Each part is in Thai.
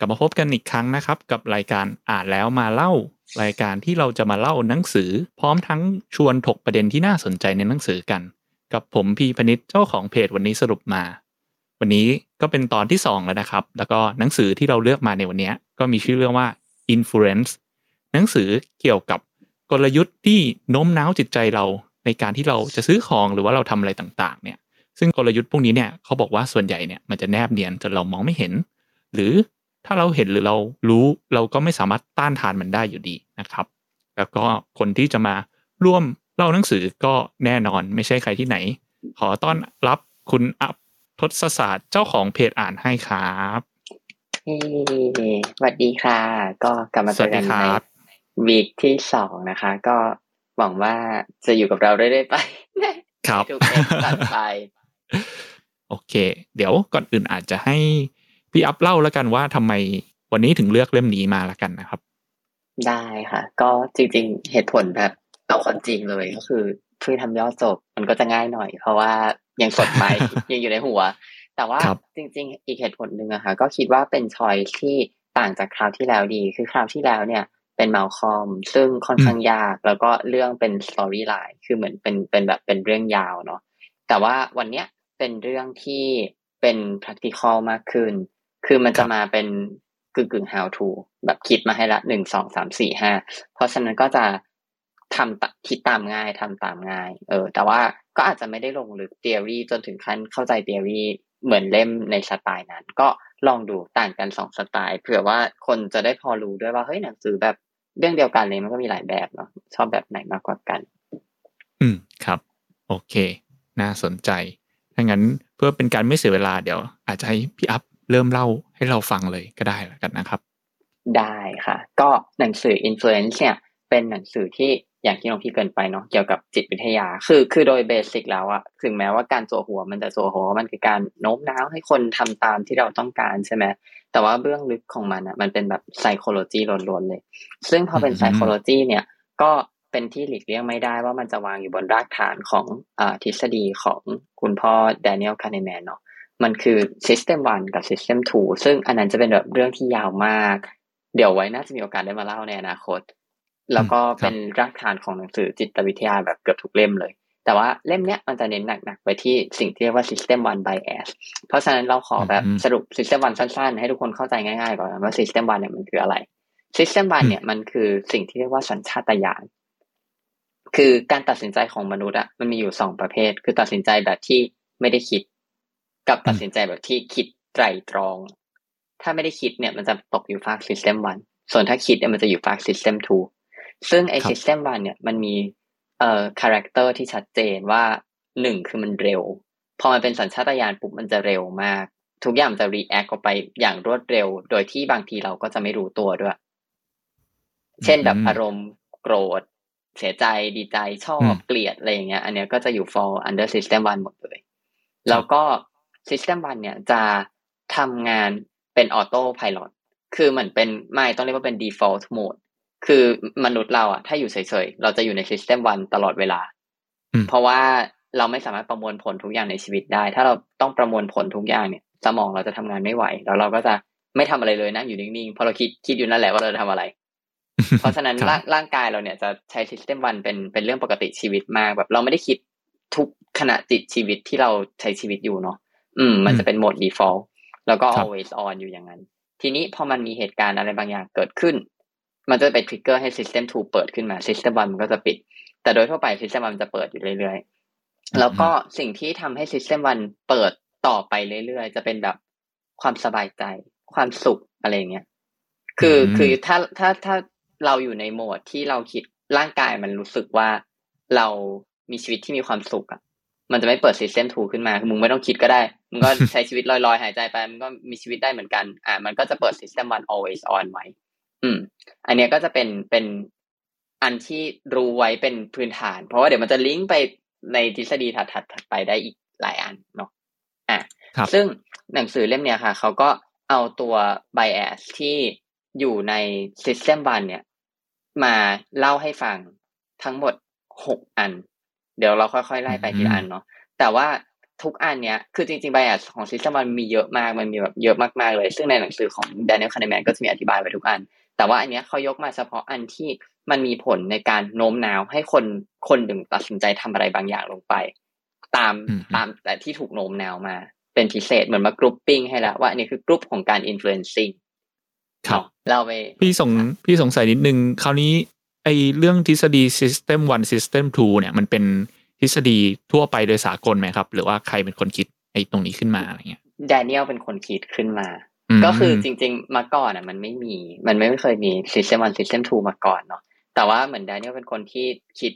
กลับมาพบกันอีกครั้งนะครับ กับรายการอ่านแล้วมาเล่า รายการที่เราจะมาเล่าหนังสือ พร้อมทั้งชวนถกประเด็นที่น่าสนใจในหนังสือกัน กับผมพีพนิษเจ้าของเพจวันนี้สรุปมา วันนี้ก็เป็นตอนที่ 2 แล้วนะครับ แล้วก็หนังสือที่เราเลือกมาในวันนี้ก็มีชื่อเรื่องว่า Influence หนังสือเกี่ยวกับกลยุทธ์ที่โน้มน้าวจิตใจเราในการที่เราจะซื้อของหรือว่าเราทำอะไรต่างๆ เนี่ย ซึ่งกลยุทธ์พวกนี้เนี่ยเขาบอกว่าส่วนใหญ่เนี่ยมันจะแนบเนียนจนเรามองไม่เห็น หรือ ถ้าเราเห็นหรือเรารู้เราก็ไม่สามารถต้านทานมันได้อยู่ดีนะครับ แล้วก็คนที่จะมาร่วมเล่าหนังสือก็แน่นอนไม่ใช่ใครที่ไหน ขอต้อนรับคุณอัพทศศาสตร์เจ้าของเพจอ่านให้ครับเฮ้สวัสดีค่ะ ก็กลับมาสเจวัอสกัดีนคในรับวีคที่สองนะคะ ก็หวังว่าจะอยู่กับเราเรื่อยๆไป ครับทุกเอพิโซดไป โอเค เดี๋ยวก่อนอื่นอาจจะให้ พี่อัพเล่าแล้วกันว่าทำไมวันนี้ถึงเลือกเล่มนี้มาละกันนะครับ ได้ค่ะ ก็จริงๆเหตุผลแบบเอาความจริงเลยก็คือเพื่อทำยอดจบมันก็จะง่ายหน่อย เพราะว่ายังสดใหม่ยังอยู่ในหัว แต่ว่าครับจริง ๆ อีกเหตุผลหนึ่งอะค่ะก็คิดว่าเป็น choice ที่ต่างจากคราวที่แล้วดี คือคราวที่แล้วเนี่ยเป็น Malcolm ซึ่งค่อนข้างยาก แล้วก็เรื่องเป็น storyline คือเหมือนเป็นเป็นแบบเป็นเรื่องยาวเนาะแต่ว่าวันเนี้ยเป็นเรื่องที่เป็น practical มากขึ้น คือมันจะมาเป็นกึ่งกึ่ง how to แบบคิดมาให้ละหนึ่งสองสามสี่ห้าเพราะฉะนั้นก็จะทำตะคิดตามง่ายทำตามง่าย เออ แต่ว่าก็อาจจะไม่ได้ลงลึก theory จนถึงขั้นเข้าใจ theory เหมือนเล่มในสไตล์นั้น ก็ลองดูต่างกันสองสไตล์เผื่อว่าคนจะได้พอรู้ด้วยว่าเฮ้ยหนังสือแบบเรื่องเดียวกันเลยมันก็มีหลายแบบเนาะชอบแบบไหนมากกว่ากัน อืมครับ โอเค น่าสนใจถ้างั้นเพื่อเป็นการไม่เสียเวลาเดี๋ยว อาจจะให้พี่อัพ เริ่มเล่าให้เราฟังเลยก็ได้แล้วกันนะครับ ได้ค่ะ ก็หนังสือ influence เนี่ยเป็นหนังสือที่อย่างที่น้องพี่เกินไปเนาะเกี่ยวกับจิตวิทยา คือคือโดยเบสิกแล้วอะถึงแม้ว่าการจั่วหัวมันจะจั่วหัวว่ามันคือการโน้มน้าวให้คนทำตามที่เราต้องการใช่ไหมแต่ว่าเบื้องลึกของมันอะมันเป็นแบบ psychology ล้วนๆเลย ซึ่งพอเป็นอืม psychology เนี่ยก็เป็นที่หลีกเลี่ยงไม่ได้ว่ามันจะวางอยู่บนรากฐานของอ่าทฤษฎีของคุณพ่อ Daniel Kahneman เนาะ มันคือ System 1 กับ System 2 ซึ่งอันนั้นจะเป็นแบบเรื่องที่ยาวมาก เดี๋ยวไว้น่าจะมีโอกาสได้มาเล่าในอนาคต แล้วก็เป็นรากฐานของหนังสือจิตวิทยาแบบเกือบทุกเล่มเลย แต่ว่าเล่มเนี้ยมันจะเน้นหนักๆไปที่สิ่งที่เรียกว่า System 1 bias เพราะฉะนั้นเราขอแบบอืมสรุป System 1 สั้นๆ ให้ทุกคนเข้าใจง่ายๆก่อนว่า System 1เนี่ยมันคืออะไร System 1เนี่ยมันคือสิ่งที่เรียกว่าสัญชาตญาณคือการตัดสินใจของมนุษย์อะมันมีอยู่สองประเภท คือตัดสินใจแบบที่ไม่ได้คิด กับตัดสินใจแบบที่คิดไตรตรอง ถ้าไม่ได้คิดเนี่ยมันจะตกอยู่ฝาก System 1ส่วนถ้าคิดเนี่ยมันจะอยู่ฝาก System 2ซึ่งไอ้ครับ System 1เนี่ยมันมีเอ่อ character ที่ชัดเจนว่าหนึ่งคือมันเร็ว พอมันเป็นสัญชาตญาณปุ๊บมันจะเร็วมาก ทุกอย่างมันจะ react ออกไปอย่างรวดเร็ว โดยที่บางทีเราก็จะไม่รู้ตัวด้วย เช่นแบบอืมอารมณ์โกรธ เสียใจดีใจชออืบมเกลียดอะไรอย่างเงี้ย อันเนี้ยก็จะอยู่ fall under system 1หมดเลย แล้วก็ system 1เนี่ยจะทำงานเป็น auto pilot คือเหมือนเป็นไม่ต้องเรียกว่าเป็น default mode คือมนุษย์เราอะถ้าอยู่เฉยๆ เราจะอยู่ใน system 1ตลอดเวลาอืมเพราะว่าเราไม่สามารถประมวลผลทุกอย่างในชีวิตได้ ถ้าเราต้องประมวลผลทุกอย่างเนี่ย สมองเราจะทำงานไม่ไหว แล้วเราก็จะไม่ทำอะไรเลยนั่งอยู่นิ่งๆเพราะเราคิดคิดอยู่นั่นแหละว่าเราจะทำอะไร เพราะฉะนั้นครับร่างร่างกายเราเนี่ยจะใช้ system 1เป็นเป็นเรื่องปกติชีวิตมากแบบเราไม่ได้คิดทุกขณะจิตชีวิตที่เราใช้ชีวิตอยู่เนาะ อืม มันจะเป็นโหมด default แล้วก็ครับ always on อยู่อย่างนั้น ทีนี้พอมันมีเหตุการณ์อะไรบางอย่างเกิดขึ้น มันจะไป trigger ให้ system 2 เปิดขึ้นมา system 1มันก็จะปิด แต่โดยทั่วไป system 1มันจะเปิดอยู่เรื่อยๆ แล้วก็สิ่งที่ทำให้ system 1เปิดต่อไปเรื่อยๆ จะเป็นแบบความสบายใจ ความสุขอะไรอย่างเงี้ย คืออืมคือถ้าถ้าถ้าเราอยู่ในโหมดที่เราคิดร่างกายมันรู้สึกว่าเรามีชีวิตที่มีความสุขอะ มันจะไม่เปิด system 2ขึ้นมาคือมึงไม่ต้องคิดก็ได้มึงก็ใช้ชีวิตลอยๆ หายใจไปมึงก็มีชีวิตได้เหมือนกัน อ่า มันก็จะเปิด system 1 always on ไว้ อืม อันเนี้ยก็จะเป็นเป็นอันที่รู้ไว้เป็นพื้นฐาน เพราะว่าเดี๋ยวมันจะลิงก์ไปในทฤษฎีถัดถัดถัดไปได้อีกหลายอันเนาะอะครับซึ่งหนังสือเล่มเนี้ยค่ะ เขาก็เอาตัว bias ที่อยู่ใน system 1เนี่ย มาเล่าให้ฟังทั้งหมดหกอัน เดี๋ยวเราค่อยๆไล่ไปทีละอันเนาะแต่ว่าทุกอันเนี้ยคือจริงๆ bias ของ system มันมีเยอะมากมันมีแบบเยอะมากๆเลย ซึ่งในหนังสือของ Daniel Kahneman ก็จะมีอธิบายไว้ทุกอัน แต่ว่าอันเนี้ยเขายกมาเฉพาะอันที่มันมีผลในการโน้มน้าวให้คนคนหนึ่งตัดสินใจทำอะไรบางอย่างลงไป ตามตามแต่ที่ถูกโน้มน้าวมา เป็นพิเศษเหมือนมากรุ๊ปปิ้งให้แล้วว่าอันนี้คือกรุ๊ปของการ influencing ครับ เราไปพี่สงพี่สงสัยนิดนึงคราวนี้ ไอเรื่องทฤษฎี system one system two เนี่ยมันเป็นทฤษฎีทั่วไปโดยสากลไหมครับ หรือว่าใครเป็นคนคิดไอตรงนี้ขึ้นมาอะไรเงี้ยแดเนียลเป็นคนคิดขึ้นมามก็คือจริง ๆ มาก่อนอะ มันไม่มี มันไม่เคยมี system one system two มาก่อนเนาะแต่ว่าเหมือนแดเนียลเป็นคนที่คิด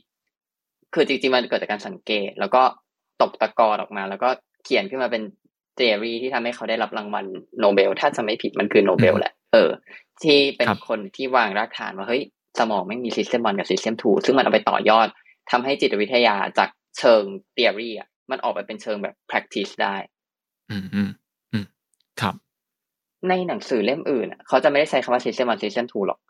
คือจริงๆมันเกิดจากการสังเกต แล้วก็ตกตะกอนออกมา แล้วก็เขียนขึ้นมาเป็น theory ที่ทำให้เขาได้รับรางวัลโนเบล ถ้าจะไม่ผิดมันคือโนเบลแหละ เออ ที่เป็นคนที่วางรากฐานว่าเฮ้ย สมองมันมี system one กับ system two ซึ่งมันเอาไปต่อยอดทำให้จิตวิทยาจากเชิง theory อะมันออกไปเป็นเชิงแบบ practice ได้ อืมอืมอืมครับ ในหนังสือเล่มอื่นอะเขาจะไม่ได้ใช้คำว่า system one system two หรอก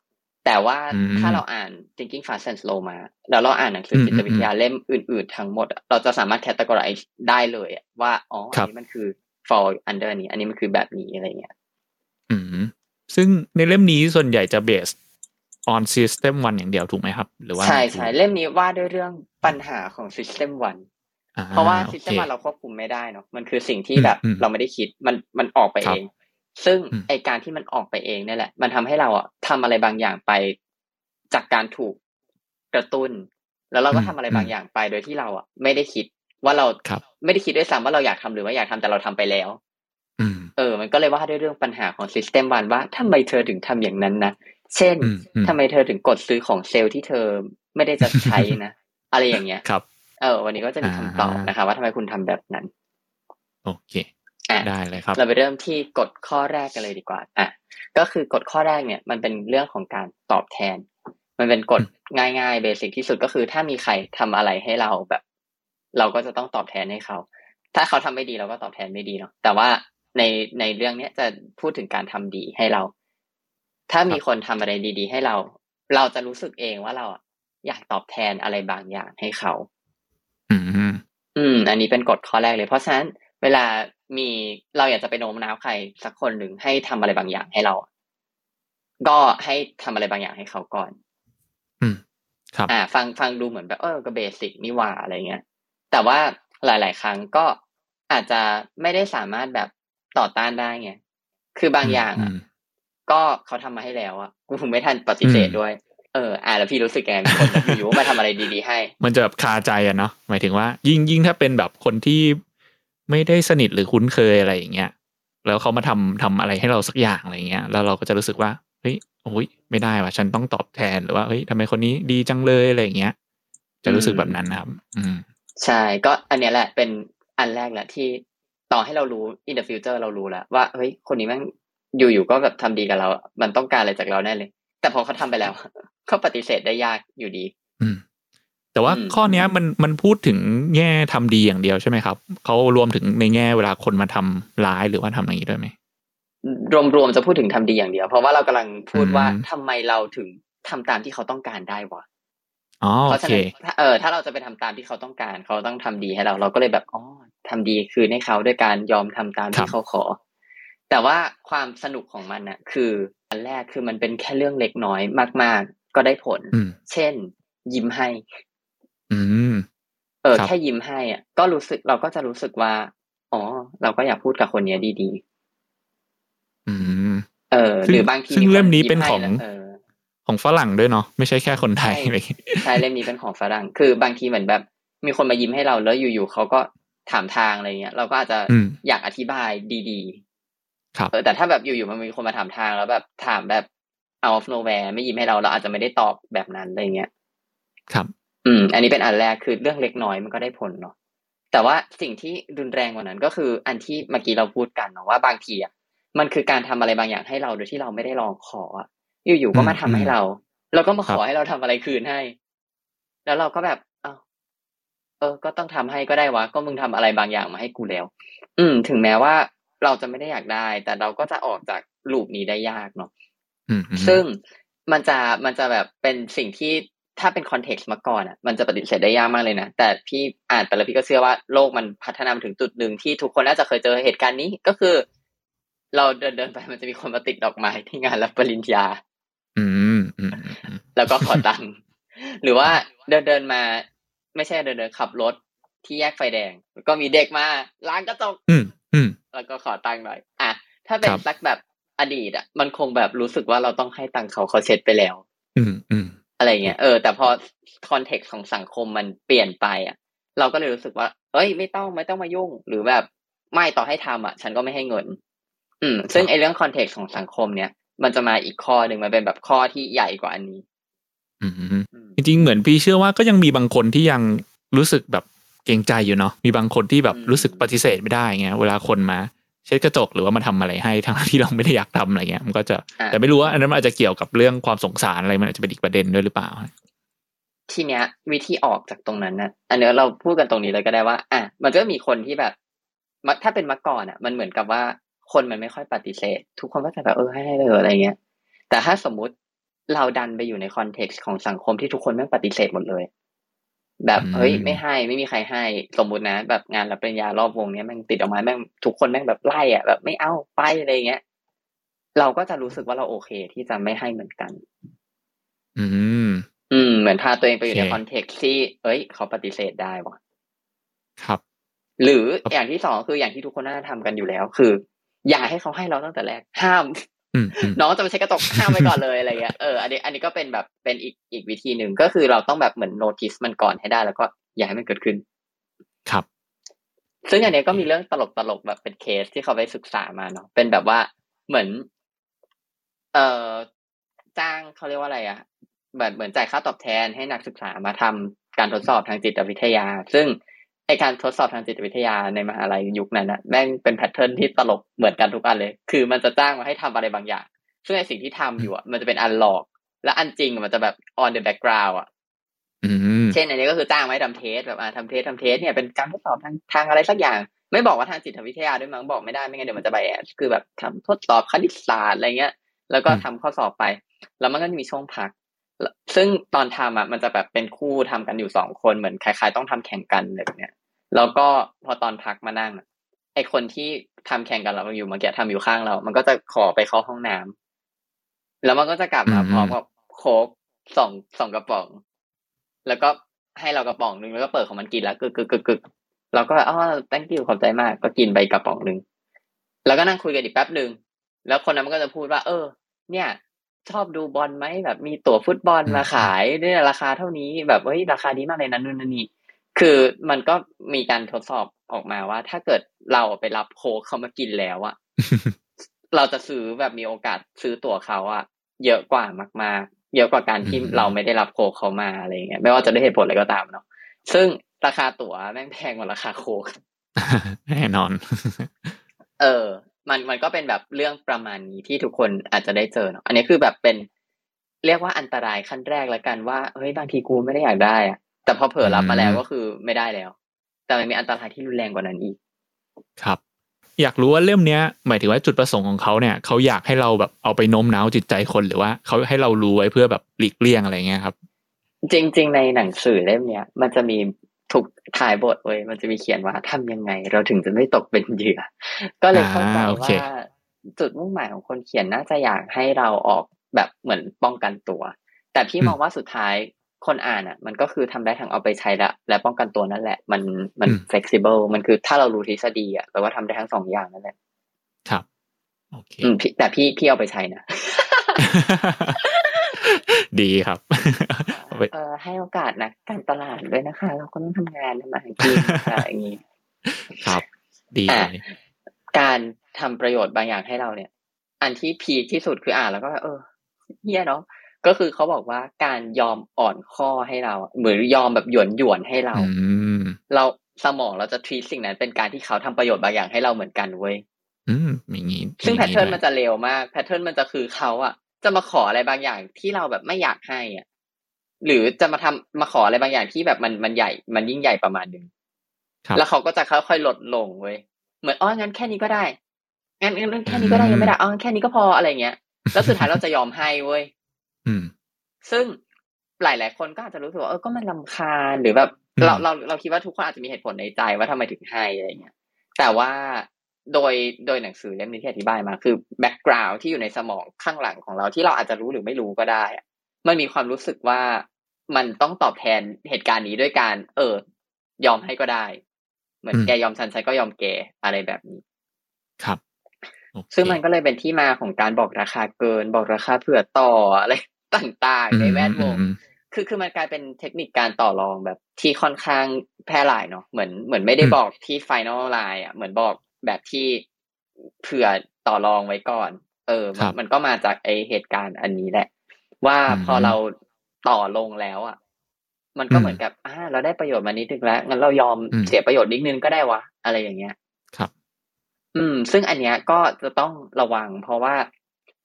แต่ว่าอืมถ้าเราอ่าน thinking fast and slow มา แล้วเราอ่านหนังสืออมจิตวิทยาเล่มอื่น ๆ ทั้งหมดอะเราจะสามารถ categorize ได้เลยอะว่า อ๋อครัอันบนี้มันคือ fall under นี้ อันนี้มันคือแบบนี้อะไรเงี้ย อืมซึ่งในเล่มนี้ส่วนใหญ่จะ based on system one อย่างเดียวถูกไหมครับ หรือว่าใช่ใช่เล่มนี้ว่าด้วยเรื่องปัญหาของ system one อ่เพราะว่าโอ system เค one เราควบคุมไม่ได้เนาะมันคือสิ่งที่อืมแบบอืมเราไม่ได้คิดมันมันออกไปครัเอบงซึ่งอืมไอการที่มันออกไปเองเนี่ยแหละ มันทำให้เราอะทำอะไรบางอย่างไปจากการถูกกระตุ้น แล้วเราก็ทำอะไรบางอย่างไปโดยที่เราอะไม่ได้คิดว่าเราครับไม่ได้คิดด้วยซ้ำว่าเราอยากทำหรือว่าอยากทำแต่เราทำไปแล้วอืมเออ มันก็เลยว่าด้วยเรื่องปัญหาของ system one ว่าทำไมเธอถึงทำอย่างนั้นนะ เช่นอืมอืมทำไมเธอถึงกดซื้อของเซลล์ที่เธอไม่ได้จะใช้นะ อะไรอย่างเงี้ยครับ เออ วันนี้ก็จะมีคำตอบนะคะ ว่าทำไมคุณทำแบบนั้น โอเคอะได้เลยครับ เราไปเริ่มที่กฎข้อแรกกันเลยดีกว่า อะ ก็คือกฎข้อแรกเนี่ย มันเป็นเรื่องของการตอบแทน มันเป็นกฎง่ายๆเบสิกที่สุดก็คือ ถ้ามีใครทำอะไรให้เราแบบ เราก็จะต้องตอบแทนให้เขา ถ้าเขาทำไม่ดีเราก็ตอบแทนไม่ดีเนาะแต่ว่าในในเรื่องเนี้ยจะพูดถึงการทำดีให้เรา ถ้ามีคนทำอะไรดี ๆ ให้เรา เราจะรู้สึกเองว่าเราอะอยากตอบแทนอะไรบางอย่างให้เขา อืม อืม อันนี้เป็นกฎข้อแรกเลย เพราะฉะนั้นเวลามีเราอยากจะไปโน้มน้าวใครสักคนหนึ่งให้ทำอะไรบางอย่างให้เรา ก็ให้ทำอะไรบางอย่างให้เขาก่อน อืม ครับ อ่า ฟังฟังดูเหมือนแบบเออก็เบสิกนี่หว่าอะไรเงี้ย แต่ว่าหลาย ๆ ครั้งก็อาจจะไม่ได้สามารถแบบต่อต้านได้ไง คือบางอย่างอะม ก็เขาทำมาให้แล้วอะกูไม่ทันปฏิเสธอืมด้วย เออ อ่าแล้วพี่รู้สึกยังไงมีคนแบบอยู่ๆมาทำอะไรดีๆให้ มันจะแบบคาใจอะเนาะหมายถึงว่า ยิ่งยิ่งถ้าเป็นแบบคนที่ไม่ได้สนิทหรือคุ้นเคยอะไรอย่างเงี้ยแล้วเขามาทำทำอะไรให้เราสักอย่างอะไรเงี้ย แล้วเราก็จะรู้สึกว่าเฮ้ยโอ้ยไม่ได้ว่ะฉันต้องตอบแทนหรือว่าเฮ้ยทำไมคนนี้ดีจังเลยอะไรอย่างเงี้ย จะรู้สึกแบบนั้นนะครับ อืมใช่ก็อันเนี้ยแหละเป็นอันแรกแหละที่ต่อให้เรารู้ in the future เรารู้แล้วว่าเฮ้ยคนนี้แม่ง อยู่ๆก็แบบทำดีกับเรา มันต้องการอะไรจากเราแน่เลย แต่พอเขาทำไปแล้วเขาปฏิเสธได้ยากอยู่ดี อืม แต่ว่าอืมข้อเนี้ยมันมันพูดถึงแง่ทำดีอย่างเดียวใช่ไหมครับเขารวมถึงในแง่เวลาคนมาทำร้ายหรือว่าทำอย่างนี้ด้วยไหมรวมๆจะพูดถึงทำดีอย่างเดียว เพราะว่าเรากำลังพูดอืมว่าทำไมเราถึงทำตามที่เขาต้องการได้วะอ๋อเพโอราะฉะเคนั้นถ้าเออถ้าเราจะไปทำตามที่เขาต้องการ เขาต้องทำดีให้เรา เราก็เลยแบบอ๋อทำดีคืนให้เขาด้วยการยอมทำตามครัที่บเขาขอ แต่ว่าความสนุกของมันน่ะคือ อันแรกคือมันเป็นแค่เรื่องเล็กน้อยมาก ๆ ก็ได้ผลอืมเช่น ยิ้มให้ อืมเออครับแค่ยิ้มให้อะ ก็รู้สึกเราก็จะรู้สึกว่า อ๋อ เราก็อยากพูดกับคนเนี้ยดีอืมๆเออซึ่งหรือบางทีซึ่งคเล่มนี้ยิ้เป็นให้ของแล้วเออของฝรั่งด้วยเนาะไม่ใช่แค่คนไทยใช่อะไรอย่างงี้ใช่เล่มนี้เป็นของฝรั่ง คือบางทีเหมือนแบบ มีคนมายิ้มให้เราแล้วอยู่ๆเขาก็ถามทางอะไรเงี้ย เราก็อาจจะอืมอยากอธิบายดี ครับๆเออแต่ถ้าแบบอยู่ๆมันมีคนมาถามทางแล้วแบบถามแบบ out of nowhere ไม่ยิ้มให้เราเราอาจจะไม่ได้ตอบแบบนั้นอะไรเงี้ยครับ อืม อันนี้เป็นอันแรกคือเรื่องเล็กน้อยมันก็ได้ผลเนาะแต่ว่าสิ่งที่รุนแรงกว่านั้นก็คืออันที่เมื่อกี้เราพูดกันเนาะว่าบางทีอะมันคือการทำอะไรบางอย่างให้เราโดยที่เราไม่ได้ลองขออะอยู่ๆก็มาทำให้เราแล้วก็มาขอครับให้เราทำอะไรคืนให้ แล้วเราก็แบบอ้าวเออ ก็ต้องทำให้ก็ได้วะก็มึงทำอะไรบางอย่างมาให้กูแล้ว อืม ถึงแม้ว่า เราจะไม่ได้อยากได้ แต่เราก็จะออกจากลูปนี้ได้ยากเนาะอืมอืมซึ่งมันจะมันจะแบบเป็นสิ่งที่ถ้าเป็นคอนเท็กซ์มาก่อนอะมันจะปฏิเสธได้ยากมากเลยนะ แต่พี่อ่านไปแล้วพี่ก็เชื่อว่าโลกมันพัฒนาถึงจุดหนึ่งที่ทุกคนน่าจะเคยเจอเหตุการณ์นี้ก็คือ เราเดินเดินไปมันจะมีคนมาติดดอกไม้ที่งานรับปริญญา อืมอืมแล้วก็ขอตังค์หรือว่าเดินเดินมา ไม่ใช่เดินเดินขับรถที่แยกไฟแดง ก็มีเด็กมาล้างกระจกอืมอืม แล้วก็ขอตังค์หน่อย อะ ถ้าเป็นครับสักแบบอดีตอะ มันคงแบบรู้สึกว่าเราต้องให้ตังค์เขาเขาเช็ดไปแล้ว อืมอืมอะไรเงี้ย เออ แต่พอคอนเท็กซ์ของสังคมมันเปลี่ยนไปอะ เราก็เลยรู้สึกว่า เอ้ย ไม่ต้องไม่ต้องมายุ่ง หรือแบบไม่ต่อให้ทำอะ ฉันก็ไม่ให้เงิน อืม ซึ่งไอ้เรื่องคอนเท็กซ์ของสังคมเนี่ย มันจะมาอีกข้อหนึ่งมันเป็นแบบข้อที่ใหญ่กว่าอันนี้อืมอืมจริงๆเหมือนพี่เชื่อว่าก็ยังมีบางคนที่ยังรู้สึกแบบ เกรงใจอยู่เนาะมีบางคนที่แบบอืมรู้สึกปฏิเสธไม่ได้เงี้ยเวลาคนมาเช็ดกระจกหรือว่ามาทำอะไรให้ทั้งที่เราไม่ได้อยากทำอะไรเงี้ยมันก็จะอะแต่ไม่รู้ว่าอันนั้นมันอาจจะเกี่ยวกับเรื่องความสงสารอะไรมันอาจจะเป็นอีกประเด็นด้วยหรือเปล่า ทีเนี้ย วิธีออกจากตรงนั้นนะอันเนี้ยเราพูดกันตรงนี้เลยก็ได้ว่า อะมันก็มีคนที่แบบมะถ้าเป็นเมื่อก่อนอะ มันเหมือนกับว่าคนมันไม่ค่อยปฏิเสธ ทุกคนก็จะแบบเออให้ให้เลยอะไรเงี้ยแต่ถ้าสมมุติเราดันไปอยู่ในคอนเท็กซ์ของสังคมที่ทุกคนแม่งปฏิเสธหมดเลย แบบอืมเฮ้ยไม่ให้ไม่มีใครให้สมมุตินะ แบบงานรับปริญญารอบวงเนี้ยแม่งติดออกมาแม่งทุกคนแม่งแบบไล่อะแบบไม่เอาไปอะไรเงี้ย เราก็จะรู้สึกว่าเราโอเคที่จะไม่ให้เหมือนกัน อืม อืม เหมือนพาตัวเองไปอยู่ในโอเคคอนเท็กซ์ที่ เอ้ย เขาปฏิเสธได้ว่ะครับ หรือครับอย่างที่สองคืออย่างที่ทุกคนน่าจะทำกันอยู่แล้ว คือ อย่าให้เขาให้เราตั้งแต่แรก ห้ามอืมอืม น้องจะไปใช้กระจกห้ามไปก่อนเลยอะไรเงี้ยเอออันนี้อันนี้ก็เป็นแบบเป็นอีกอีกวิธีหนึ่งก็คือเราต้องแบบเหมือน notice มันก่อนให้ได้ แล้วก็อย่าให้มันเกิดขึ้น ครับ ซึ่งอันเนี้ยก็มีเรื่องตลกตลกๆแบบเป็นเคสที่เขาไปศึกษามาเนาะเป็นแบบว่าเหมือน เอ่อจ้างเขาเรียกว่าอะไรอะแบบเหมือนจ่ายค่าตอบแทนให้นักศึกษามาทำการทดสอบทางจิตวิทยา ซึ่ง ไอการทดสอบทางจิตวิทยาในมหาลัยยุคนั้นอะแม่งเป็น pattern ที่ตลกเหมือนกันทุกอันเลย คือมันจะจ้างมาให้ทำอะไรบางอย่าง ซึ่งไอสิ่งที่ทำอยู่อะมันจะเป็นอันหลอก และอันจริงมันจะแบบ on the background อะอืมเช่นอันนี้ก็คือจ้างไว้ทำ test แบบอ่าทำ test ทำ test เนี่ยเป็นการทดสอบทางทางอะไรสักอย่าง ไม่บอกว่าทางจิตวิทยาด้วยมั้งบอกไม่ได้ไม่งั้นเดี๋ยวมันจะไบแอสคือแบบทำทดสอบคณิตศาสตร์อะไรเงี้ย แล้วก็ทำข้อสอบไป แล้วมันก็จะมีช่วงพัก ซึ่งตอนทำอะมันจะแบบเป็นคู่ทำกันอยู่สองคนเหมือนคล้าย ๆ ต้องทำแข่งกันอะไรแบบเนี้ยแล้วก็พอตอนพักมานั่งอะไอคนที่ทำแข่งกันเราอยู่เมื่อกี้ทำอยู่ข้างเรา มันก็จะขอไปเข้าห้องน้ำแล้วมันก็จะกลับมาอืมพร้อมกับโค้กสองสองกระป๋อง แล้วก็ให้เรากระป๋องหนึ่งแล้วก็เปิดของมันกินแล้วกึกกึกกึกกึกเราก็แบบอ๋อ thank you ขอบใจมาก ก็กินไปกระป๋องหนึ่งแล้วก็นั่งคุยกันอีกแป๊บหนึ่งแล้วคนนั้นมันก็จะพูดว่า เออ เนี่ย ชอบดูบอลไหมแบบมีตั๋วฟุตบอลมาขายเนี่ยราคาเท่านี้แบบเฮ้ยราคาดีมากเลยนะนู่นนนนี่คือมันก็มีการทดสอบออกมาว่า ถ้าเกิดเราไปรับโค้กเขามากินแล้วอะเราจะซื้อแบบมีโอกาสซื้อตั๋วเขาอะเยอะกว่ามากๆ เยอะกว่าการที่อืมเราไม่ได้รับโค้กเขามาอะไรเงี้ยไม่ว่าจะด้วยเหตุผลอะไรก็ตามเนาะซึ่งราคาตั๋วแม่งแพงกว่าราคาโค้กแน่นอน เออ มันมันก็เป็นแบบเรื่องประมาณนี้ที่ทุกคนอาจจะได้เจอเนาะอันนี้คือแบบเป็นเรียกว่าอันตรายขั้นแรกแล้วกันว่าเฮ้ยบางทีกูไม่ได้อยากได้อะแต่พอเผลอรับมาแล้วอืมก็คือไม่ได้แล้ว แต่มันมีอันตรายที่รุนแรงกว่านั้นอีก ครับ อยากรู้ว่าเล่มเนี้ย หมายถึงว่าจุดประสงค์ของเขาเนี่ยเขาอยากให้เราแบบเอาไปโน้มน้าวจิตใจคนหรือว่าเขาให้เรารู้ไว้เพื่อแบบหลีกเลี่ยงอะไรเงี้ยครับ จริง ๆ ในหนังสือเล่มเนี้ยมันจะมี ถูกถ่ายบทเว้ยมันจะมีเขียนว่าทำยังไง เราถึงจะไม่ตกเป็นเหยื่อ ก็เลยเข้าใจอ่าโอเคว่าจุดมุ่งหมายของคนเขียนน่าจะอยากให้เราออกแบบเหมือนป้องกันตัว แต่พี่มองว่าสุดท้ายคนอ่านอะ มันก็คือทำได้ทั้งเอาไปใช้และและป้องกันตัวนั่นแหละ มันมัน flexible มันคือถ้าเรารู้ทฤษฎีอะแปลว่าทำได้ทั้งสองอย่างนั่นแหละครับโอเคอืมพี่แต่พี่พี่เอาไปใช้นะดีครับ เอาไปเออให้โอกาสนะการตลาดด้วยนะคะ เราก็ต้องทำงานทำมาหากินอะไรอย่างนี้ครับ ดีอะเลยการทำประโยชน์บางอย่างให้เราเนี่ย อันที่พีคที่สุดคืออ่านแล้วก็แบบเออเฮียเนาะก็คือเขาบอกว่าการยอมอ่อนข้อให้เราอะเหมือนยอมแบบหยวนหยวนๆให้เราอืมเราสมองเราจะทีสิ่งนั้นเป็นการที่เขาทำประโยชน์บางอย่างให้เราเหมือนกันเว้ยอืมอย่างงี้ซึ่งอย่าแพทเทิร์นด้วยมันจะเร็วมาก pattern มันจะคือเขาอะจะมาขออะไรบางอย่างที่เราแบบไม่อยากให้อะ หรือจะมาทำมาขออะไรบางอย่างที่แบบมันมันใหญ่ มันยิ่งใหญ่ประมาณหนึ่งครับแล้วเขาก็จะค่อยๆลดลงเว้ยเหมือนอ๋องั้นแค่นี้ก็ได้งั้นงั้นแค่นี้ก็ได้ยังไม่ได้อ๋อแค่นี้ก็พออะไรเงี้ย แล้วสุดท้ายเราจะยอมให้เว้ยอืมซึ่งหลาย ๆ คนก็อาจจะรู้สึกว่าเออก็มันลำคาญหรือแบบอืมเราเราเราคิดว่าทุกคนอาจจะมีเหตุผลในใจว่าทำไมถึงให้อะไรเงี้ย แต่ว่าโดยโดยหนังสือเล่มนี้ที่อธิบายมาคือแบ็กกราวด์ที่อยู่ในสมองข้างหลังของเราที่เราอาจจะรู้หรือไม่รู้ก็ได้อะมันมีความรู้สึกว่า มันต้องตอบแทนเหตุการณ์นี้ด้วยการ เออ ยอมให้ก็ได้ เหมือนอืมแกยอมฉันฉันก็ยอมแกอะไรแบบนี้ ครับโอเคซึ่งมันก็เลยเป็นที่มาของการบอกราคาเกิน บอกราคาเผื่อต่ออะไรต่างๆ ในแวดวงอืมคือคือมันกลายเป็นเทคนิคการต่อรองแบบที่ค่อนข้างแพร่หลายเนาะ เหมือนเหมือนไม่ได้อืมบอกที่ final line อะ เหมือนบอกแบบที่เผื่อต่อรองไว้ก่อน เออ มันมันก็มาจากไอเหตุการณ์อันนี้แหละ ว่าอืมพอเรา ต่อลงแล้วอะ มันก็อืมเหมือนกับอ่าเราได้ประโยชน์มานิดนึงแล้วงั้นเรายอมอืมเสียประโยชน์นิดนึงก็ได้วะอะไรอย่างเงี้ย ครับ อืม ซึ่งอันเนี้ยก็จะต้องระวัง เพราะว่า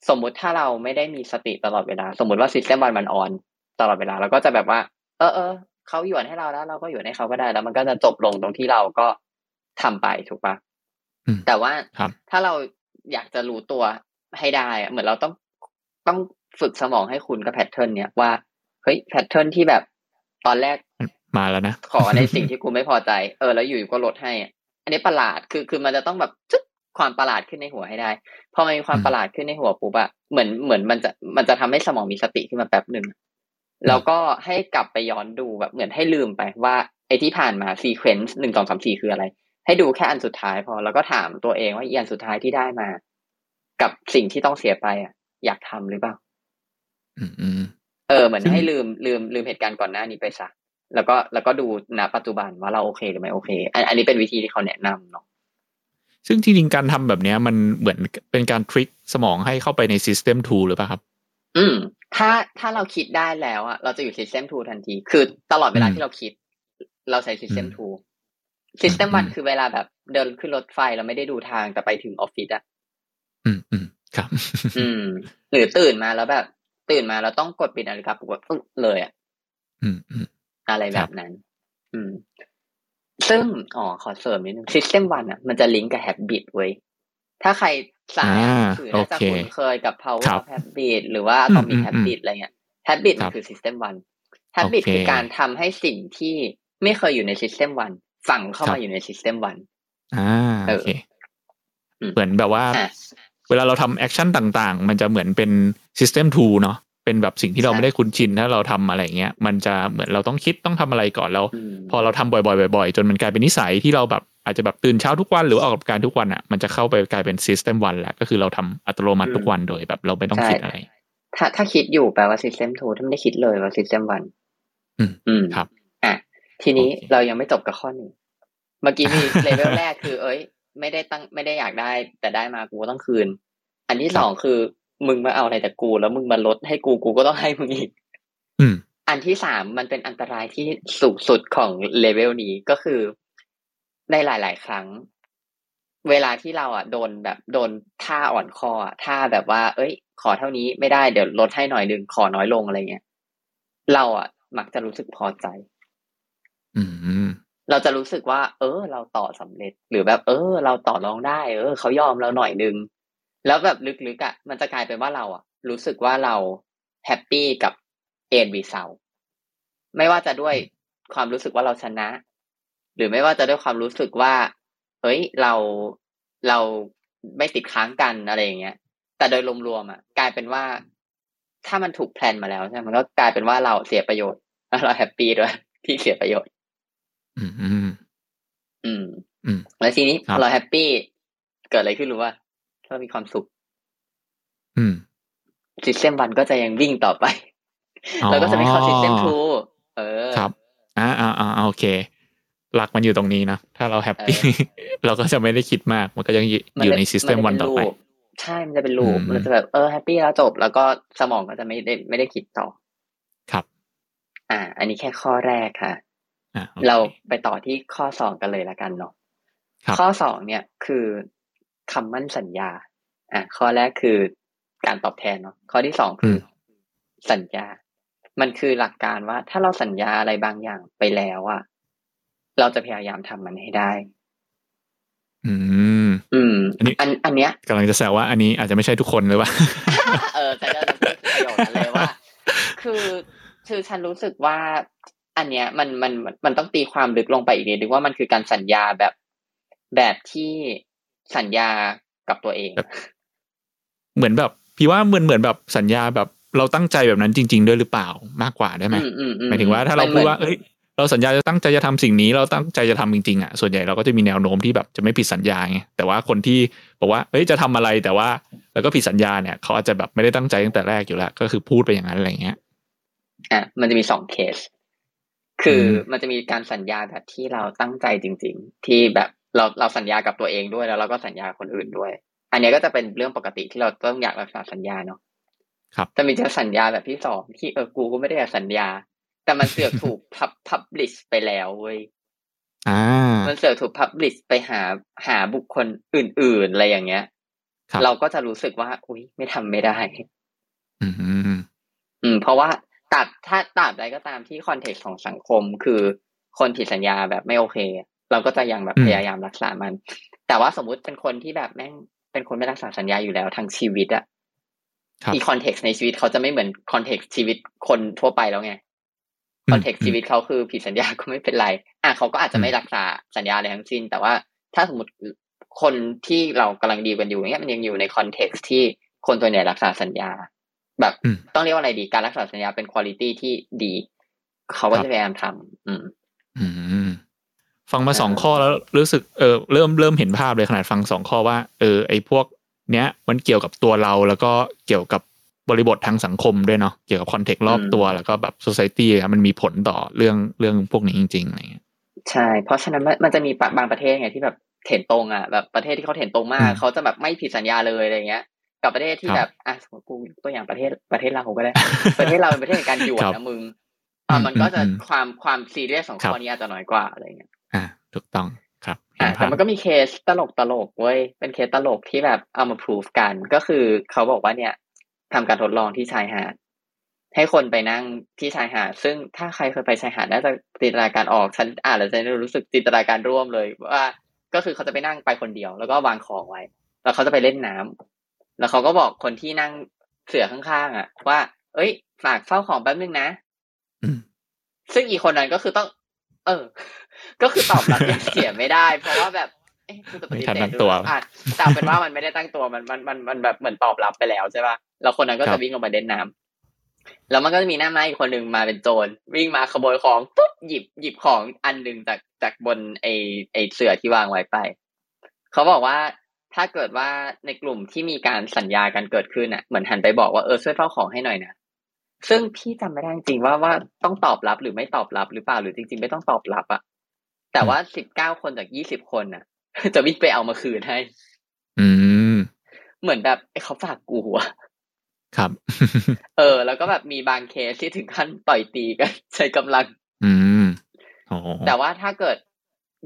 สมมุติถ้าเราไม่ได้มีสติตลอดเวลา สมมุติว่า system one มัน on ตลอดเวลาเราก็จะแบบว่า เออเออเขาหยวนให้เราแล้ว เราก็หยวนให้เขาก็ได้ แล้วมันก็จะจบลงตรงที่เราก็ทำไปถูกปะอืมแต่ว่าครับถ้าเราอยากจะรู้ตัวให้ได้อะเหมือนเราต้องต้องฝึกสมองให้คุ้นกับ pattern เนี้ยว่าเฮ้ย pattern ที่แบบตอนแรกมาแล้วนะ ขอในสิ่งที่กูไม่พอใจ เออ แล้วอยู่ก็ลดให้อะอันนี้ประหลาดคือคือมันจะต้องแบบจึ๊กความประหลาดขึ้นในหัวให้ได้พอมันมีความอืมประหลาดขึ้นในหัวปุ๊บอะเหมือนเหมือนมันจะมันจะทำให้สมองมีสติขึ้นมาแป๊บหนึ่งแล้วก็ให้กลับไปย้อนดูแบบเหมือนให้ลืมไปว่าไอ้ที่ผ่านมาซีเควนซ์หนึ่งสองสามสี่คืออะไร ให้ดูแค่อันสุดท้ายพอแล้วก็ถามตัวเองว่าอีอันสุดท้ายที่ได้มา กับสิ่งที่ต้องเสียไปอะอยากทำหรือเปล่าอืมอืม เออเหมือนซึ่งให้ลืมลืมลืมเหตุการณ์ก่อนหน้านี้ไปซะแล้วก็แล้วก็ดูณปัจจุบันว่าเราโอเคหรือไม่โอเคอันอันนี้เป็นวิธีที่เขาแนะนำเนาะซึ่งจริงๆการทำแบบเนี้ยมันเหมือนเป็นการทริคสมองให้เข้าไปใน System 2 หรือเปล่าครับ อืม ถ้าถ้าเราคิดได้แล้วอะเราจะอยู่ System 2 ทันที คือตลอดเวลาอืมที่เราคิด เราใช้ System อืม2 System อืม1คือเวลาแบบเดินขึ้นรถไฟเราไม่ได้ดูทางแต่ไปถึงออฟฟิศอะอืมอืมครับ อืม หรือตื่นมาแล้วแบบ ตื่นมาเราต้องกดปิดนาฬิกาปลุกแบบปึ๊บเลยอะอืมอืมอะไรคแบรับบนั้น อืม ซึ่งอ๋อขอเสริมนิดนึง System 1อะมันจะลิงก์กับ Habit เว้ยถ้าใครสายอ่านหนังสืออ่าน่าจะโอเคคุ้นเคยกับ Power ครับ of Habit หรือว่าอืม Atomic อืม Habit อะไรเงี้ย Habit ครัมันบคือ System 1 Habit โอเคคือการทำให้สิ่งที่ไม่เคยอยู่ใน System 1ฝังเข้าครัมาบอยู่ใน System 1อ่าเอโออเคอืมเหมือนแบบว่าอะเวลาเราทำ action ต่าง ๆ มันจะเหมือนเป็น System 2 เนาะเป็นแบบสิ่งที่เราใช่ไม่ได้คุ้นชินถ้าเราทำอะไรเงี้ยมันจะเหมือนเราต้องคิดต้องทำอะไรก่อนแล้วอืมพอเราทำบ่อยๆบ่อยๆ จนมันกลายเป็นนิสัยที่เราแบบอาจจะแบบตื่นเช้าทุกวันหรือว่าออกกำลังกายทุกวันอะมันจะเข้าไปกลายเป็น System 1แล้วก็คือเราทำอัตโนมัติทุกวันโดยแบบเราไม่ต้องใช่คิดอะไร ถ้าถ้าคิดอยู่แปลว่า System 2ถ้าไม่ได้คิดเลยว่า System 1อืมอืมครับอะทีนี้โอเคเรายังไม่จบกับข้อหนึ่งเมื่อกี้มีเลเวลแรกคือ เอ้ย ไม่ได้ตั้งไม่ได้อยากได้ แต่ได้มากูก็ต้องคืน อันที่สองคือ มึงมาเอาอะไรจากกู แล้วมึงมาลดให้กูกูก็ต้องให้มึงอีกอืมอันที่สามมันเป็นอันตรายที่สูงสุดของเลเวลนี้ก็คือในหลาย ๆ ครั้ง เวลาที่เราอะโดนแบบโดนท่าอ่อนคออะท่าแบบว่า เอ้ย ขอเท่านี้ไม่ได้เดี๋ยวลดให้หน่อยหนึ่งขอน้อยลงอะไรเงี้ยเราอะ มักจะรู้สึกพอใจอืมเราจะรู้สึกว่า เออ เราต่อสำเร็จ หรือแบบ เออ เราต่อรองได้ เออเขายอมเราหน่อยนึง แล้วแบบลึกๆอะมันจะกลายเป็นว่าเราอะ รู้สึกว่าเราแฮปปี้กับเอ็นวีเซาไม่ว่าจะด้วยความรู้สึกว่าเราชนะ หรือไม่ว่าจะด้วยความรู้สึกว่า เฮ้ยเราเราไม่ติดค้างกันอะไรอย่างเงี้ย แต่โดยรวมๆอะ กลายเป็นว่า ถ้ามันถูก plan มาแล้วใช่ไหมมันก็กลายเป็นว่าเราเสียประโยชน์แล้วเรา happy ด้วยที่เสียประโยชน์ อืมอืม อืมอืมแล้วทีนี้ครับพอเรา happy เกิดอะไรขึ้นรู้ว่า เรามีความสุข อืม system one ก็จะยังวิ่งต่อไปอ๋อเราก็จะไม่เข้า system two เออครับอ่าอ่าอ่าโอเค หลักมันอยู่ตรงนี้นะ ถ้าเรา happyเราก็จะไม่ได้คิดมาก มันก็ยังอยู่มัอยู่จะใน System มัวันจะต่อเป็ไปลูปใช่มันจะเป็นลูปอืมมันจะแบบเออแฮปปี้แล้วจบ แล้วก็สมองก็จะไม่ได้ไม่ได้คิดต่อ ครับ อ่า อันนี้แค่ข้อแรกค่ะอ่าโอคเราไปต่อที่ข้อสองกันเลยละกันเนาะครับข้อสองเนี่ยคือ คำมั่นสัญญา อะ ข้อแรกคือการตอบแทนเนาะข้อที่สองคืออสัญญา มันคือหลักการว่า ถ้าเราสัญญาอะไรบางอย่างไปแล้วอะเราจะพยายามทำมันให้ได้ อืม อืม อันนี้อันอันเนี้ยกำลังจะแซวว่าอันนี้อาจจะไม่ใช่ทุกคนเลยว่า เออแต่จะพูดประโยคนั้นเลยว่าคือคือคือฉันรู้สึกว่า อันเนี้ย มันมันมันต้องตีความลึกลงไปอีกนิดนึงว่ามันคือการสัญญาแบบแบบที่ สัญญากับตัวเอง เหมือนแบบ พี่ว่าเหมือนเหมือนแบบสัญญาแบบเราตั้งใจแบบนั้นจริง ๆ ด้วยหรือเปล่ามากกว่าได้ไหมอือือืหมายถึงว่าถ้าเราพูดว่าเอ้ยเราสัญญาจะตั้งใจจะทำสิ่งนี้เราตั้งใจจะทำจริงๆอะส่วนใหญ่เราก็จะมีแนวโน้มที่แบบจะไม่ผิดสัญญาไงแต่ว่าคนที่บอกว่าเอ้ยจะทำอะไรแต่ว่า แล้วก็ผิดสัญญาเนี่ยเขาอาจจะแบบไม่ได้ตั้งใจตั้งแต่แรกอยู่แล้วก็คือพูดไปอย่างนั้นอะไรเงี้ยอะมันจะมีสองเคส คืออมมันจะมีการสัญญาแบบที่เราตั้งใจจริง ๆ ที่แบบ เราเราสัญญากับตัวเองด้วยแล้วเราก็สัญญาคนอื่นด้วย อันเนี้ยก็จะเป็นเรื่องปกติที่เราต้องอยากรักษาสัญญาเนาะครับแต่มีจะสัญญาแบบที่สองที่เออกูก็ไม่ได้อยากสัญญา แต่มันเสือกถูก pub publish ไปแล้วเว้ยอ่ามันเสือกถูก publish ไปหาหาบุคคลอื่น ๆ อะไรอย่างเงี้ยครับเราก็จะรู้สึกว่า อุ้ยไม่ทำไม่ได้ อืม อืม เพราะว่าตราบถ้าตราบใดก็ตามที่ context ของสังคมคือคนผิดสัญญาแบบไม่โอเค เราก็จะยังแบบอืมพยายามรักษามัน แต่ว่าสมมุติเป็นคนที่แบบแม่งเป็นคนไม่รักษาสัญญาอยู่แล้วทั้งชีวิตอะครับอี context ในชีวิตเขาจะไม่เหมือน context ชีวิตคนทั่วไปแล้วไงอืมคอนเท็กซ์ชีวิตเขาคือผิดสัญญาก็ไม่เป็นไร อะเขาก็อาจจะไม่รักษาสัญญาอะไรทั้งสิ้น แต่ว่าถ้าสมมติคนที่เรากำลังดีลกันอยู่อย่างเงี้ยมันยังอยู่ใน context ที่คนตัวใหญ่รักษาสัญญา แบบอืมต้องเรียกว่าอะไรดีการรักษาสัญญาเป็นคุณ i t y ที่ดี เขาก็ครับจะพยายามทำอืมอืม ฟังมาเออสองข้อแล้วรู้สึกเออเริ่มเริ่มเห็นภาพเลยขนาดฟังสองข้อว่าเออไอพวกเนี้ยมันเกี่ยวกับตัวเราแล้วก็เกี่ยวกับบริบททางสังคมด้วยเนาะเกี่ยวกับคอนเทกต์รอบตัวแล้วก็แบบโซซ i ตี้มันมีผลต่อเรื่องเรื่องพวกนี้จริงๆอะไรเงี้ยใช่ เพราะฉะนั้นมันมันจะมีปะบางประเทศไงที่แบบเถนตรงอะแบบประเทศที่เขาเถนตรงมากอืมเขาจะแบบไม่ผิดสัญญาเลยอะไรเงี้ย กับประเทศที่ครับแบบอะสมมติกูยกตัวอย่างประเทศประเทศเราก็ได้ ประเทศเราเป็นประเทศแห่งการหยวนครับนะมึงอะอืมมันก็จะอืมความความซีเรียสของครัข้บอนี้อาจจะน้อยกว่าอะไรเงี้ยอ่า ถูกต้องครับเห็อะนแต่ภาพมันก็มีเคสตลกตลกเว้ย เป็นเคสตลกที่แบบเอามาพิสูจกัน ก็คือเขาบอกว่าเนี่ยทำการทดลองที่ชายหาด ให้คนไปนั่งที่ชายหาด ซึ่งถ้าใครเคยไปชายหาดน่าจะจินตนาการออก ฉันอ่านแล้วจะรู้สึกจินตนาการร่วมเลยว่า ก็คือเขาจะไปนั่งไปคนเดียว แล้วก็วางของไว้ แล้วเขาจะไปเล่นน้ำแล้วเขาก็บอกคนที่นั่งเสือข้างๆอะ ว่า เอ้ย ฝากเฝ้าของแป๊บนึงนะอืมซึ่งอีกคนนั้นก็คือต้อง เออ ก็คือตอบรับอย่างเสียไม่ได้ เพราะว่าแบบเอ๊ะกูจะปฏิไม่ทันเสตั้ธงหรือตัวเปล่าอะแต่เอาเป็นว่ามันไม่ได้ตั้งตัวมันมันมันมันแบบเหมือนตอบรับไปแล้วใช่ป่ะแล้วคนนั้นก็ครัจะบวิ่งลงไปเล่นน้ำแล้วมันก็จะมีหน้าม้าอีกคนหนึ่งมาเป็นโจรวิ่งมาขโมยของปุ๊บหยิบหยิบของอันหนึ่งจากจากบนไอไอเสื่อที่วางไว้ไป เขาบอกว่าถ้าเกิดว่าในกลุ่มที่มีการสัญญากันเกิดขึ้นอะเหมือนหันไปบอกว่าเออช่วยเฝ้าของให้หน่อยนะ ซึ่งพี่จำไม่ได้จริงๆว่าว่าต้องตอบรับหรือไม่ตอบรับหรือเปล่าหรือจริง ๆ ไม่ต้องตอบรับอะแต่ว่าสิบเก้าคนจากยี่สิบคนน่ะ จะวิ่งไปเอามาคืนให้ อืม เหมือนแบบไอ้เขาฝากกูอะครับ เออ แล้วก็แบบมีบางเคสที่ถึงขั้นต่อยตีกัน ใช้กำลัง อืมโอ้แต่ว่าถ้าเกิด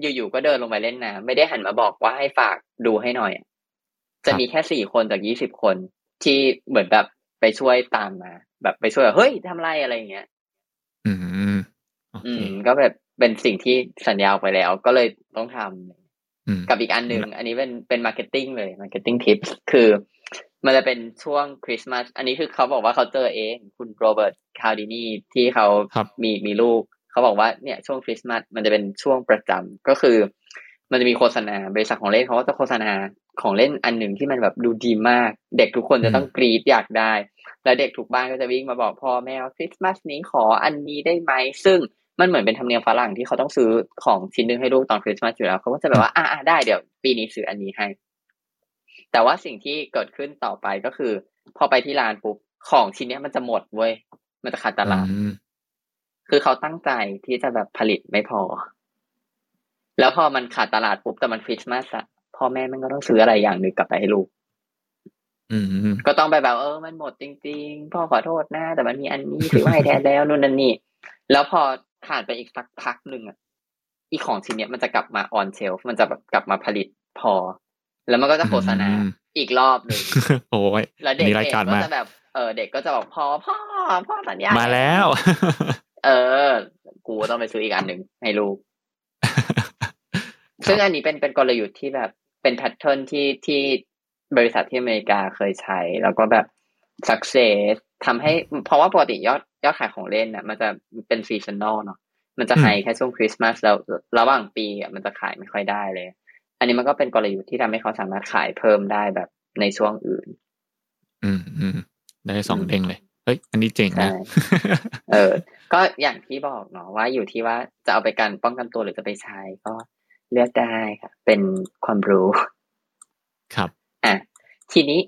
อยู่ๆก็เดินลงไปเล่นน้ำไม่ได้หันมาบอกว่าให้ฝากดูให้หน่อยอะจะมีแค่สี่คนจากยี่สิบคนที่เหมือนแบบ ไปช่วยตามมา แบบไปช่วยแบบเฮ้ยทำไรอะไรอย่างเงี้ย อืมโอเคอืมก็แบบเป็นสิ่งที่สัญญาออกไปแล้ว ก็เลยต้องทำอืมกับอีกอันหนึ่งอันนี้เป็นเป็น marketing เลย marketing tip คือ มันจะเป็นช่วงคริสต์มาสอันนี้คือเขาบอกว่าเขาเจอเอง คุณโรเบิร์ตคาร์ดินีที่เขาครับมีมีลูก เขาบอกว่าเนี่ยช่วงคริสต์มาสมันจะเป็นช่วงประจำก็คือ มันจะมีโฆษณาบริษัทของเล่นเขาก็จะโฆษณาของเล่นอันหนึ่งที่มันแบบดูดีมาก เด็กทุกคนจะต้องกรีดอยากได้ แล้วเด็กทุกบ้านก็จะวิ่งมาบอกพ่อแม่ว่าคริสต์มาสนี้ขออันนี้ได้ไหมซึ่งมันเหมือนเป็นธรรมเนียมฝรั่งที่เขาต้องซื้อของชิ้นหนึงให้ลูกตอนคริสต์มาสอยู่แล้วเขาก็จะแบบว่าอ่าอ่าได้เดี๋ยวปีนี้ซื้ออันนี้ให้ แต่ว่าสิ่งที่เกิดขึ้นต่อไปก็คือ พอไปที่ร้านปุ๊บของชิ้นเนี้ยมันจะหมดเว้ยมันจะขาดตลาดอืมคือเขาตั้งใจที่จะแบบผลิตไม่พอ แล้วพอมันขาดตลาดปุ๊บแต่มันคริสต์มาสอะพ่อแม่มันก็ต้องซื้ออะไรอย่างหนึ่งกลับไปให้ลูกอืมก็ต้องไปแบบเออมันหมดจริง ๆ พ่อขอโทษนะแต่มันมีอันนี้ถือว่าให้แทนแล้วนู่นนั่นนี่แล้วพอผ่านไปอีกสักพักหนึ่งอะอีของชิ้นเนี้ยมันจะกลับมาออนเชลฟ์มันจะแบบกลับมาผลิตพอ แล้วมันก็จะโฆษณาอืมอีกรอบหนึ่งโอ้ยแล้วเด็กมีรายเองการก็มาจะแบบเออเด็กก็จะบอกพ่อพ่อพ่อสัญญามาแล้ว เออ กูต้องไปซื้ออีกอันหนึ่งให้ลูก ซึ่งอันนี้เป็นเป็นกลยุทธ์ที่แบบเป็นแพทเทิร์นที่ที่บริษัทที่อเมริกาเคยใช้ แล้วก็แบบสักเซสทำให้เพราะว่าปกติยอดยอดขายของเล่นน่ะ มันจะเป็นซีซันนอลเนาะมันจะไฮแค่ช่วงคริสต์มาสแล้วระหว่างปีอะมันจะขายไม่ค่อยได้เลย อันนี้มันก็เป็นกลยุทธ์ที่ทำให้เขาสามารถขายเพิ่มได้แบบในช่วงอื่น อืมอืมได้สองเด้งเลยเฮ้ยอันนี้เจ๋งนะเออ ก็อย่างที่บอกเนาะว่าอยู่ที่ว่าจะเอาไปการป้องกันตัวหรือจะไปใช้ก็ เลือกได้ค่ะ เป็นความรู้ ครับ อะ ทีนี้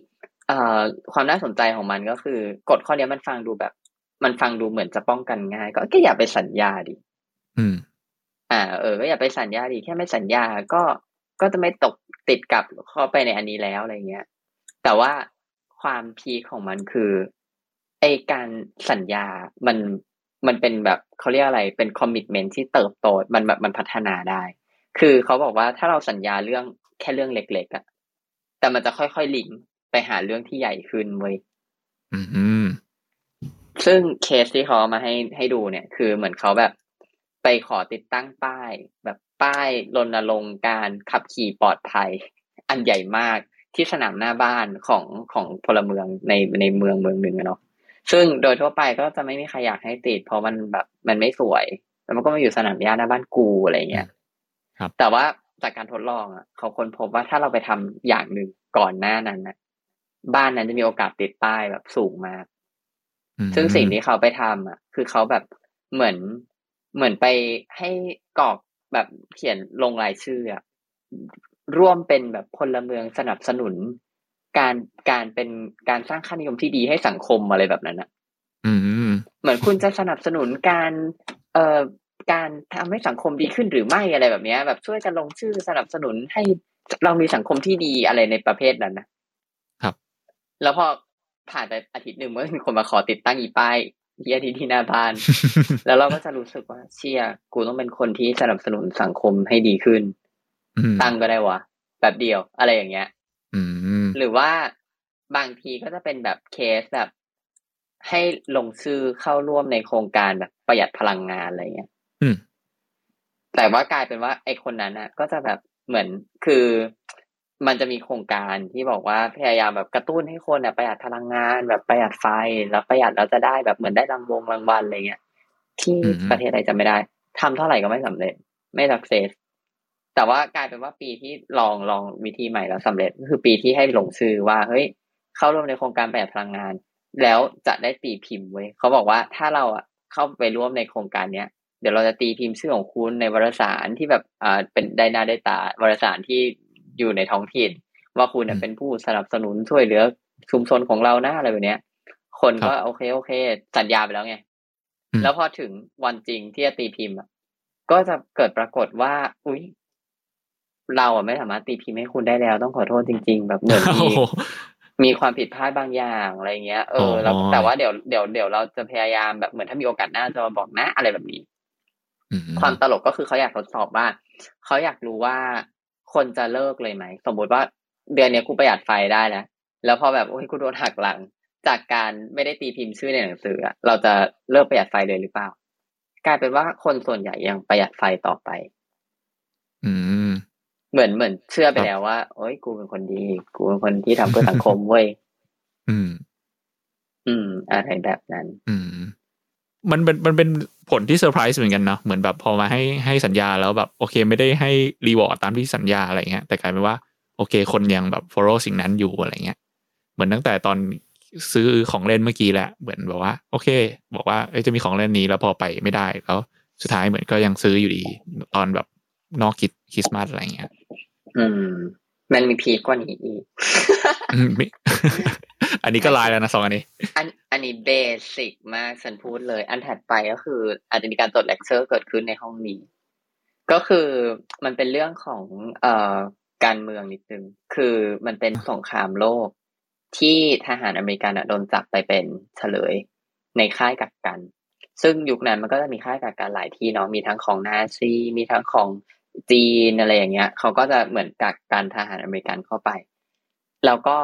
เอ่อ ความน่าสนใจของมันก็คือกฎข้อนี้มันฟังดูแบบ มันฟังดูเหมือนจะป้องกันง่าย ก็ก็อย่าไปสัญญาดิ อืม อ่า เออ ก็อย่าไปสัญญาดิ แค่ไม่สัญญา ก็ ก็จะไม่ตกติดกับเข้าไปในอันนี้แล้วอะไรเงี้ย แต่ว่าความพีคของมันคือไอการสัญญา มัน มันเป็นแบบเขาเรียกอะไร เป็นคอมมิชเมนที่เติบโต มันแบบมันพัฒนาได้ คือเขาบอกว่าถ้าเราสัญญาเรื่องแค่เรื่องเล็กๆอะแต่มันจะค่อยๆลิงก์ไปหาเรื่องที่ใหญ่ขึ้นเว้ยอืมซึ่งเคสที่เขาเอามาให้ให้ดูเนี่ย คือเหมือนเขาแบบ ไปขอติดตั้งป้าย แบบป้ายรณรงค์การขับขี่ปลอดภัย อันใหญ่มากที่สนามหน้าบ้านของของพลเมืองในในเมืองเมืองหนึ่งอะเนาะซึ่งโดยทั่วไปก็จะไม่มีใครอยากให้ติด เพราะมันแบบมันไม่สวย แล้วมันก็มาอยู่สนามหญ้าหน้าบ้านกูอะไรเงี้ยครับ แต่ว่าจากการทดลองอะเขาค้นพบว่าถ้าเราไปทำอย่างหนึ่งก่อนหน้านั้นนะบ้านนั้นจะมีโอกาสติดป้ายแบบสูงมากอืมซึ่งสิ่งที่เขาไปทำอะ คือเขาแบบเหมือนเหมือนไปให้กรอกแบบเขียนลงรายชื่ออะร่วมเป็นแบบพลเมืองสนับสนุน การการเป็นการสร้างค่านิยมที่ดีให้สังคมอะไรแบบนั้นอะอืมเหมือนคุณจะสนับสนุนการ เอ่อ การทำให้สังคมดีขึ้นหรือไม่อะไรแบบเนี้ยแบบช่วยกันลงชื่อสนับสนุนให้เรามีสังคมที่ดีอะไรในประเภทนั้นนะครับ แล้วพอผ่านไปอาทิตย์หนึ่งเมื่อมีคนมาขอติดตั้งอีป้ายเฮียที่ที่หน้าบ้าน แล้วเราก็จะรู้สึกว่า เชียกูต้องเป็นคนที่สนับสนุนสังคมให้ดีขึ้นอืมตั้งก็ได้วะแบบเดียวอะไรอย่างเงี้ยอืมหรือว่าบางทีก็จะเป็นแบบเคสแบบให้ลงชื่อเข้าร่วมในโครงการแบบประหยัดพลังงานอะไรเงี้ยอืม แต่ว่ากลายเป็นว่าไอ้คนนั้นน่ะก็จะแบบเหมือนคือ มันจะมีโครงการที่บอกว่าพยายามแบบกระตุ้นให้คนน่ะประหยัดพลังงาน แบบประหยัดไฟแล้วประหยัดแล้วจะได้แบบเหมือนได้รางวงรางวัลอะไรเงี้ยที่ประเทศอะไรจะไม่ได้ทำเท่าไหร่ก็ไม่สำเร็จ ไม่สักเซสแต่ว่ากลายเป็นว่าปีที่ลองลองวิธีใหม่แล้วสำเร็จก็คือปีที่ให้ลงชื่อว่าเฮ้ยเข้าร่วมในโครงการประหยัดพลังงาน แล้วจะได้ตีพิมพ์เว้เขาบอกว่าถ้าเราอะเข้าไปร่วมในโครงการเนี้ย ดี๋ยวเราจะตีพิมพ์ชื่อของคุณในวารสารที่แบบอ่าเป็นได้หน้าได้ตาวารสารที่อยู่ในท้องถิ่น ว่าคุณเนี่ยเป็นผู้สนับสนุนช่วยเหลือชุมชนของเรานะอะไรแบบเนี้ย คนก็โอเคโอเค สัญญาไปแล้วไงอืมแล้วพอถึงวันจริงที่จะตีพิมพ์อะก็จะเกิดปรากฏว่า อุ๊ยเราอะไม่สามารถตีพิมพ์ให้คุณได้แล้วต้องขอโทษจริง ๆ แบบเหมือนโอ้มีโหมีความผิดพลาดบางอย่างอะไรเงี้ยเอออแล้วแต่ว่าเดี๋ยวเดี๋ยวเดี๋ยวเราจะพยายามแบบเหมือนถ้ามีโอกาสหน้าจะมาบอกนะอะไรแบบนี้อืม ความตลกก็คือเขาอยากทดสอบว่าเขาอยากรู้ว่าคนจะเลิกเลยไหมสมมติว่าเดือนเนี้ยกูประหยัดไฟได้แล้วแล้วพอแบบโอ้ยกูโดนหักหลัง จากการไม่ได้ตีพิมพ์ชื่อในหนังสืออะเราจะเลิกประหยัดไฟเลยหรือเปล่า กลายเป็นว่าคนส่วนใหญ่ยังประหยัดไฟต่อไป อืม เหมือนเหมือนเชื่อไปครับแล้วว่าโอ้ยกูเป็นคนดี กูเป็นคนที่ทำเพื่อสังคมเว้ยอืม อืม อะไรแบบนั้น อืม มันเป็นมันเป็นผลที่เซอร์ไพรส์เหมือนกันเนาะเหมือนแบบพอมาให้ให้สัญญาแล้วแบบโอเคไม่ได้ให้รีวอร์ดตามที่สัญญาอะไรเงี้ยแต่กลายเป็นว่าโอเค คนยังแบบ follow สิ่งนั้นอยู่อะไรเงี้ยเหมือนตั้งแต่ตอนซื้อของเล่นเมื่อกี้แหละเหมือนแบบว่า โอเค บอกว่าเอจะมีของเล่นนี้แล้วพอไปไม่ได้แล้วสุดท้ายเหมือนก็ยังซื้ออยู่ดี ตอนแบบนอกคิดคริสต์มาสอะไรเงี้ย อืม มันมี peak กว่านี้อีก อืมไม่อันนี้ก็ร้ายแล้วนะสองอันนี้ อันอันนี้ basic มากฉันพูดเลย อันถัดไปก็คือ อาจจะมีการตรวจเลคเชอร์เกิดขึ้นในห้องนี้ ก็คือมันเป็นเรื่องของเอ่อการเมืองนิดนึง คือมันเป็นสงครามโลก ที่ทหารอเมริกันอะโดนจับไปเป็นเฉลยในค่ายกักกัน ซึ่งยุคนั้นมันก็จะมีค่ายกักกันหลายที่เนาะมีทั้งของนาซีมีทั้งของจีนอะไรอย่างเงี้ยเขาก็จะเหมือนกักกันทหารอเมริกันเข้าไป แล้วก็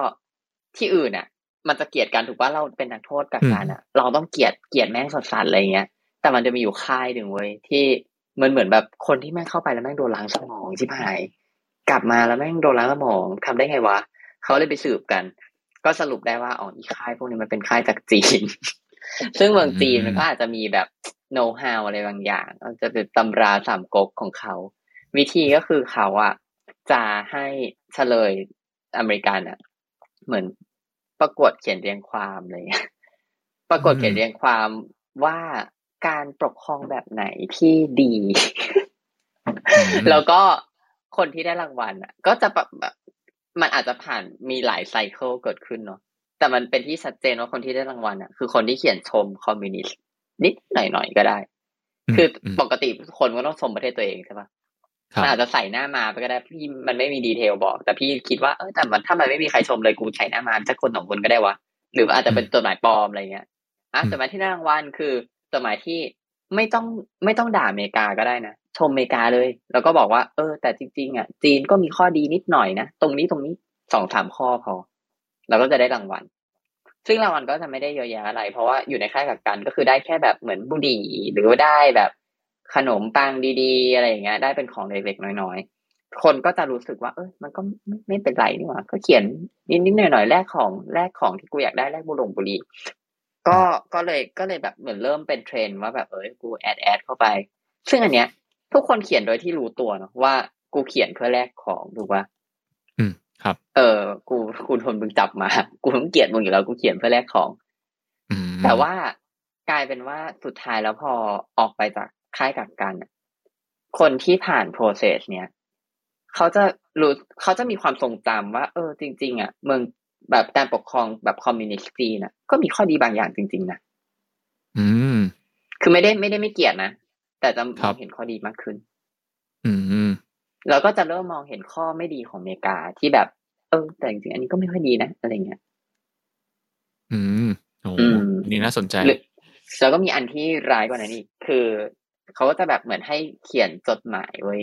ที่อื่นอะ มันจะเกลียดกันถูกว่าเราเป็นนักโทษกักกันอะ เราต้องเกลียดเกลียดแม่งสัสๆอะไรเงี้ย แต่มันจะมีอยู่ค่ายหนึ่งเว้ยที่มันเหมือนแบบคนที่แม่งเข้าไปแล้วแม่งโดนล้างสมองชิบหาย กลับมาแล้วแม่งโดนล้างสมองทำได้ไงวะเขาเลยไปสืบกัน ก็สรุปได้ว่าอ๋ออีค่ายพวกนี้มันเป็นค่ายจากจีน ซึ่งเมืองจีนมันก็อาจจะมีแบบโน้ตฮาวอะไรบางอย่างจะเป็นตำราสามก๊กของเขา วิธีก็คือเขาอะจะให้เฉลย อเมริกันอะเหมือนประกวดเขียนเรียงความอะไรเงี้ยประกวดเขียนเรียงความว่าการปกครองแบบไหนที่ดี แล้วก็คนที่ได้รางวัลอะ ก็จะแบบมันอาจจะผ่านมีหลายไซเคิลเกิดขึ้นเนาะแต่มันเป็นที่ชัดเจนว่าคนที่ได้รางวัลอะ คือคนที่เขียนชมคอมมิวนิสต์นิดหน่อยๆก็ได้ คือปกติคนก็ต้องชมประเทศตัวเองใช่ปะ มันอาจจะใส่หน้ามาไปก็ได้พี่มันไม่มีดีเทลบอก แต่พี่คิดว่าเออแต่มันถ้ามันไม่มีใครชมเลยกูใส่หน้ามาสักคนสองคนก็ได้วะหรืออาจจะเป็นจดหมายปลอมอะไรเงี้ยอะจดหมายที่ได้รางวัลคือจดหมายที่ไม่ต้องไม่ต้องด่าอเมริกาก็ได้นะชมอเมริกาเลย แล้วก็บอกว่า เออ แต่จริงๆอะจีนก็มีข้อดีนิดหน่อยนะตรงนี้ตรงนี้สองสามข้อพอ เราก็จะได้รางวัล ซึ่งรางวัลก็จะไม่ได้เยอะแยะอะไร เพราะว่าอยู่ในค่ายกักกันก็คือได้แค่แบบเหมือนบุหรี่หรือว่าได้แบบ ขนมปังดีๆ อะไรอย่างเงี้ย ได้เป็นของเล็กๆน้อยๆ คนก็จะรู้สึกว่า เออมันก็ไม่ไม่เป็นไรนี่หว่าก็เขียนนิดๆหน่อยๆแลกของแลกของที่กูอยากได้แลกบุหรี่บุหรี่ก็ก็เลยก็เลยแบบเหมือนเริ่มเป็นเทรนด์ว่าแบบเออกู add add เข้าไป ซึ่งอันเนี้ย ทุกคนเขียนโดยที่รู้ตัวเนาะว่ากูเขียนเพื่อแลกของถูกปะอืมครับ เออ กูกูโดนมึงจับมา กูต้องเกลียดมึงอยู่แล้วกูเขียนเพื่อแลกของแต่ว่ากลายเป็นว่าสุดท้ายแล้วพอออกไปจาก ค่ายกักกัน คนที่ผ่าน process เนี้ยเขาจะรู้เขาจะมีความทรงจำว่า เออ จริง ๆ อะ เมืองแบบการปกครองแบบคอมมิวนิสต์จีนนะก็มีข้อดีบางอย่างจริง ๆ นะอืม คือไม่ได้ไม่ได้ไม่เกลียดนะ แต่จะมองเห็นข้อดีมากขึ้น อืมเราก็จะเริ่มมองเห็นข้อไม่ดีของอเมริกาที่แบบ เออ แต่จริงๆอันนี้ก็ไม่ค่อยดีนะอะไรเงี้ยอืมโอ้นี่น่าสนใจแล้วก็มีอันที่ร้ายกว่านั้นอีกคือ เขาก็จะแบบเหมือนให้เขียนจดหมายไว้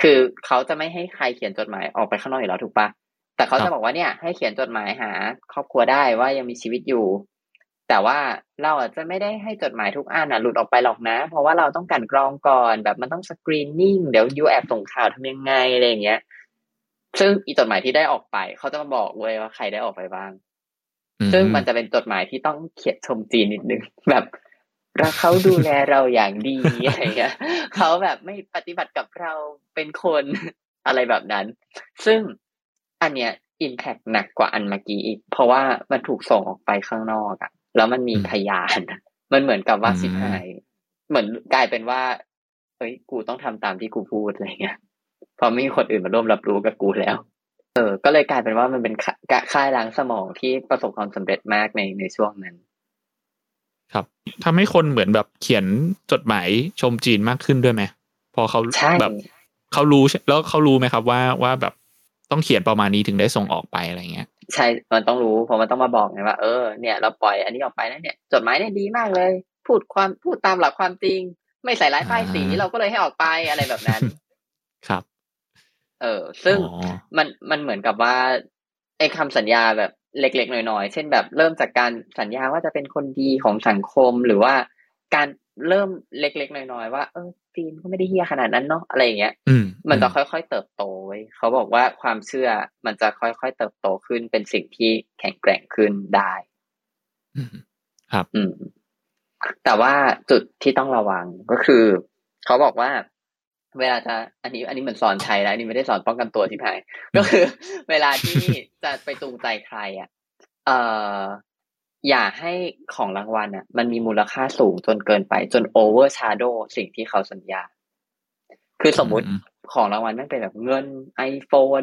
คือเขาจะไม่ให้ใครเขียนจดหมายออกไปข้างนอกอยู่แล้วถูกปะแต่เขาจะบอกว่าเนี่ย ให้เขียนจดหมายหา ครอบครัวได้ว่ายังมีชีวิตอยู่ แต่ว่าเราอาจจะไม่ได้ให้จดหมายทุกอันอะหลุดออกไปหรอกนะ เพราะว่าเราต้องการกรองก่อนแบบมันต้องสกรีนนิ่งเดี๋ยวยูแอบส่งข่าวทำยังไงอะไรอย่างเงี้ย ซึ่งอีจดหมายที่ได้ออกไป เขาจะมาบอกเว้ยว่าใครได้ออกไปบ้าง ซึ่งมันจะเป็นจดหมายที่ต้องเขียนชมจีนนิดนึงแบบ รักเขาดูแลเราอย่างดีอะไรเงี้ยเขาแบบไม่ปฏิบัติกับเราเป็นคนอะไรแบบนั้น ซึ่งอันเนี้ยอิมแพกหนักกว่าอันเมื่อกี้อีก เพราะว่ามันถูกส่งออกไปข้างนอกอะแล้วมันมีพยาน มันเหมือนกับว่าสิบหาย เหมือนกลายเป็นว่าเฮ้ยกูต้องทำตามที่กูพูดอะไรเงี้ยพอไม่มีคนอื่นมาร่วมรับรู้กับกูแล้ว เออ ก็เลยกลายเป็นว่ามันเป็นค่ายล้างสมองที่ประสบความสำเร็จมากในในช่วงนั้น ครับทำให้คนเหมือนแบบเขียนจดหมายชมจีนมากขึ้นด้วยไหมพอเขาแบบเขารู้แล้วเขารู้ไหมครับว่าว่าแบบต้องเขียนประมาณนี้ถึงได้ส่งออกไปอะไรเงี้ยใช่มันต้องรู้เพราะมันต้องมาบอกไงว่าเออเนี่ยเราปล่อยอันนี้ออกไปนะเนี่ย จดหมายเนี่ยดีมากเลย พูดความพูดตามหลักความจริง ไม่ใส่ร้ายป้ายสีเราก็เลยให้ออกไปอะไรแบบนั้น ครับ เออ ซึ่งมันมันเหมือนกับว่าไอ้คาสัญญาแบบ เล็กๆน้อยๆ เช่นแบบเริ่มจากการสัญญาว่าจะเป็นคนดีของสังคมหรือว่าการเริ่มเล็กๆน้อยๆ ว่าเออจีนก็ไม่ได้เฮียขนาดนั้นเนาะอะไรอย่างเงี้ยมันจะค่อยๆ เติบโตไว้เขาบอกว่าความเชื่อมันจะค่อยๆ เติบโตขึ้นเป็นสิ่งที่แข็งแกร่งขึ้นได้ครับ อืมแต่ว่าจุดที่ต้องระวังก็คือ เขาบอกว่า เวลาจะอันนี้อันนี้เหมือนสอนใช้แล้วอันนี้ไม่ได้สอนป้องกันตัวที่ไหนก็คือ เวลาที่จะไปจูงใจใครอะเอ่ออย่าให้ของรางวัลอะ มันมีมูลค่าสูงจนเกินไป จนโอเวอร์ชาร์โดสิ่งที่เขาสัญญา คือสมมุติของรางวัลมันเป็นแบบเงินไอโฟน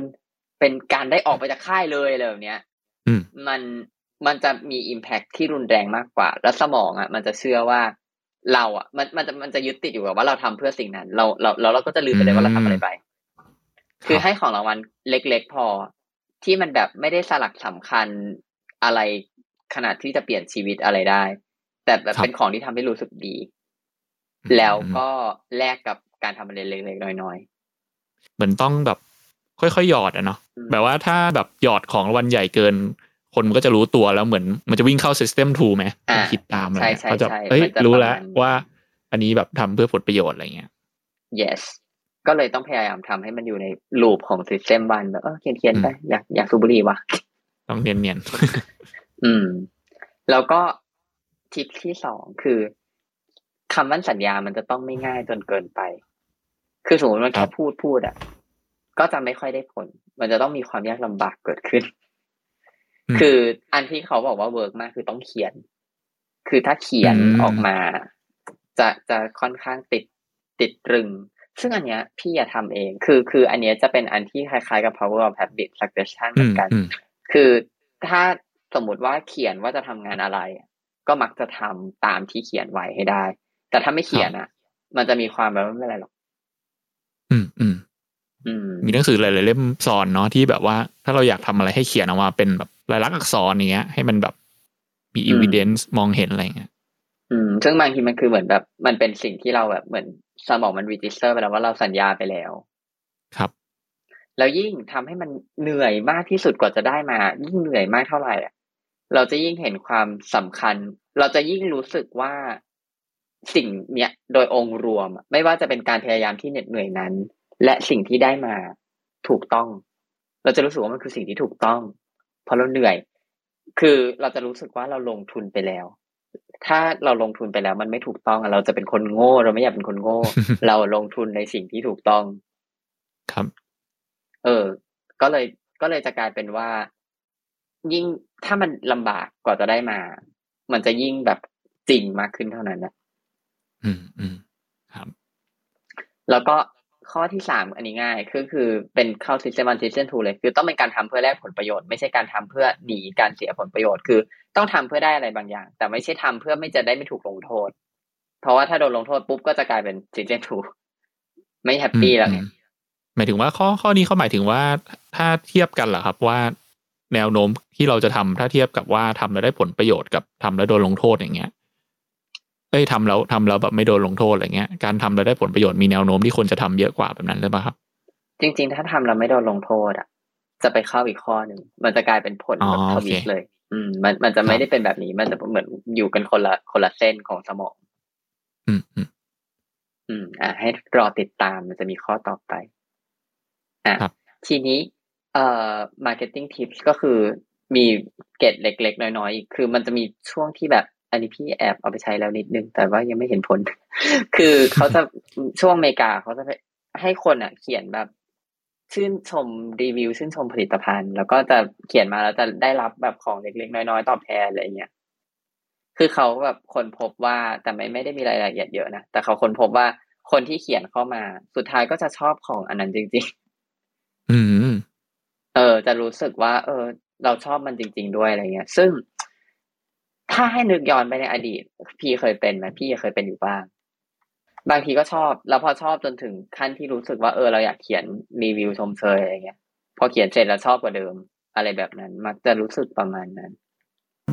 เป็นการได้ออกไปจากค่ายเลยอะไรแบบเนี้ยมันมันจะมีอิมแพคที่รุนแรงมากกว่า แล้วสมองอะ มันจะเชื่อว่า เราอะมันมันจะมันจะยึดติดอยู่กับว่าเราทำเพื่อสิ่งนั้นเราเราเราเราก็จะลืมไปเลยว่าเราทำอะไรไป คือให้ของรางวัลเล็ก ๆ พอที่มันแบบไม่ได้สลักสำคัญอะไรขนาดที่จะเปลี่ยนชีวิตอะไรได้ แต่แบบเป็นของที่ทำให้รู้สึกดี แล้วก็แลกกับการทำอะไรเล็กๆน้อยๆเหมือนต้องแบบ ค่อยๆหยอดอะเนาะแบบว่าถ้าแบบหยอดของรางวัลใหญ่เกิน คนมันก็จะรู้ตัวแล้วเหมือนมันจะวิ่งเข้า system t ูไหมคิดตามอะไรเขาจะเอ้ยรู้แล้วว่าอันนี้แบบทำเพื่อผลประโยชน์อะไรเงี้ย yes ก็เลยต้องพยายามทำให้มันอยู่ในลูปของ system วันแบบเออเขียนๆไปอยากอยากสูบบุหรี่วะต้องเนียนเนียนอืม แล้วก็ทิปที่สองคือคำมั่นสัญญามันจะต้องไม่ง่ายจนเกินไป คือสมมติมันแค่พูดพูดอะ ก็จะไม่ค่อยได้ผล มันจะต้องมีความยากลำบากเกิดขึ้น คืออันที่เขาบอกว่า work มากคือต้องเขียน คือถ้าเขียนออกมา จะจะค่อนข้างติดติดตรึง ซึ่งอันเนี้ยพี่อย่าทำเอง คือคืออันเนี้ยจะเป็นอันที่คล้ายๆกับ power of habit succession เหมือนกัน คือถ้าสมมติว่าเขียนว่าจะทำงานอะไร ก็มักจะทำตามที่เขียนไว้ให้ได้ แต่ถ้าไม่เขียนอะ มันจะมีความแบบไม่เป็นไรหรอก อืมอืมมีหนังสือหลายๆเล่มสอนเนาะที่แบบว่า ถ้าเราอยากทำอะไรให้เขียนออกมาเป็นแบบ ลายลักษณ์อักษรเนี้ย ให้มันแบบมี evidence มองเห็นอะไรเงี้ยอืม ซึ่งบางทีมันคือเหมือนแบบ มันเป็นสิ่งที่เราแบบเหมือนสมองมัน register ไปแล้วว่าเราสัญญาไปแล้ว ครับ แล้วยิ่งทำให้มันเหนื่อยมากที่สุดกว่าจะได้มา ยิ่งเหนื่อยมากเท่าไหร่อะเราจะยิ่งเห็นความสำคัญ เราจะยิ่งรู้สึกว่าสิ่งเนี้ยโดยองค์รวม ไม่ว่าจะเป็นการพยายามที่เหน็ดเหนื่อยนั้น และสิ่งที่ได้มาถูกต้อง เราจะรู้สึกว่ามันคือสิ่งที่ถูกต้องเพราะเราเหนื่อย คือเราจะรู้สึกว่าเราลงทุนไปแล้ว ถ้าเราลงทุนไปแล้วมันไม่ถูกต้องเราจะเป็นคนโง่ เราไม่อยากเป็นคนโง่ เราลงทุนในสิ่งที่ถูกต้อง ครับ เออ ก็เลยก็เลยจะกลายเป็นว่า ยิ่งถ้ามันลำบากกว่าจะได้มา มันจะยิ่งแบบจริงมากขึ้นเท่านั้นนะอืมอืมครับ แล้วก็ ข้อที่สามอันนี้ง่ายคือคือเป็นเข้า system one system two เลย คือต้องเป็นการทำเพื่อแลกผลประโยชน์ไม่ใช่การทำเพื่อหนีการเสียผลประโยชน์ คือต้องทำเพื่อได้อะไรบางอย่าง แต่ไม่ใช่ทำเพื่อไม่จะได้ไม่ถูกลงโทษ เพราะว่าถ้าโดนลงโทษปุ๊บก็จะกลายเป็น system two ไม่ happy แล้วไงหมายถึงว่าข้อข้อนี้เขาหมายถึงว่าถ้าเทียบกันเหรอครับว่าแนวโน้มที่เราจะทำถ้าเทียบกับว่าทำแล้วได้ผลประโยชน์กับทำแล้วโดนลงโทษอย่างเงี้ย เอ้ยทำแล้วทำแล้วแบบไม่โดนลงโทษอะไรเงี้ยการทำแล้วได้ผลประโยชน์มีแนวโน้มที่คนจะทำเยอะกว่าแบบนั้นหรือเปล่าครับ จริง ๆ ถ้าทำแล้วไม่โดนลงโทษอะ จะไปเข้าอีกข้อหนึ่งมันจะกลายเป็นผลแบบทวิตเลย อืม มันมันจะไม่ได้เป็นแบบนี้ มันจะเหมือนอยู่กันคนละคนละเส้นของสมอง อืมอืมอืม อ่าให้รอติดตามมันจะมีข้อต่อไปอ่าทีนี้เอ่อ marketing tips ก็คือมีเกตเล็ก ๆ น้อยๆอีกคือมันจะมีช่วงที่แบบ อันนี้พี่แอบเอาไปใช้แล้วนิดนึง แต่ว่ายังไม่เห็นผล คือเขาจะช่วงอเมริกาเขาจะให้คนอะ เขียนแบบชื่นชมรีวิว ชื่นชมผลิตภัณฑ์ แล้วก็จะเขียนมาแล้วจะได้รับแบบของเล็กๆน้อยๆตอบแทนอะไรเงี้ยคือเขาแบบคนพบว่าแต่ไม่ไม่ได้มีรายละเอียดเยอะนะแต่เขาคนพบว่าคนที่เขียนเข้ามา สุดท้ายก็จะชอบของอันนั้นจริง ๆ อืม เออ จะรู้สึกว่า เออ เราชอบมันจริง ๆ ด้วยอะไรเงี้ย ซึ่ง ถ้าให้นึกย้อนไปในอดีต พี่เคยเป็นไหมพี่เคยเป็นอยู่บ้าง บางทีก็ชอบ แล้วพอชอบจนถึงขั้นที่รู้สึกว่าเออเราอยากเขียนรีวิวชมเชยอะไรเงี้ย พอเขียนเสร็จแล้วชอบกว่าเดิม อะไรแบบนั้น มักจะรู้สึกประมาณนั้น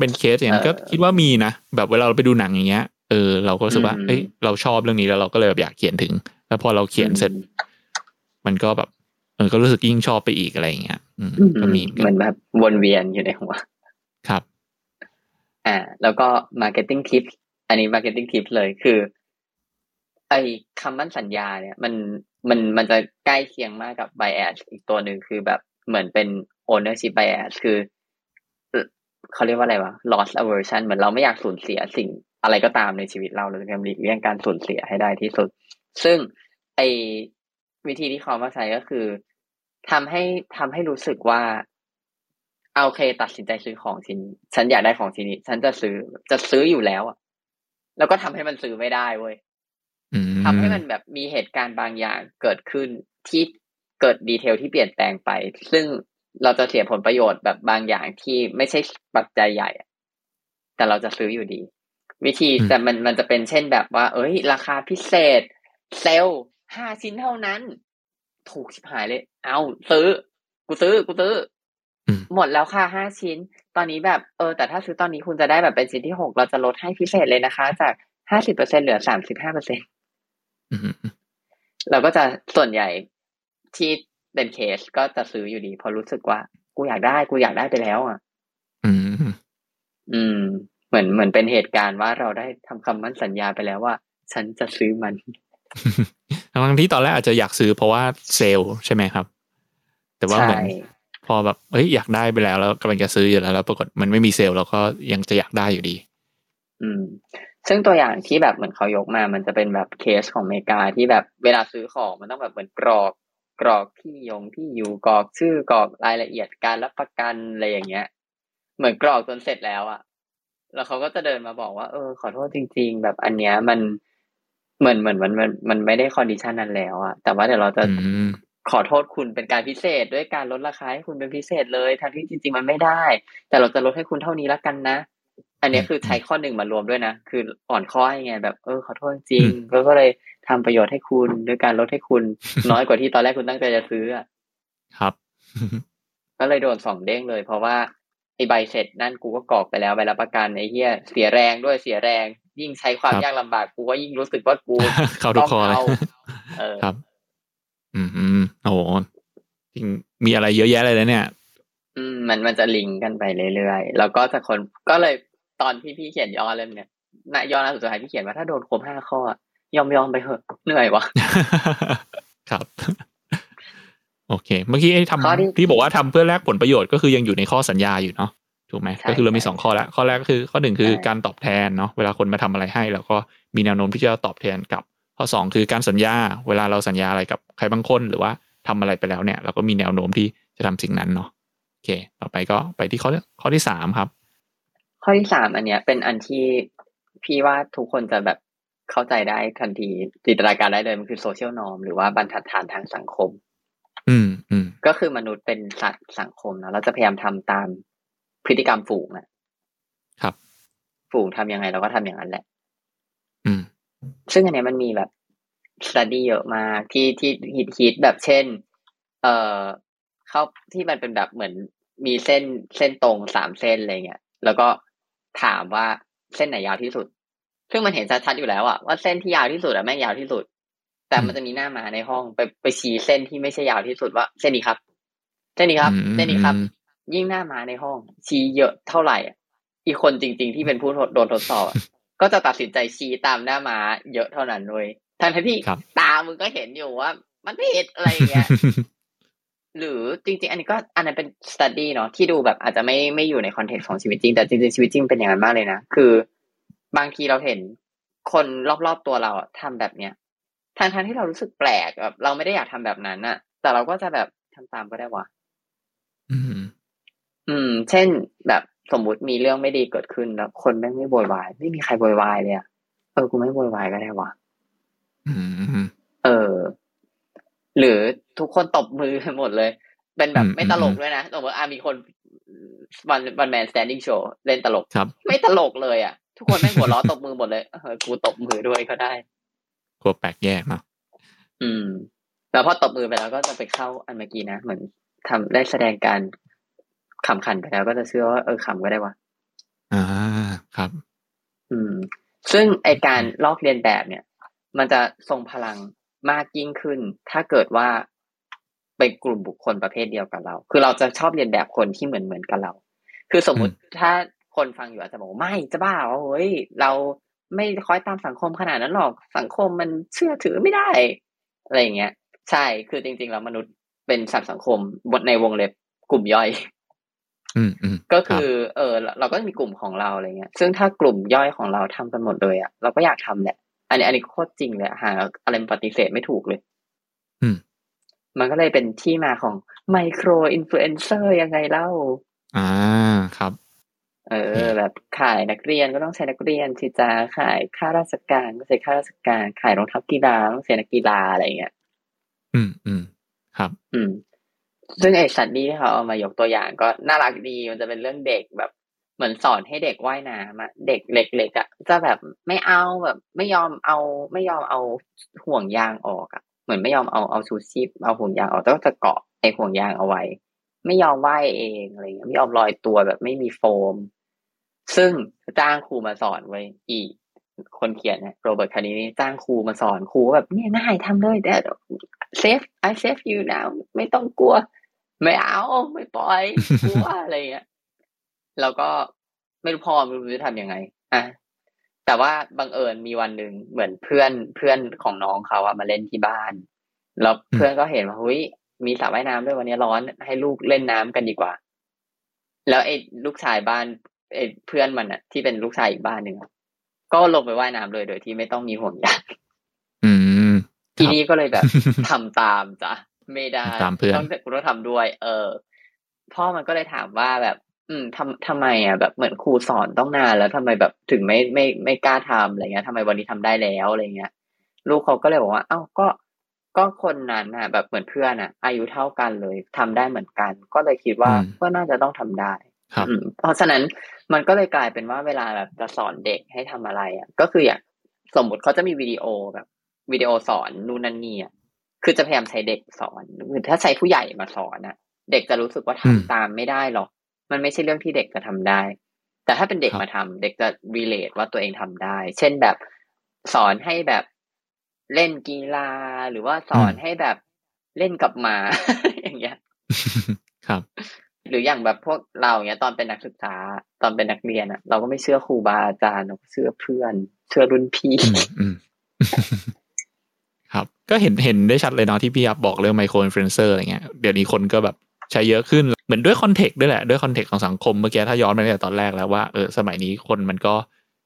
เป็นเคสอย่างนี้ก็คิดว่ามีนะแบบเวลาเราไปดูหนังอย่างเงี้ยเออเราก็รู้สึกว่าเอ้ยเราชอบเรื่องนี้แล้วเราก็เลยแบบอยากเขียนถึง แล้วพอเราเขียนเสร็จ มันก็แบบเออก็รู้สึกยิ่งชอบไปอีกอะไรอย่างเงี้ย อืมก็มีมันแบบวนเวียนอยู่ในหัวครับ อ่า แล้วก็ marketing tips อันนี้ marketing tips เลยคือ ไอคำมั่นสัญญาเนี่ย มันมันมันจะใกล้เคียงมากกับ bias อีกตัวหนึ่งคือแบบเหมือนเป็น ownership bias คือเขาเรียกว่าอะไรวะ loss aversion เหมือนเราไม่อยากสูญเสียสิ่งอะไรก็ตามในชีวิตเราเราจะพยายามหลีกเลี่ยงการสูญเสียให้ได้ที่สุด ซึ่งไอวิธีที่เขามาใช้ก็คือทำให้ทำให้รู้สึกว่า โอเค ตัดสินใจซื้อของชิ้นนี้ ฉันอยากได้ของชิ้นนี้ ฉันจะซื้อจะซื้ออยู่แล้วอะ แล้วก็ทำให้มันซื้อไม่ได้เว้ยทำให้มันแบบมีเหตุการณ์บางอย่างเกิดขึ้นที่เกิดดีเทลที่เปลี่ยนแปลงไป ซึ่งเราจะเสียผลประโยชน์แบบบางอย่างที่ไม่ใช่ปัจจัยใหญ่แต่เราจะซื้ออยู่ดี วิธีแต่มันมันจะเป็นเช่นแบบว่า เอ้ย ราคาพิเศษ เซลห้าชิ้นเท่านั้น ถูกชิบหายเลย เอาซื้อ กูซื้อ กูซื้อ หมดแล้วค่ะห้าชิ้น ตอนนี้แบบเออแต่ถ้าซื้อตอนนี้คุณจะได้แบบเป็นชิ้นที่หกเราจะลดให้พิเศษเลยนะคะ จากห้าสิบเปอร์เซ็นเหลือสามสิบห้าเปอร์เซ็นเราก็จะส่วนใหญ่ที่เป็นเคสก็จะซื้ออยู่ดีพอรู้สึกว่า กูอยากได้กูอยากได้ไปแล้ว อะ อืม อืม เหมือนเหมือนเป็นเหตุการณ์ว่าเราได้ทำคำมั่นสัญญาไปแล้วว่า ฉันจะซื้อมันทั้งที่ตอนแรกอาจจะอยากซื้อเพราะว่าเซลใช่ไหมครับ แต่ว่าเหมือน พอแบบเฮ้ยอยากได้ไปแล้วแล้วกำลังจะซื้ออยู่แล้วแล้วปรากฏมันไม่มีเซลล์เราก็ยังจะอยากได้อยู่ดี อืม ซึ่งตัวอย่างที่แบบเหมือนเขายกมา มันจะเป็นแบบเคสของอเมริกาที่แบบเวลาซื้อของมันต้องแบบเหมือนกรอกกรอกที่ยงที่อยู่กรอกชื่อกรอกรายละเอียดการรับประกันอะไรอย่างเงี้ย เหมือนกรอกจนเสร็จแล้วอะแล้วเขาก็จะเดินมาบอกว่า เออ ขอโทษจริง ๆ แบบอันเนี้ยมันเหมือนเหมือนมันมันมันไม่ได้ condition นั้นแล้วอะแต่ว่าเดี๋ยวเราจะอืม ขอโทษคุณเป็นการพิเศษด้วยการลดราคาให้คุณเป็นพิเศษเลยทั้งที่จริง ๆ มันไม่ได้ แต่เราจะลดให้คุณเท่านี้ละกันนะ อันเนี้ยคือใช้ข้อหนึ่งมารวมด้วยนะคืออ่อนข้อให้ไงแบบเออขอโทษจริงแล้วก็เลยทำประโยชน์ให้คุณด้วยการลดให้คุณน้อยกว่าที่ตอนแรกคุณตั้งใจจะซื้ออะครับ ก็เลยโดนสองเด้งเลย เพราะว่าไอใบเสร็จนั่นกูก็กรอกไปแล้วใบรับประกันไอเฮียเสียแรงด้วยเสียแรง ยิ่งใช้ความครับยากลำบากกูก็ยิ่งรู้สึกว่ากูเข้าทุกคอเลยต้องเอาเอ อครับอืมอืมโอ้โหจริงมีอะไรเยอะแยะเลยนะเนี่ย อืม มันมันจะลิงก์กันไปเรื่อยๆแล้วก็จะคนก็เลยตอนที่พี่เขียนย่อเล่มเนี่ยนะย่อหน้าสุดท้ายพี่เขียนว่าถ้าโดนครบห้าข้อยอมยอมไปเถอะเหนื่อยวะครับ โอเค เมื่อกี้ไอ้ข้อที่ทำที่บอกว่าทำเพื่อแลกผลประโยชน์ก็คือยังอยู่ในข้อสัญญาอยู่เนาะถูกไหมใช่ก็คือเรามีใช่สองข้อแล้วข้อแรกก็คือ ข้อหนึ่งคือใช่การตอบแทนเนาะเวลาคนมาทำอะไรให้เราก็มีแนวโน้มที่จะตอบแทนกลับ ข้อสองคือการสัญญา เวลาเราสัญญาอะไรกับใครบางคนหรือว่าทำอะไรไปแล้วเนี่ย เราก็มีแนวโน้มที่จะทำสิ่งนั้นเนาะโอเค ต่อไปก็ไปที่ข้อข้อที่สามครับ ข้อที่สามอันเนี้ย เป็นอันที่พี่ว่าทุกคนจะแบบเข้าใจได้ทันทีจินตนาการได้เลยมันคือโซเชียลนอมหรือว่าบรรทัดฐานทางสังคม อืมอืมก็คือมนุษย์เป็นสัตว์สังคมนะเราจะพยายามทำตามพฤติกรรมฝูงอะครับ ฝูงทำยังไงเราก็ทำอย่างนั้นแหละ อืม ซึ่งอันเนี้ยมันมีแบบสต u d ดี้เยอะมากที่ที่ฮิตฮิตแบบเช่น เอ่อเข้าที่มันเป็นแบบเหมือนมีเส้นเส้นตรงสามเส้นอะไรเงี้ย แล้วก็ถามว่าเส้นไหนยาวที่สุด ซึ่งมันเห็นชัดๆอยู่แล้วอะว่าเส้นที่ยาวที่สุดอะแม่งยาวที่สุด แต่มันจะมีหน้ามาในห้องไปไปชี้เส้นที่ไม่ใช่ยาวที่สุดว่าเส้นนี้ครับ เส้นนี้ครับอืมเส้นนี้ครับอืมยิ่งหน้ามาในห้องชี้เยอะเท่าไหร่อะอีกคนจริง ๆ ที่เป็นผู้โดนทดสอบอะ ก็จะตัดสินใจชี้ตามหน้ามาเยอะเท่านั้นเลยทั้งที่ครับตามึงก็เห็นอยู่ว่า มันผิดอะไรอย่างเงี้ยหรือจริง ๆ อันนี้ก็อันนั้นเป็น study เนาะที่ดูแบบอาจจะไม่ไม่อยู่ในคอนเทกต์ของชีวิตจริงแต่จริงๆชีวิตจริงเป็นอย่างนั้นมากเลยนะคือบางทีเราเห็นคนรอบๆตัวเราอะทำแบบเนี้ยทางทางๆที่เรารู้สึกแปลกแบบเราไม่ได้อยากทำแบบนั้นอะแต่เราก็จะแบบทำตามก็ได้วะอืมอืมเช่นแบบ สมมุติมีเรื่องไม่ดีเกิดขึ้นแล้วคนแม่งไม่โวยวาย ไม่มีใครโวยวายเลยอะเออกูไม่โวยวายก็ได้วะอืมเออ หรือทุกคนตบมือหมดเลย เป็นแบบอืมไม่ตลกอืมด้วยนะสมมติอะมีคน one one man standing show เล่นตลกครับ ไม่ตลกเลยอะ ทุกคนแม่งหัวเราะตบมือหมดเลยเออกูตบมือด้วยก็ได้กลัวแปลกแยกเนาะอืม แล้วพอตบมือไปแล้วก็จะไปเข้าอันเมื่อกี้นะเหมือนทำได้แสดงการ ขำขันไปแล้วก็จะเชื่อว่าเออขำก็ได้วะอ่าครับ อืม ซึ่งไอการลอกเรียนแบบเนี่ย มันจะทรงพลังมากยิ่งขึ้น ถ้าเกิดว่าเป็นกลุ่มบุคคลประเภทเดียวกับเรา คือเราจะชอบเรียนแบบคนที่เหมือนเหมือนกับเรา คือสมมุติถ้าคนฟังอยู่อาจจะบอกว่าไม่จะบ้าเหรอเฮ้ยเราไม่คอยตามสังคมขนาดนั้นหรอกสังคมมันเชื่อถือไม่ได้อะไรอย่างเงี้ย ใช่คือจริงๆแล้วมนุษย์เป็นสัตว์สังคมบทในวงเล็บกลุ่มย่อยอืมอืม ก็คือเออเราเราก็มีกลุ่มของเราอะไรเงี้ย ซึ่งถ้ากลุ่มย่อยของเราทำกันหมดเลยอะเราก็อยากทำแหละอันนี้อันนี้โคตรจริงเลยอะหาอะไรมาปฏิเสธไม่ถูกเลย อืม มันก็เลยเป็นที่มาของ micro influencer ยังไงเล่า อ่าครับ เออ แบบขายนักเรียนก็ต้องใช้นักเรียนสิจ้าขายข้าราชการก็ใช้ข้าราชการ ขายรองเท้ากีฬาต้องใช้นักกีฬาอะไรเงี้ย อืมอืมครับ อืม ซึ่งไอ้สัตว์นี้ที่เขาเอามายกตัวอย่างก็น่ารักดีมันจะเป็นเรื่องเด็กแบบเหมือนสอนให้เด็กว่ายน้ำอะเด็กเล็กๆอะจะแบบไม่เอาแบบไม่ยอมเอาไม่ยอมเอาห่วงยางออกอะเหมือนไม่ยอมเอาเอาชูชีพเอาห่วงยางออกต่ก็จะเกาะไอ้ห่วงยางเอาไว้ ไม่ยอมว่ายเองอะไรเงี้ยไม่ยอมลอยตัวแบบไม่มีโฟม ซึ่งจ้างครูมาสอนไว้อีก คนเขียนเนี่ยโรเบิร์ตคาร์ดินี่จ้างครูมาสอนครูแบบเนี่ยง่ายทำเลยแต่เซฟ I save you now ไม่ต้องกลัว ไม่เอาไม่ปล่อยกลัวอะไรเงี้ยแล้วก็ไม่รู้พ่อไม่รู้จะทำยังไงอะแต่ว่าบังเอิญมีวันหนึ่งเหมือนเพื่อนเพื่อนของน้องเขาอะมาเล่นที่บ้าน แล้วเพื่อนก็เห็นว่าเฮ้ยมีสระว่ายน้ำด้วยวันนี้ร้อนให้ลูกเล่นน้ำกันดีกว่า แล้วไอ้ลูกชายบ้านไอ้เพื่อนมันอะที่เป็นลูกชายอีกบ้านหนึ่ง ก็ลงไปว่ายน้ำเลยโดยที่ไม่ต้องมีห่วงยางอืมทีนี้ก็เลยแบบทำตามจ้ะไม่ได้ตามเพื่อนต้องกูต้องทำด้วย เออ พ่อมันก็เลยถามว่าแบบ อืมทำทำไมอะแบบเหมือนครูสอนต้องนานแล้วทำไมแบบถึงไม่ไม่ไม่กล้าทำอะไรเงี้ยทำไมวันนี้ทำได้แล้วอะไรเงี้ย ลูกเขาก็เลยบอกว่า เอ้าก็ก็คนนั้นอะ แบบเหมือนเพื่อนอะ อายุเท่ากันเลยทำได้เหมือนกัน ก็เลยคิดว่าอืมก็น่าจะต้องทำได้ครับอืม เพราะฉะนั้นมันก็เลยกลายเป็นว่าเวลาแบบจะสอนเด็กให้ทำอะไรอะ ก็คืออย่างสมมุติเขาจะมีวิดีโอแบบวิดีโอสอนนู่นนั่นนี่อะคือจะพยายามใช้เด็กสอนหรือถ้าใช้ผู้ใหญ่มาสอนอะ เด็กจะรู้สึกว่าทำอืมตามไม่ได้หรอก มันไม่ใช่เรื่องที่เด็กจะทำได้ แต่ถ้าเป็นเด็กครับมาทำเด็กจะ relate ว่าตัวเองทำได้ เช่นแบบสอนให้แบบเล่นกีฬาหรือว่าสอนให้แบบเล่นกับหมาอย่างเงี้ยครับ หรืออย่างแบบพวกเราเนี้ย ตอนเป็นนักศึกษา ตอนเป็นนักเรียนอะเราก็ไม่เชื่อครูบาอาจารย์เราเชื่อเพื่อน เชื่อรุ่นพี่ครับ ก็เห็นเห็นได้ชัดเลยเนาะที่พี่ยับบอกเรื่อง micro influencer อะไรเงี้ยเดี๋ยวนี้คนก็แบบใช้เยอะขึ้นเหมือนด้วย context ด้วยแหละ ด้วย context ของสังคมเมื่อกี้ถ้าย้อนไปตั้งแต่ตอนแรกแล้วว่าเออสมัยนี้คนมันก็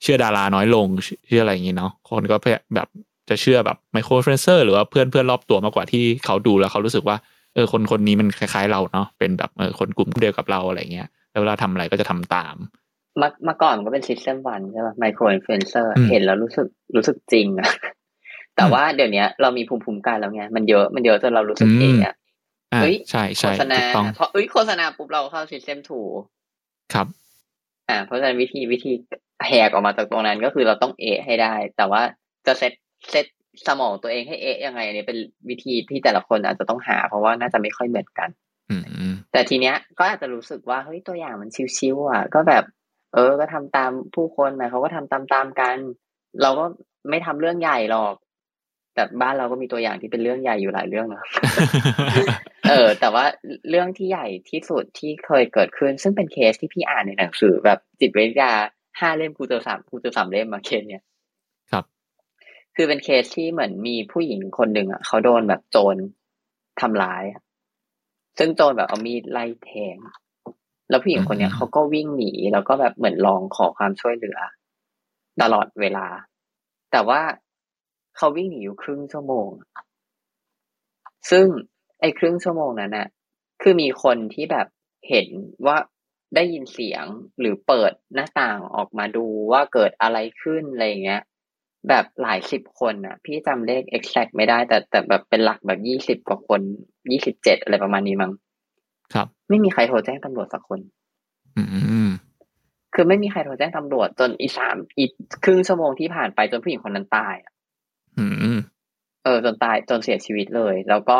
เชื่อดาราน้อยลงเชื่ออะไรอย่างงี้เนาะคนก็แบบจะเชื่อแบบ micro influencer หรือว่าเพื่อนเพื่อนรอบตัวมากกว่าที่เขาดูแล้วเขารู้สึกว่า เออคนคนนี้มันคล้ายๆเราเนาะเป็นแบบเออคนกลุ่มเดียวกับเราอะไรเงี้ย แล้วเวลาทำอะไรก็จะทำตามเมื่อเมื่อก่อนมันก็เป็น System วันใช่ป่ะ micro influencer อืมเห็นแล้วรู้สึกรู้สึกจริงอะแต่ว่าเดี๋ยวเนี้ยเรามีภูมิคุ้มกันแล้วไงมันเยอะมันเยอะจนเรารู้สึกเองอะอ่าเฮ้ยใช่โฆใช่ถูกต้องเพราะเอ้ยโฆษณาปุ๊บเราเข้า System ถูกครับ อ่า เพราะฉะนั้นวิธีวิธีแหกออกมาจากตรงนั้นก็คือเราต้องเอะให้ได้ แต่ว่าจะเซตเซต สมองตัวเองให้เอะยังไงอันนี้เป็นวิธีที่แต่ละคนอาจจะต้องหา เพราะว่าน่าจะไม่ค่อยเหมือนกันอืมอืมแต่ทีเนี้ยก็อาจจะรู้สึกว่าเฮ้ยตัวอย่างมันชิวๆอะ ก็แบบ เออ ก็ทำตามผู้คนนะเขาก็ทำตามๆกัน เราก็ไม่ทำเรื่องใหญ่หรอก แต่บ้านเราก็มีตัวอย่างที่เป็นเรื่องใหญ่อยู่หลายเรื่องนะเออ แต่ว่าเรื่องที่ใหญ่ที่สุดที่เคยเกิดขึ้น ซึ่งเป็นเคสที่พี่อ่านในหนังสือ แบบจิตวิทยาห้าเล่มกูเจอสามกูเจอสามเล่มมาเคสเนี่ยครับ คือเป็นเคสที่เหมือนมีผู้หญิงคนหนึ่งอะเขาโดนแบบโจรทำร้ายอะซึ่งโจรแบบเอามีดไล่แทงแล้วผู้หญิงคนเนี้ยอืมเขาก็วิ่งหนีแล้วก็แบบเหมือนลองขอความช่วยเหลือ ตลอดเวลา แต่ว่าเขาวิ่งหนีอยู่ครึ่งชั่วโมง ซึ่งไอ้ครึ่งชั่วโมงนั้นน่ะ คือมีคนที่แบบเห็นว่าได้ยินเสียงหรือเปิดหน้าต่างออกมาดูว่าเกิดอะไรขึ้นอะไรอย่างเงี้ย แบบหลายสิบคนน่ะ พี่จำเลข exact ไม่ได้ แต่แต่แบบเป็นหลักแบบยี่สิบกว่าคนยี่สิบเจ็ดอะไรประมาณนี้มั้งครับ ไม่มีใครโทรแจ้งตำรวจสักคน อืมคือไม่มีใครโทรแจ้งตำรวจจนอีสามอีครึ่งชั่วโมงที่ผ่านไปจนผู้หญิงคนนั้นตายอะอืมเออจนตายจนเสียชีวิตเลย แล้วก็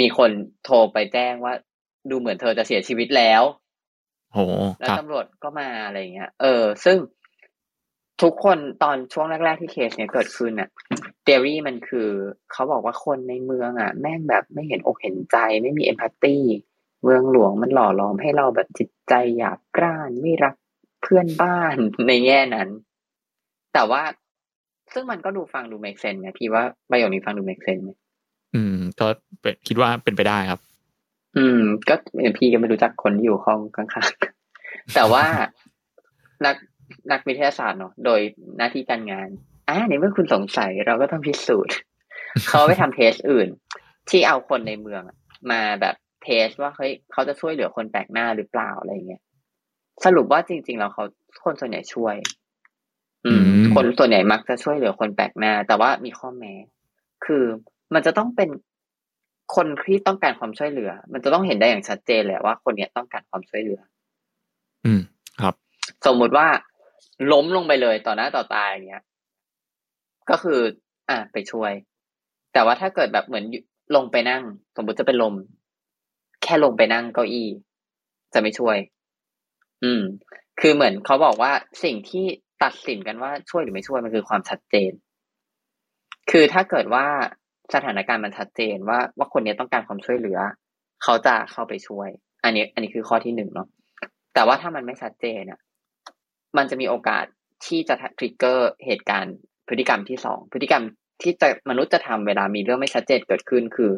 มีคนโทรไปแจ้งว่า ดูเหมือนเธอจะเสียชีวิตแล้วโหแล้วครับตำรวจก็มาอะไรเงี้ย เออ ซึ่ง ทุกคนตอนช่วงแรกๆที่เคสเนี้ยเกิดขึ้นน่ะเทอรี่มันคือเขาบอกว่าคนในเมืองอะ แม่งแบบไม่เห็นอกเห็นใจไม่มีเอมพัตตีเมืองหลวงมันหล่อหลอมให้เราแบบจิตใจหยาบกร้านไม่รักเพื่อนบ้านในแง่นั้น แต่ว่าซึ่งมันก็ดูฟังดู make sense นะพี่ว่าประโยคนี้ฟังดู make sense ไหมอืมก็คิดว่าเป็นไปได้ครับ อืม ก็พี่ก็ไม่รู้จักคนที่อยู่ห้องข้างๆแต่ว่านัก นักวิทยาศาสตร์เนาะโดยหน้าที่การงานอ่าในเมื่อคุณสงสัยเราก็ต้องพิสูจน์เขาไปทำเทสอื่น ที่เอาคนในเมืองอะมาแบบเทสว่าเฮ้ยเขาจะช่วยเหลือคนแปลกหน้าหรือเปล่าอะไรเงี้ยสรุปว่าจริง ๆ แล้วเขาคนส่วนใหญ่ช่วยอืมอืม คนส่วนใหญ่มักจะช่วยเหลือคนแปลกหน้า แต่ว่ามีข้อแม้ คือมันจะต้องเป็นคนที่ต้องการความช่วยเหลือ มันจะต้องเห็นได้อย่างชัดเจนเลยว่าคนเนี้ยต้องการความช่วยเหลือ อืม ครับ สมมุติว่า ล้มลงไปเลยต่อหน้าต่อตาอย่างเงี้ย ก็คือ อะไปช่วย แต่ว่าถ้าเกิดแบบเหมือนลงไปนั่ง สมมติจะเป็นลม แค่ลงไปนั่งเก้าอี้ จะไม่ช่วย อืม คือเหมือนเขาบอกว่าสิ่งที่ตัดสินกันว่าช่วยหรือไม่ช่วยมันคือความชัดเจน คือถ้าเกิดว่าสถานการณ์มันชัดเจนว่าว่าคนนี้ต้องการความช่วยเหลือ เขาจะเข้าไปช่วย อันนี้ อันนี้คือข้อที่หนึ่งเนาะแต่ว่าถ้ามันไม่ชัดเจนอะ มันจะมีโอกาสที่จะทริกเกอร์เหตุการณ์พฤติกรรมที่สองพฤติกรรมที่จะมนุษย์จะทำเวลามีเรื่องไม่ชัดเจนเกิดขึ้น คือ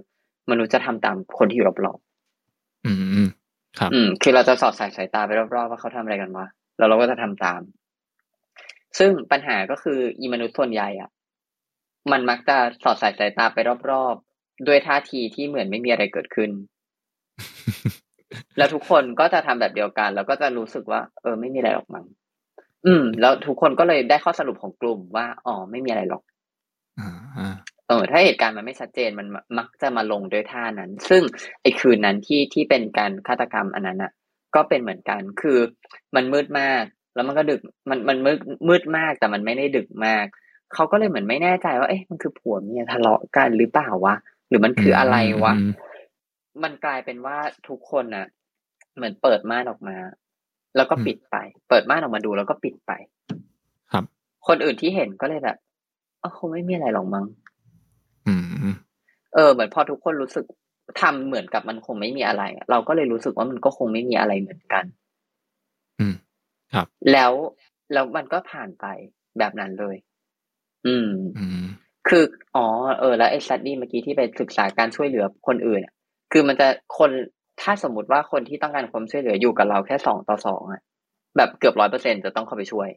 มนุษย์จะทำตามคนที่อยู่รอบๆอืมครับ อืม คือเราจะสอดสายสายตาไปรอบๆว่าเขาทำอะไรกันวะแล้วเราก็จะทำตาม ซึ่งปัญหาก็คืออีมนุษย์ส่วนใหญ่อะ มันมักจะสอดสายสายตาไปรอบๆด้วยท่าทีที่เหมือนไม่มีอะไรเกิดขึ้น แล้วทุกคนก็จะทำแบบเดียวกัน แล้วก็จะรู้สึกว่า เออ ไม่มีอะไรหรอกมั้ง อืม แล้วทุกคนก็เลยได้ข้อสรุปของกลุ่มว่าอ๋อไม่มีอะไรหรอกเออถ้าเหตุการณ์มันไม่ชัดเจนมันมักจะมาลงด้วยท่านั้น ซึ่งไอ้คืนนั้นที่ที่เป็นการฆาตกรรมอันนั้นอะ ก็เป็นเหมือนกันคือมันมืดมาก แล้วมันก็ดึกมันมันมืดมืดมากแต่มันไม่ได้ดึกมากเขาก็เลยเหมือนไม่แน่ใจว่าเอ๊ะมันคือผัวเมียทะเลาะกันหรือเปล่าวะหรือมันคืออะไรวะมันกลายเป็นว่าทุกคนอะ เหมือนเปิดม่านออกมา แล้วก็ปิดไป เปิดม่านออกมาดูแล้วก็ปิดไป ครับ คนอื่นที่เห็นก็เลยแบบอ๋อคงไม่มีอะไรหรอกมั้งอืมเออ เหมือนพอทุกคนรู้สึกทำเหมือนกับมันคงไม่มีอะไร เราก็เลยรู้สึกว่ามันก็คงไม่มีอะไรเหมือนกัน อืม ครับ แล้วแล้วมันก็ผ่านไปแบบนั้นเลย อืมอืมคือ อ๋อ เออ แล้วไอ้ซัดดี้เมื่อกี้ที่ไปศึกษาการช่วยเหลือคนอื่น คือมันจะคน ถ้าสมมติว่าคนที่ต้องการความช่วยเหลืออยู่กับเราแค่สองต่อสองอะ แบบเกือบร้อยเปอร์เซ็นจะต้องเข้าไปช่วย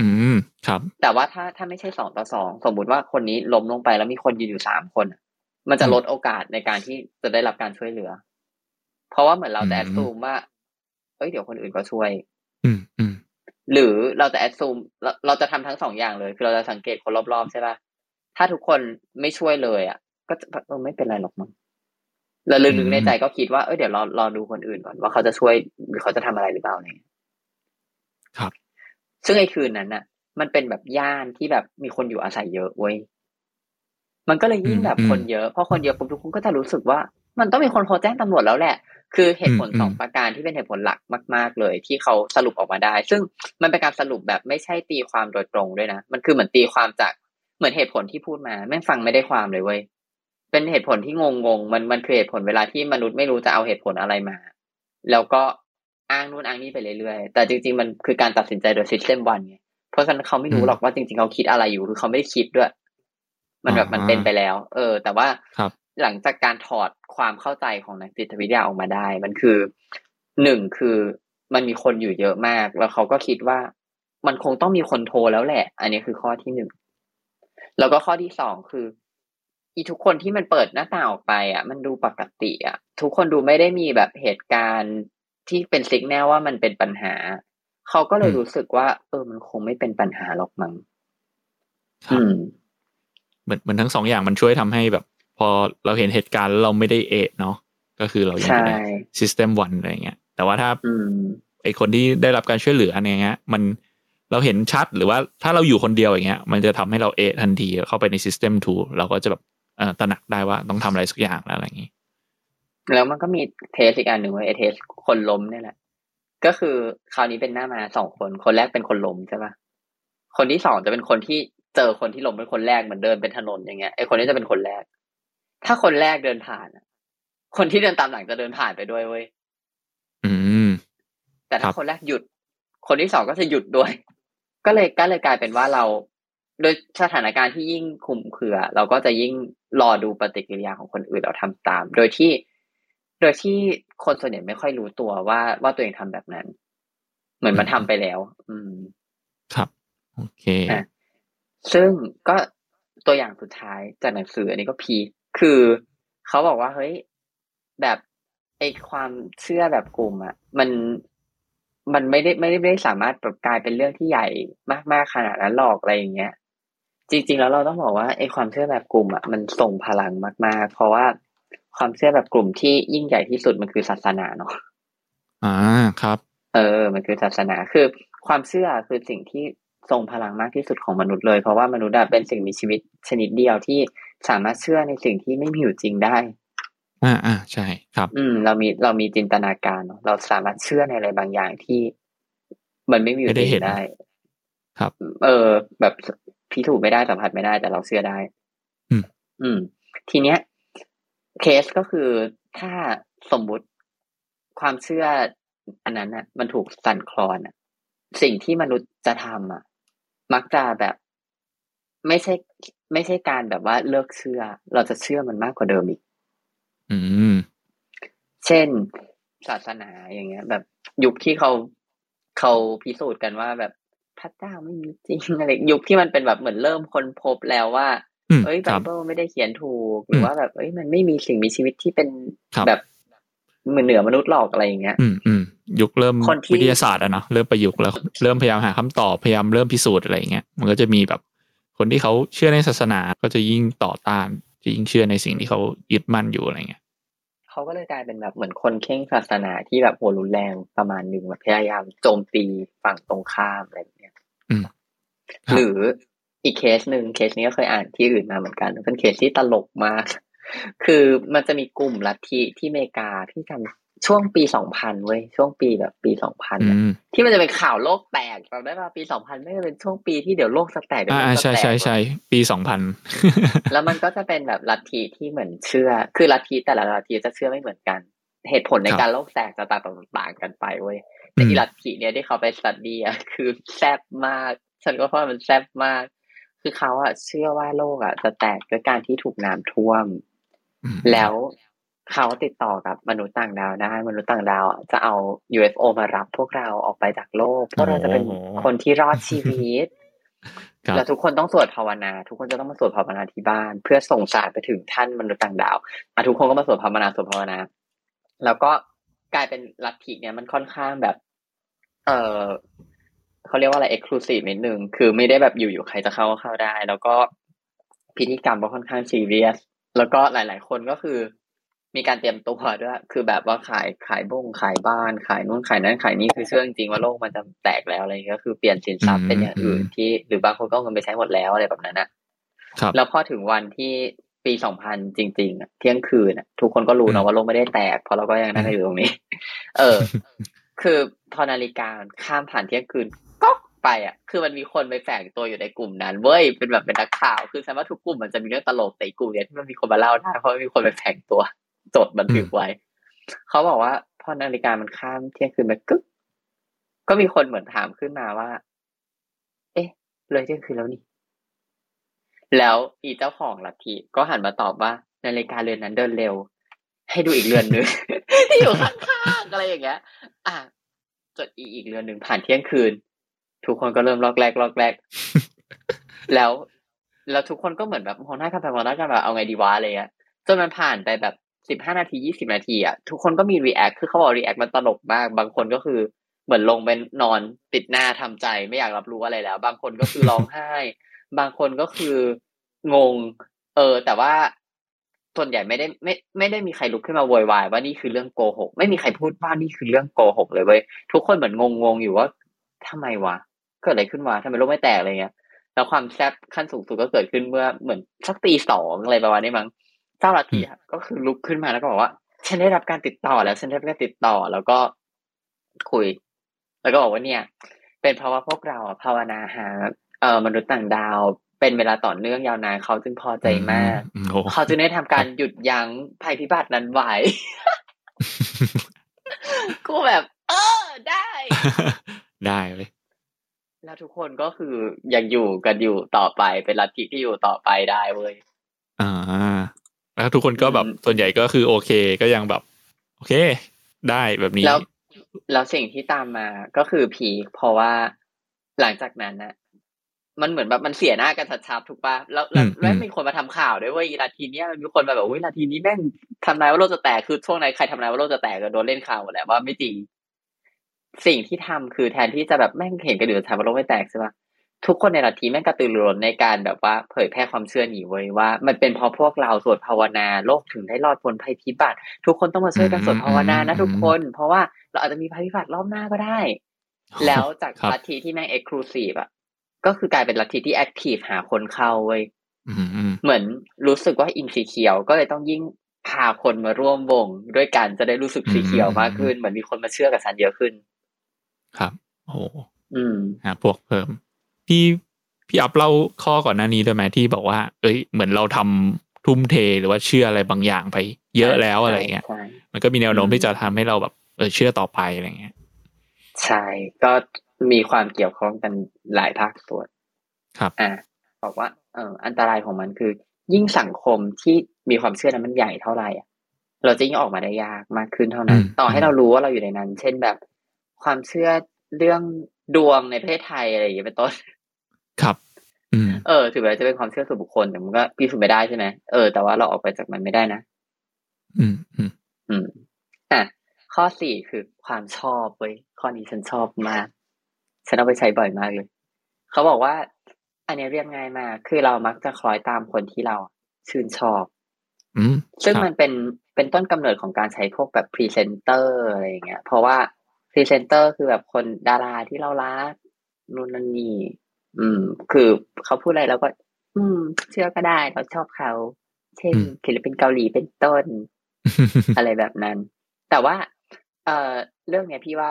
อืมครับ แต่ว่าถ้าถ้าไม่ใช่สองต่อสองสมมุติว่าคนนี้ล้มลงไปแล้วมีคนยืนอยู่สามคนมันจะลดโอกาสในการที่จะได้รับการช่วยเหลือ เพราะว่าเหมือนเราจะแอดซูมว่า เอ้ยเดี๋ยวคนอื่นก็ช่วย อืมอืมหรือเราจะแอดซูมเราเราจะทำทั้งสองอย่างเลย คือเราจะสังเกตคนรอบๆใช่ป่ะถ้าทุกคนไม่ช่วยเลย อะ ก็เออไม่เป็นไรหรอกมั้ง แล้วลึกๆในใจก็คิดว่าเออเดี๋ยวรอรอดูคนอื่นก่อนว่าเขาจะช่วยหรือเขาจะทำอะไรหรือเปล่าเนี่ยครับ ซึ่งไอ้คืนนั้นน่ะ มันเป็นแบบย่านที่แบบมีคนอยู่อาศัยเยอะเว้ยมันก็เลยยิ่งแบบคนเยอะเพราะคนเยอะปุ๊บทุกคนก็จะรู้สึกว่า มันต้องมีคนโทรแจ้งตำรวจแล้วแหละ คือเหตุผลสองประการที่เป็นเหตุผลหลักมาก ๆ เลย ที่เขาสรุปออกมาได้ ซึ่งมันเป็นการสรุปแบบไม่ใช่ตีความโดยตรงด้วยนะมันคือเหมือนตีความจากเหมือนเหตุผลที่พูดมาแม่งฟังไม่ได้ความเลยเว้ย เป็นเหตุผลที่งงงมันมันคือเหตุผลเวลาที่มนุษย์ไม่รู้จะเอาเหตุผลอะไรมา แล้วก็อ้างนู่นอ้างนี่ไปเรื่อยๆแต่จริง ๆ มันคือการตัดสินใจโดยซิสเต็มวันไงเพราะฉะนั้นเขาไม่รู้หรอกว่าจริง ๆเขาคิดอะไรอยู่คือเขาไม่ได้คิดด้วย มันแบบมันเป็นไปแล้ว เออ แต่ว่าหลังจากการถอดความเข้าใจของนักจิตวิทยาออกมาได้ มันคือหนึ่งคือมันมีคนอยู่เยอะมาก แล้วเขาก็คิดว่ามันคงต้องมีคนโทรแล้วแหละ อันนี้คือข้อที่หนึ่งแล้วก็ข้อที่สองคือ อีทุกคนที่มันเปิดหน้าต่างออกไปอะ มันดูปกติอะ ทุกคนดูไม่ได้มีแบบเหตุการณ์ที่เป็นสิกแนลว่ามันเป็นปัญหา เขาก็เลยรู้สึกว่า เออมันคงไม่เป็นปัญหาหรอกมั้งอืมเหมือนเหมือนทั้งสองอย่างมันช่วยทำให้แบบ พอเราเห็นเหตุการณ์เราไม่ได้เอ๊ะเนาะก็คือเรายังได้ system one อะไรเงี้ย แต่ว่าถ้าไอคนที่ได้รับการช่วยเหลืออะไรเงี้ย มันเราเห็นชัดหรือว่าถ้าเราอยู่คนเดียวอย่างเงี้ย มันจะทำให้เราเอ๊ะทันทีเข้าไปใน system two เราก็จะแบบเออ ตระหนักได้ว่าต้องทำอะไรสักอย่างแล้วอะไรอย่างงี้แล้วมันก็มี test อีกอันหนึ่งว่าไอ test คนล้มนี่แหละ ก็คือคราวนี้เป็นหน้าม้าสองคน คนแรกเป็นคนล้มใช่ปะคนที่สองจะเป็นคนที่เจอคนที่ล้มเป็นคนแรกเหมือนเดินเป็นถนนอย่างเงี้ยไอคนนี้จะเป็นคนแรก ถ้าคนแรกเดินผ่านคนที่เดินตามหลังจะเดินผ่านไปด้วยเว้ยอืม แต่ถ้าคนแรกหยุด คนที่สองก็จะหยุดด้วย ก็เลยก็เลยกลายเป็นว่าเรา โดยสถานการณ์ที่ยิ่งคุมเคือ เราก็จะยิ่งรอดูปฏิกิริยาของคนอื่นเราทำตาม โดยที่ โดยที่คนส่วนใหญ่ไม่ค่อยรู้ตัวว่าว่าตัวเองทำแบบนั้น เหมือนมันทำไปแล้ว อืม ครับโอเคซึ่งก็ตัวอย่างสุดท้ายจากหนังสืออันนี้ก็พีคือเขาบอกว่าเฮ้ยแบบไอความเชื่อแบบกลุ่มอะมันมันไม่ได้ไม่ได้ไม่ได้สามารถแบบกลายเป็นเรื่องที่ใหญ่มากๆขนาดนั้นหรอกอะไรอย่างเงี้ย จริง ๆ แล้วเราต้องบอกว่าไอความเชื่อแบบกลุ่มอะมันส่งพลังมาก ๆ เพราะว่าความเชื่อแบบกลุ่มที่ยิ่งใหญ่ที่สุดมันคือศาสนาเนาะอ่าครับ เออ มันคือศาสนาคือ ความเชื่อคือสิ่งที่ทรงพลังมากที่สุดของมนุษย์เลยเพราะว่ามนุษย์เป็นสิ่งมีชีวิตชนิดเดียวที่สามารถเชื่อในสิ่งที่ไม่มีอยู่จริงได้ อ่าอ่าใช่ครับ อืม เรามีเรามีจินตนาการเราสามารถเชื่อในอะไรบางอย่างที่ มันไม่มีอยู่จริงได้ ครับ เออ แบบ พิสูจน์ไม่ได้สัมผัสไม่ได้แต่เราเชื่อได้ อืม อืม ทีเนี้ย เคสก็คือถ้าสมมุติความเชื่ออันนั้นอะ มันถูกสั่นคลอนอะ สิ่งที่มนุษย์จะทำอะ มักจะแบบไม่ใช่ ไม่ใช่การแบบว่าเลิกเชื่อ เราจะเชื่อมันมากกว่าเดิมอีก อืม เช่นศาสนาอย่างเงี้ย แบบยุคที่เขาเขาพิสูจน์กันว่าแบบ พระเจ้าไม่มีจริงอะไรยุคที่มันเป็นแบบเหมือนเริ่มค้นพบแล้วว่าอืมเอ้ยไบครับเบิลไม่ได้เขียนถูกหรือว่าแบบเอ้ยมันไม่มีสิ่งมีชีวิตที่เป็นครับแบบเหมือนเหนือมนุษย์หรอกอะไรอย่างเงี้ย อืมอืมยุคเริ่มคนที่วิทยาศาสตร์อะเนาะเริ่มประยุกต์แล้ว เริ่มพยายามหาคำตอบพยายามเริ่มพิสูจน์อะไรอย่างเงี้ยมันก็จะมีแบบคนที่เขาเชื่อในศาสนาก็จะยิ่งต่อต้านจะยิ่งเชื่อในสิ่งที่เขายึดมั่นอยู่อะไรเงี้ย เขาก็เลยกลายเป็นแบบเหมือนคนเข่งศาสนาที่แบบโหรุนแรงประมาณหนึ่งแบบพยายามโจมตีฝั่งตรงข้ามอะไรอย่างเงี้ยอืมครับหรืออีกเคสหนึ่งเคสนี้ก็เคยอ่านที่อื่นมาเหมือนกันเป็นเคสที่ตลกมาก คือมันจะมีกลุ่มลัทธิที่อเมริกาที่ทำ ช่วงปีสองพันเว้ยช่วงปีแบบปีสองพันอืมที่มันจะเป็นข่าวโลกแตกจำได้ป่ะปีสองพันไม่ได้เป็นช่วงปีที่เดี๋ยวโลกจะแตกเดี๋ยวอ่าโลอ่ากจะใช่แตกใช่ใช่ปีสองพันแล้วมันก็จะเป็นแบบลัทธิที่เหมือนเชื่อ คือลัทธิแต่ละลัทธิจะเชื่อไม่เหมือนกัน เหตุผลในครับการโลกแตกจะต่างต่างกันไปเว้ยแต่อีลัทธิเนี่ยที่เขาไปสตัดดี้อะคือแซ่บมาก ฉันก็เพราะมันแซ่บมาก คือเขาอะเชื่อว่าโลกอะจะแตกด้วยการที่ถูกน้ำท่วมอืมแล้ว เขาติดต่อกับมนุษย์ต่างดาวได้มนุษย์ต่างดาวอะจะเอา UFO มารับพวกเราออกไปจากโลก พวกเราจะเป็นคนที่รอดชีวิตครับแล้วทุกคนต้องสวดภาวนา ทุกคนจะต้องมาสวดภาวนาที่บ้าน เพื่อส่งสารไปถึงท่านมนุษย์ต่างดาวอะทุกคนก็มาสวดภาวนาสวดภาวนา แล้วก็กลายเป็นลัทธิเนี่ยมันค่อนข้างแบบ เออเขาเรียกว่าอะไรเอ็กซ์คลูซีฟนิดนึงคือไม่ได้แบบอยู่ๆใครจะเข้าก็เข้าได้ แล้วก็พิธีกรรมก็ค่อนข้างซีเรียสแล้วก็หลาย ๆ คนก็คือ มีการเตรียมตัวด้วย คือแบบว่าขายขายบ้งขายบ้านขายนู่นขายนั่นขายนี่คือเชื่อจริงๆว่าโลกมันจะแตกแล้วอะไรอย่างเงี้ยก็คือเปลี่ยนสินทรัพย์เป็นอย่างอื่นที่หรือบางคนก็เอาเงินไปใช้หมดแล้วอะไรแบบนั้นนะครับแล้วพอถึงวันที่ปีสองพันจริงๆอะเที่ยงคืนอะทุกคนก็รู้อืนะมว่าโลกไม่ได้แตก เพราะเราก็ยังนั่งกันอยู่ตรงนี้ เออ คือพอนาฬิกามันข้ามผ่านเที่ยงคืนก็ไปอะ คือมันมีคนไปแฝงตัวอยู่ในกลุ่มนั้นเว้ยเป็นแบบเป็นนักข่าว คือแสดงว่าทุกกลุ่มมันจะมีเรื่องตลกแต่อีกกลุ่มเนี้ยที่มันมีคนมาเล่าได้เพราะมันมีคนไปแฝงตัว จดบันทึกไว้ เขาบอกว่าพอนาฬิกามันข้ามเที่ยงคืนไปกึ๊กก็มีคนเหมือนถามขึ้นมาว่า เอ๊ะ เลยเที่ยงคืนแล้วนี่ แล้วอีเจ้าของลัทธิก็หันมาตอบว่า นาฬิกาเรือนนั้นเดินเร็ว ให้ดูอีกเรือนนึงที่อยู่ข้างๆอะไรอย่างเงี้ย อะจดอีกอีกเรือนหนึ่งผ่านเที่ยงคืน ทุกคนก็เริ่มลอกแลกลอกแลก แล้วแล้วทุกคนก็เหมือนแบบมองหน้ากันไปมองหน้ากันแบบเอาไงดีวะอะไรเงี้ยจนมันผ่านไปแบบ สิบห้านาทียี่สิบนาทีอะทุกคนก็มี react คือเขาบอก react มันตลกมาก บางคนก็คือเหมือนลงไปนอนติดหน้าทำใจไม่อยากรับรู้อะไรแล้ว บางคนก็คือร้องไห้ บางคนก็คืองง เออ แต่ว่าส่วนใหญ่ไม่ได้ไม่ไม่ได้มีใครลุกขึ้นมาโวยวายว่านี่คือเรื่องโกหก ไม่มีใครพูดว่านี่คือเรื่องโกหกเลยเว้ยทุกคนเหมือนงงๆอยู่ว่าทำไมวะเกิดอะไรขึ้นวะทำไมโลกไม่แตกอะไรเงี้ยแล้วความแซ่บขั้นสูงสุดก็เกิดขึ้นเมื่อเหมือนสักตีสองอะไรประมาณนี้มั้ง เจ้าลัทธิอะก็คือลุกขึ้นมาแล้วก็บอกว่า ฉันได้รับการติดต่อแล้ว ฉันได้รับการติดต่อแล้วก็คุย แล้วก็บอกว่าเนี่ย เป็นเพราะว่าพวกเราอะภาวนาหา เอ่อมนุษย์ต่างดาว เป็นเวลาต่อเนื่องยาวนานเขาจึงพอใจมากอืมโอ้เขาจึงได้ทำการหยุดยั้งภัยพิบัตินั้นไว้กูแบบ เออได้ ได้เลยแล้วทุกคนก็คือยังอยู่กันอยู่ต่อไปเป็นลัทธิที่อยู่ต่อไปได้เว้ยอ่า แล้วทุกคนก็แบบอืมส่วนใหญ่ก็คือโอเคก็ยังแบบ โอเค ได้แบบนี้ แล้วแล้วสิ่งที่ตามมาก็คือพีคเพราะว่าหลังจากนั้นนะมันเหมือนแบบมันเสียหน้ากันชัดๆถูกปะแล้วแล้วอืมแล้วอืมมีคนมาทำข่าวด้วยเว่าอีลาทีเนี้ยมันมีคนมาแบบอุ้ยลาทีนี้แม่งทำนายว่าโลกจะแตกคือช่วงไหนใครทำนายว่าโลกจะแตกก็โดนเล่นข่าวหมดแหละว่าไม่จริง สิ่งที่ทำคือแทนที่จะแบบแม่งเห็นกันอยู่แต่ทำว่าโลกไม่แตกใช่ปะ ทุกคนในลัทธิแม่งกระตือรือร้นในการแบบว่าเผยแพร่ความเชื่อหนีไว้ยว่า มันเป็นเพราะพวกเราสวดภาวนาโลกถึงได้รอดพ้นภัยพิบัติทุกคนต้องมาช่วยกันสวดภาวนานะทุกคน เพราะว่าเราอาจจะมีภัยพิบัติรอบหน้าก็ได้ แล้วจากครับลัทธิที่แม่งเอ็กซ์คลูซีฟอะก็คือกลายเป็นลัทธิที่แอคทีฟหาคนเข้าเว้ยอืมอืมเหมือนรู้สึกว่าอินสีเขียวก็เลยต้องยิ่งพาคนมาร่วมวงด้วยกันจะได้รู้สึกสีเขียวมากขึ้น เหมือนมีคนมาเชื่อกับฉันเยอะขึ้น ครับ โอ้โหอืมหาพวกเพิ่ม พี่พี่อัพเล่าข้อก่อนหน้านี้ด้วยไหมที่บอกว่า เอ้ย เหมือนเราทำทุ่มเทหรือว่าเชื่ออะไรบางอย่างไป เยอะแล้วอะไรเงี้ยใช่มันก็มีแนวโน้มอืมที่จะทำให้เราแบบเออเชื่อต่อไปอะไรเงี้ย ใช่ ก็มีความเกี่ยวข้องกันหลายภาคส่วน ครับ อ่า บอกว่า เอออันตรายของมันคือ ยิ่งสังคมที่มีความเชื่อนั้นมันใหญ่เท่าไหร่อะ เราจะยิ่งออกมาได้ยากมากขึ้นเท่านั้น ต่อให้เรารู้ว่าเราอยู่ในนั้น เช่นแบบความเชื่อเรื่องดวงในประเทศไทยอะไรอย่างเงี้ยเป็นต้น ครับอืมเออถึงแม้จะเป็นความเชื่อส่วนบุคคลแต่มันก็พิสูจน์ไม่ได้ใช่ไหมเออแต่ว่าเราออกไปจากมันไม่ได้นะอืมอืมอืมอะข้อสี่คือความชอบเว้ยข้อนี้ฉันชอบมากฉันเอาไปใช้บ่อยมากเลย เขาบอกว่า อันนี้เรียกง่ายมาก คือเรามักจะคล้อยตามคนที่เราชื่นชอบอืมซึ่งครับมันเป็นเป็นต้นกำเนิดของการใช้พวกแบบพรีเซนเตอร์อะไรอย่างเงี้ย เพราะว่าพรีเซนเตอร์คือแบบคนดาราที่เรารักนู่นนั่นนี่ อืม คือเขาพูดอะไรเราก็ อืม เชื่อก็ได้เราชอบเขา เช่นศิลปินเกาหลีเป็นต้น อะไรแบบนั้น แต่ว่า เอ่อ เรื่องเนี้ยพี่ว่า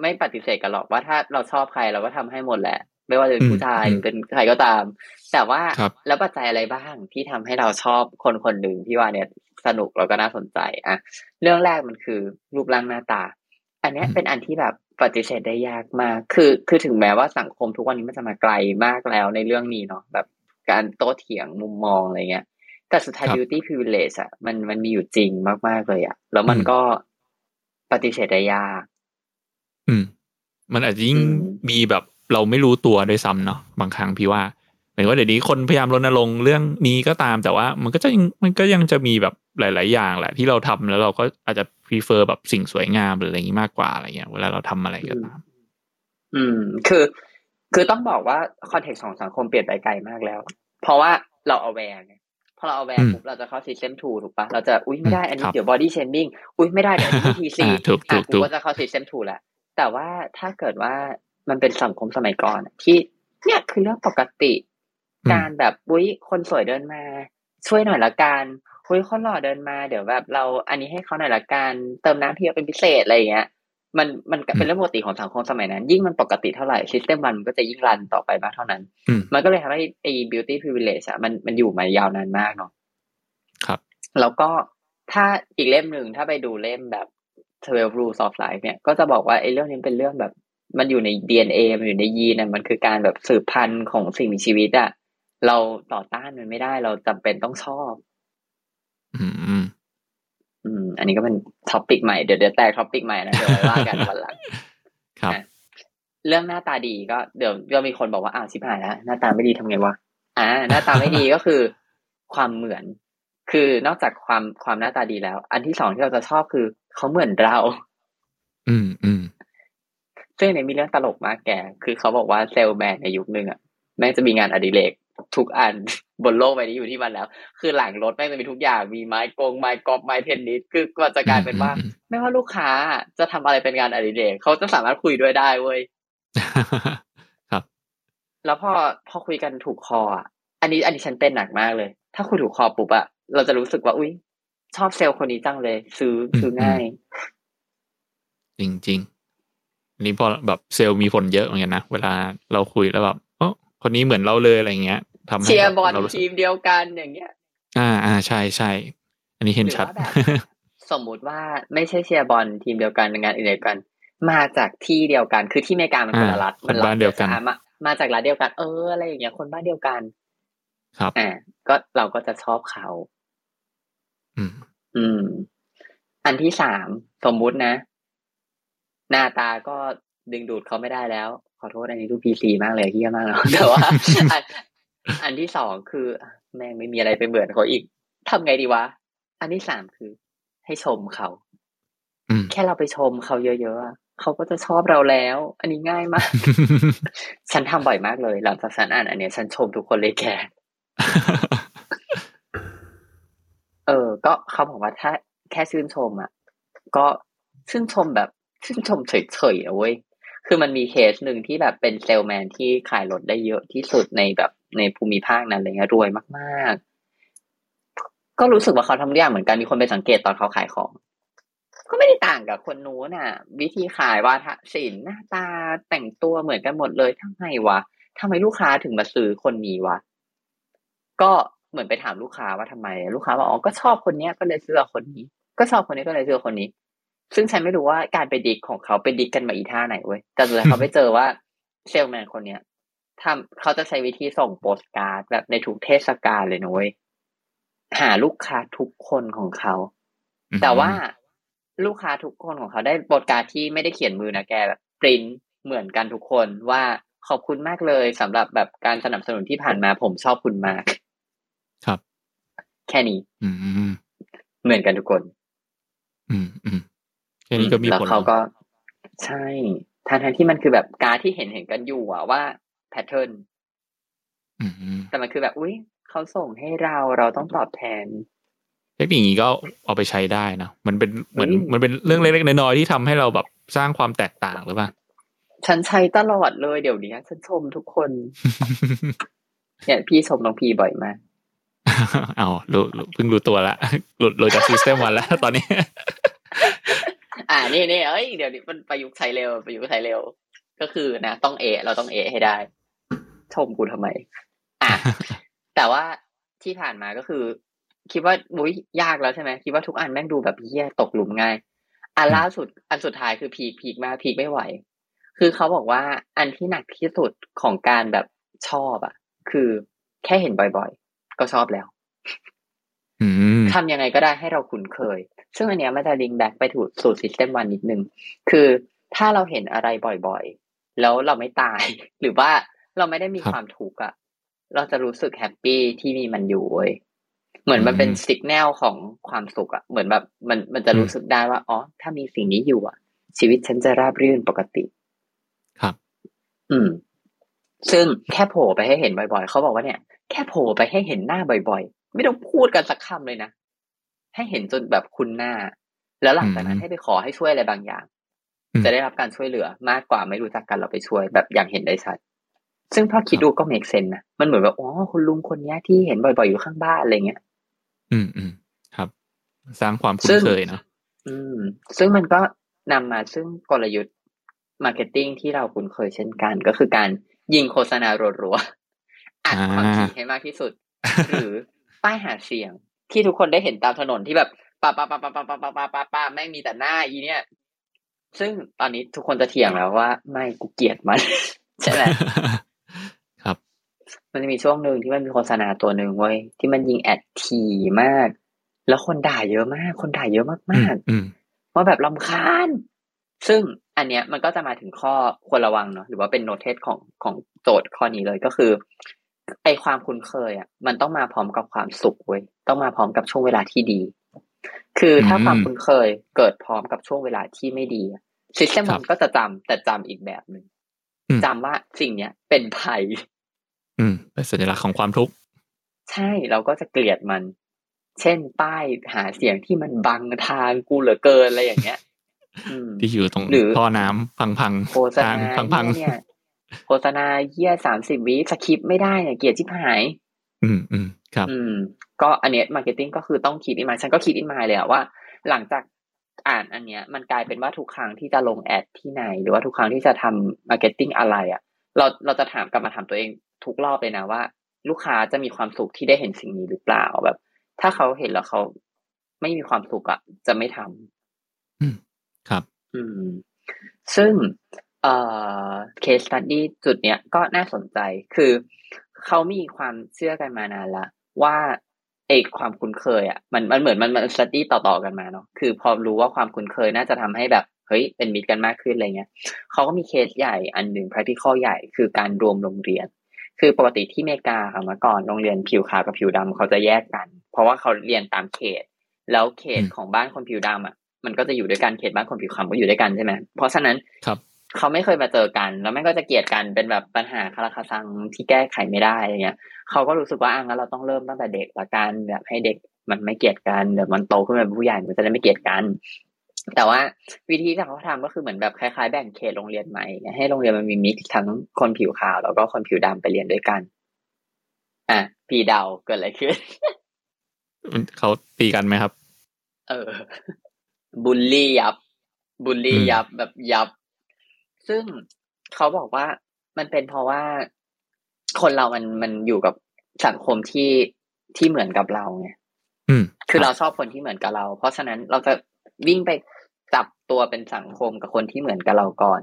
ไม่ปฏิเสธกันหรอกว่าถ้าเราชอบใครเราก็ทำให้หมดแหละ ไม่ว่าจะเป็นผู้ชายอืมหรือเป็นใครก็ตาม แต่ว่าครับแล้วปัจจัยอะไรบ้างที่ทำให้เราชอบคนคนหนึ่งที่ว่าเนี่ยสนุกแล้วก็น่าสนใจ อะ เรื่องแรกมันคือรูปร่างหน้าตา อันเนี้ยอืมเป็นอันที่แบบ ปฏิเสธได้ยากมาก คือ คือถึงแม้ว่าสังคมทุกวันนี้มันจะมาไกลมากแล้วในเรื่องนี้เนาะ แบบการโต้เถียงมุมมองอะไรเงี้ย แต่สุดท้าย beauty privilege อะมัน มันมีอยู่จริงมากๆเลยอะแล้วมันก็ปฏิเสธได้ยาก อืม มันอาจจะยิ่งอืมมีแบบเราไม่รู้ตัวด้วยซ้ำเนาะ บางครั้งพี่ว่าหมายถึงว่าเดี๋ยวนี้คนพยายามรณรงค์เรื่องนี้ก็ตาม แต่ว่ามันก็จะยังมันก็ยังจะมีแบบ หลาย ๆ อย่างแหละที่เราทำแล้วเราก็อาจจะ prefer แบบสิ่งสวยงามหรืออะไรอย่างนี้มากกว่าอะไรเงี้ยเวลาเราทำอะไรก็ตาม อืม คือ คือต้องบอกว่า context ของสังคมเปลี่ยนไปไกลมากแล้ว เพราะว่าเรา aware ไงพอเรา aware อืมปุ๊บเราจะเข้า system 2ถูกปะเราจะอุ้ยไม่ได้อันนี้ครับเดี๋ยว body shaming อุ้ยไม่ได้เดี๋ยวอันนี้ TC อ่าถูกถูอะกกูถูกก็จะเข้า system 2แหละแต่ว่าถ้าเกิดว่ามันเป็นสังคมสมัยก่อนอะที่เนี่ยคือเรื่องปกติอืมการแบบอุ้ยคนสวยเดินมา ช่วยหน่อยละกัน อุ้ยคนหล่อเดินมาเดี๋ยวแบบเราอันนี้ให้เขาหน่อยละกันเติมน้ำเพียวเป็นพิเศษอะไรอย่างเงี้ยมันมันก็เป็นเรื่องปกติของสังคมสมัยนั้น ยิ่งมันปกติเท่าไหร่ซิสเต็มมันก็จะยิ่งรันต่อไปมากเท่านั้นอืมมันก็เลยทำให้ไอ้ beauty privilege อะมันมันอยู่มายาวนานมากเนาะครับ แล้วก็ถ้าอีกเล่มหนึ่งถ้าไปดูเล่มแบบ12 rules of life เนี่ยก็จะบอกว่าไอ้เรื่องนี้เป็นเรื่องแบบ มันอยู่ใน DNA มันอยู่ในยีนอะมันคือการแบบสืบพันธุ์ของสิ่งมีชีวิตอะเราต่อต้านมันไม่ได้เราจำเป็นต้องชอบ อืมอืมอืม อันนี้ก็เป็น topic ใหม่เดี๋ยวเดี๋ยวแตก topic ใหม่นะเดี๋ยวไว้ว่ากันวันหลังครับอะเรื่องหน้าตาดีก็เดี๋ยวก็มีคนบอกว่าอ้าวชิบหายแล้วหน้าตาไม่ดีทำไงวะอ่า หน้าตาไม่ดีก็คือ ความเหมือน คือนอกจากความความหน้าตาดีแล้ว อันที่สองที่เราจะชอบคือเขาเหมือนเรา อืมอืมซึ่งในมีเรื่องตลกมากแก คือเขาบอกว่าเซลแมนในยุคนึงอะแม่งจะมีงานอดิเรก ทุกอันบนโลกใบนี้อยู่ที่มันแล้ว คือหลังรถแม่งจะมีทุกอย่างมีไม้กงไม้กอล์ฟไม้เทนนิสคือก็จะกลายเป็นว่าอืมไม่ว่าลูกค้าจะทำอะไรเป็นงานอดิเรกเขาจะสามารถคุยด้วยได้เว้ยครับ แล้วพอพอคุยกันถูกคออะอันนี้อันนี้ฉันเป็นหนักมากเลย ถ้าคุยถูกคอปุ๊บอะเราจะรู้สึกว่าอุ้ยชอบเซลล์คนนี้จังเลย ซื้อซื้อง่าย จริงจริงๆอันนี้พอแบบเซลล์มีผลเยอะเหมือนกันนะเวลาเราคุยแล้วแบบเออ คนนี้เหมือนเราเลยอะไรเงี้ยทำให้เชียร์บอลเรารู้สึกทีมเดียวกันอย่างเงี้ย อ่าอ่าใช่ใช่อันนี้เห็นหรือชัดว่าแบบสมมุติว่าไม่ใช่เชียร์บอลทีมเดียวกันในงานอื่นเดียวกัน มาจากที่เดียวกันคือที่อเมริกามันคนละรัฐอ่าคนบ้านเดียวกันอะมามาจากรัฐเดียวกัน เอออะไรอย่างเงี้ยคนบ้านเดียวกัน ครับอ่าก็เราก็จะชอบเขา อืม อืม อันที่สามสมมุตินะ หน้าตาก็ดึงดูดเขาไม่ได้แล้ว ขอโทษอันนี้ดูพีซีมากเลยเฮี้ยมากแล้วแต่ว่าอันอันที่สองคือ แม่งไม่มีอะไรไปเหมือนเขาอีกทำไงดีวะ อันที่สามคือ ให้ชมเขาอืมแค่เราไปชมเขาเยอะๆอะเขาก็จะชอบเราแล้ว อันนี้ง่ายมาก ฉันทำบ่อยมากเลย หลังจากฉันอ่านอันเนี้ยฉันชมทุกคนเลยแกเออ ก็เขาบอกว่าถ้าแค่ชื่นชมอะ ก็ชื่นชมแบบชื่นชมเฉยๆอะเว้ย คือมันมีเคสหนึ่งที่แบบเป็นเซลแมนที่ขายรถได้เยอะที่สุดในแบบในภูมิภาคนั้นเงี้ยรวยมากๆ ก็รู้สึกว่าเขาทำทุกอย่างเหมือนกันมีคนไปสังเกตตอนเขาขายของ ก็ไม่ได้ต่างกับคนนู้นน่ะ วิธีขายวาทศิลป์หน้าตาแต่งตัวเหมือนกันหมดเลยทำไมวะทำไมลูกค้าถึงมาซื้อคนนี้วะก็เหมือนไปถามลูกค้าว่าทำไม ลูกค้าบอกอ๋อก็ชอบคนเนี้ยก็เลยซื้อคนนี้ ก็ชอบคนนี้ก็เลยซื้อคนนี้ ซึ่งฉันไม่รู้ว่าการไปดิกของเขาไปดิกกันมาอีท่าไหนเว้ยแต่สุดท้ายเขาไปเจอว่าเซลแมนคนเนี้ยทำเขาจะใช้วิธีส่งโปสการ์ดแบบในทุกเทศกาลเลยนะเว้ยหาลูกค้าทุกคนของเขา แต่ว่าลูกค้าทุกคนของเขาได้โปสการ์ดที่ไม่ได้เขียนมือนะแกแบบปริ้นเหมือนกันทุกคนว่าขอบคุณมากเลยสำหรับแบบการสนับสนุนที่ผ่านมาผมชอบคุณมาก ครับ แค่นี้ อืมเหมือนกันทุกคน อืมอืม แค่นี้ก็มีแล้วผลเขาก็ใช่ทั้งทั้งที่มันคือแบบการดที่เห็นเห็นกันอยู่อะว่าแพทเทิร์นอืมแต่มันคือแบบอุ้ยเขาส่งให้เราเราต้องตอบแทนเทคนิคนี้ก็เอาไปใช้ได้นะมันเป็นเหมือนอืมมันเป็นเรื่องเล็กๆน้อยๆที่ทำให้เราแบบสร้างความแตกต่างหรือเปล่าฉันใช้ตลอดเลยเดี๋ยวนี้ฉันชมทุกคน เนี่ยพี่ชมน้องพีบ่อยมากเอารู้รู้เพิ่งรู้ตัวละหลุดหลุดจากซิสเต็มวันแล้วตอนนี้ อ่านี่นี่เอ้ยเดี๋ยวนี้มันประยุกต์ใช้เร็วประยุกต์ใช้เร็ว ก็คือนะต้องเอะเราต้องเอะให้ได้ ชมกูทำไม อะแต่ว่าที่ผ่านมาก็คือ คิดว่ามุ้ยยากแล้วใช่ไหมคิดว่าทุกอันแม่งดูแบบเฮี้ยตกหลุมง่ายอันล่าสุดอันสุดท้ายคือพีคพีคมากพีคไม่ไหว คือเขาบอกว่าอันที่หนักที่สุดของการแบบชอบอะ คือแค่เห็นบ่อยๆ ก็ชอบแล้วอืมทำยังไงก็ได้ให้เราคุ้นเคย ซึ่งอันเนี้ยมันจะ link back ไปถูกสู่ system one นิดนึง คือถ้าเราเห็นอะไรบ่อยๆ แล้วเราไม่ตาย หรือว่าเราไม่ได้มีครับความทุกข์อะเราจะรู้สึก happy ที่มีมันอยู่เว้ยเหมือนมันเป็นอืม signal ของความสุขอะเหมือนแบบมันมันจะอืมรู้สึกได้ว่าอ๋อถ้ามีสิ่งนี้อยู่อะชีวิตฉันจะราบรื่นปกติ ครับ อืม ซึ่งแค่โผล่ไปให้เห็นบ่อยๆ เขาบอกว่าเนี่ย แค่โผล่ไปให้เห็นหน้าบ่อยๆ ไม่ต้องพูดกันสักคำเลยนะ ให้เห็นจนแบบคุ้นหน้า แล้วหลังจากนั้นอืมให้ไปขอให้ช่วยอะไรบางอย่างอืมจะได้รับการช่วยเหลือมากกว่าไม่รู้จักกันเราไปช่วยแบบอย่างเห็นได้ชัด ซึ่งพอคิดดูก็เมกเซนนะมันเหมือนแบบอ๋อคุณลุงคนเนี้ยที่เห็นบ่อยๆอยู่ข้างบ้านอะไรเงี้ย อืมอืมครับ สร้างความคุ้ซึ่นงเคยเนาะอืม ซึ่งมันก็นำมาซึ่งกลยุทธ์ marketing ที่เราคุ้นเคยเช่นกัน ก็คือการยิงโฆษณารัวๆอัดความถี่ให้มากที่สุด หรือป้ายหาเสียง ที่ทุกคนได้เห็นตามถนนที่แบบปาปาปาปาปาปาปาปาปาปาแม่งมีแต่หน้าอีเนี่ย ซึ่งตอนนี้ทุกคนจะเถียงแล้วว่า ไม่กูเกลียดมันใช่ไหมครับ มันจะมีช่วงหนึ่งที่มันมีโฆษณาตัวหนึ่งเว้ยที่มันยิง ad ทีมาก แล้วคนด่าเยอะมาก คนด่าเยอะอืมมากอืมๆว่าแบบรำคาญ ซึ่งอันเนี้ยมันก็จะมาถึงข้อควรระวังเนาะหรือว่าเป็น notice ของของโจทย์ข้อนี้เลยก็คือ ไอความคุ้นเคยอะ มันต้องมาพร้อมกับความสุขเว้ยต้องมาพร้อมกับช่วงเวลาที่ดี คือถ้าอืมความคุ้นเคยเกิดพร้อมกับช่วงเวลาที่ไม่ดี system ครัมับนก็จะจำแต่จำอีกแบบหนึ่งอืมจำว่าสิ่งเนี้ยเป็นภัย อืมเป็นสัญลักษณ์ของความทุกข์ใช่เราก็จะเกลียดมัน เช่นป้ายหาเสียงที่มันบังทางกูเหลือเกินอะไรอย่างเงี้ยอืมที่อยู่ตรงหรือท่อน้ำพังพังโฆษณาทางพังพังเหี้ยเนี่ย โฆษณาเหี้ยสามสิบวิ skip ไม่ได้เนี่ยเกลียดชิบหาย อืมอืมครับ อืม ก็อันเนี้ย marketing ก็คือต้องคิดอินมาฉันก็คิดอินมาเลยอะว่า หลังจากอ่านอันเนี้ย มันกลายเป็นว่าทุกครั้งที่จะลง ad ที่ไหน หรือว่าทุกครั้งที่จะทำ marketing อะไรอะเราเราจะถามกลับมาถามตัวเองทุกรอบเลยนะว่า ลูกค้าจะมีความสุขที่ได้เห็นสิ่งนี้หรือเปล่าแบบ ถ้าเขาเห็นแล้วเขาไม่มีความสุขอะจะไม่ทำครับ อืม ซึ่ง เอ่อ case study จุดเนี้ยก็น่าสนใจคือเขามีความเชื่อกันมานานละว่าไอความคุ้นเคยอะมันมันเหมือนมันมัน study ต่อๆกันมาเนาะคือพอรู้ว่าความคุ้นเคยน่าจะทำให้แบบเฮ้ยเป็นมิตรกันมากขึ้นอะไรเงี้ยเขาก็มีเคสใหญ่อันหนึ่ง practical ใหญ่คือการรวมโรงเรียน คือปกติที่อเมริกาค่ะเมื่อก่อนโรงเรียนผิวขาวกับผิวดำเขาจะแยกกัน เพราะว่าเขาเรียนตามเขต แล้วเขตอืมของบ้านคนผิวดำอะมันก็จะอยู่ด้วยกันเขตบ้านคนผิวขาวก็อยู่ด้วยกันใช่ไหมเพราะฉะนั้นครับ เขาไม่เคยมาเจอกัน แล้วแม่งก็จะเกลียดกันเป็นแบบปัญหาคาราคาซังที่แก้ไขไม่ได้อะไรเงี้ยเขาก็รู้สึกว่าอะงั้นเราต้องเริ่มตั้งแต่เด็กละกันแบบให้เด็กมันไม่เกลียดกันเดี๋ยวมันโตขึ้นมาเป็นผู้ใหญ่มันจะได้ไม่เกลียดกัน แต่ว่าวิธีที่เขาทำก็คือเหมือนแบบคล้ายๆแบ่งเขตโรงเรียนใหม่ไงให้โรงเรียนมันมีมิกซ์ทั้งคนผิวขาวแล้วก็คนผิวดำไปเรียนด้วยกัน อะพี่เดาเกิดอะไรขึ้นเขาตีกันไหมครับ เออบูลลี่ยับบูลลี่อืมยับแบบยับ ซึ่งเขาบอกว่ามันเป็นเพราะว่าคนเรามันมันอยู่กับสังคมที่ที่เหมือนกับเราไงอืมคือรับเราชอบคนที่เหมือนกับเรา เพราะฉะนั้นเราจะวิ่งไปจับตัวเป็นสังคมกับคนที่เหมือนกับเราก่อน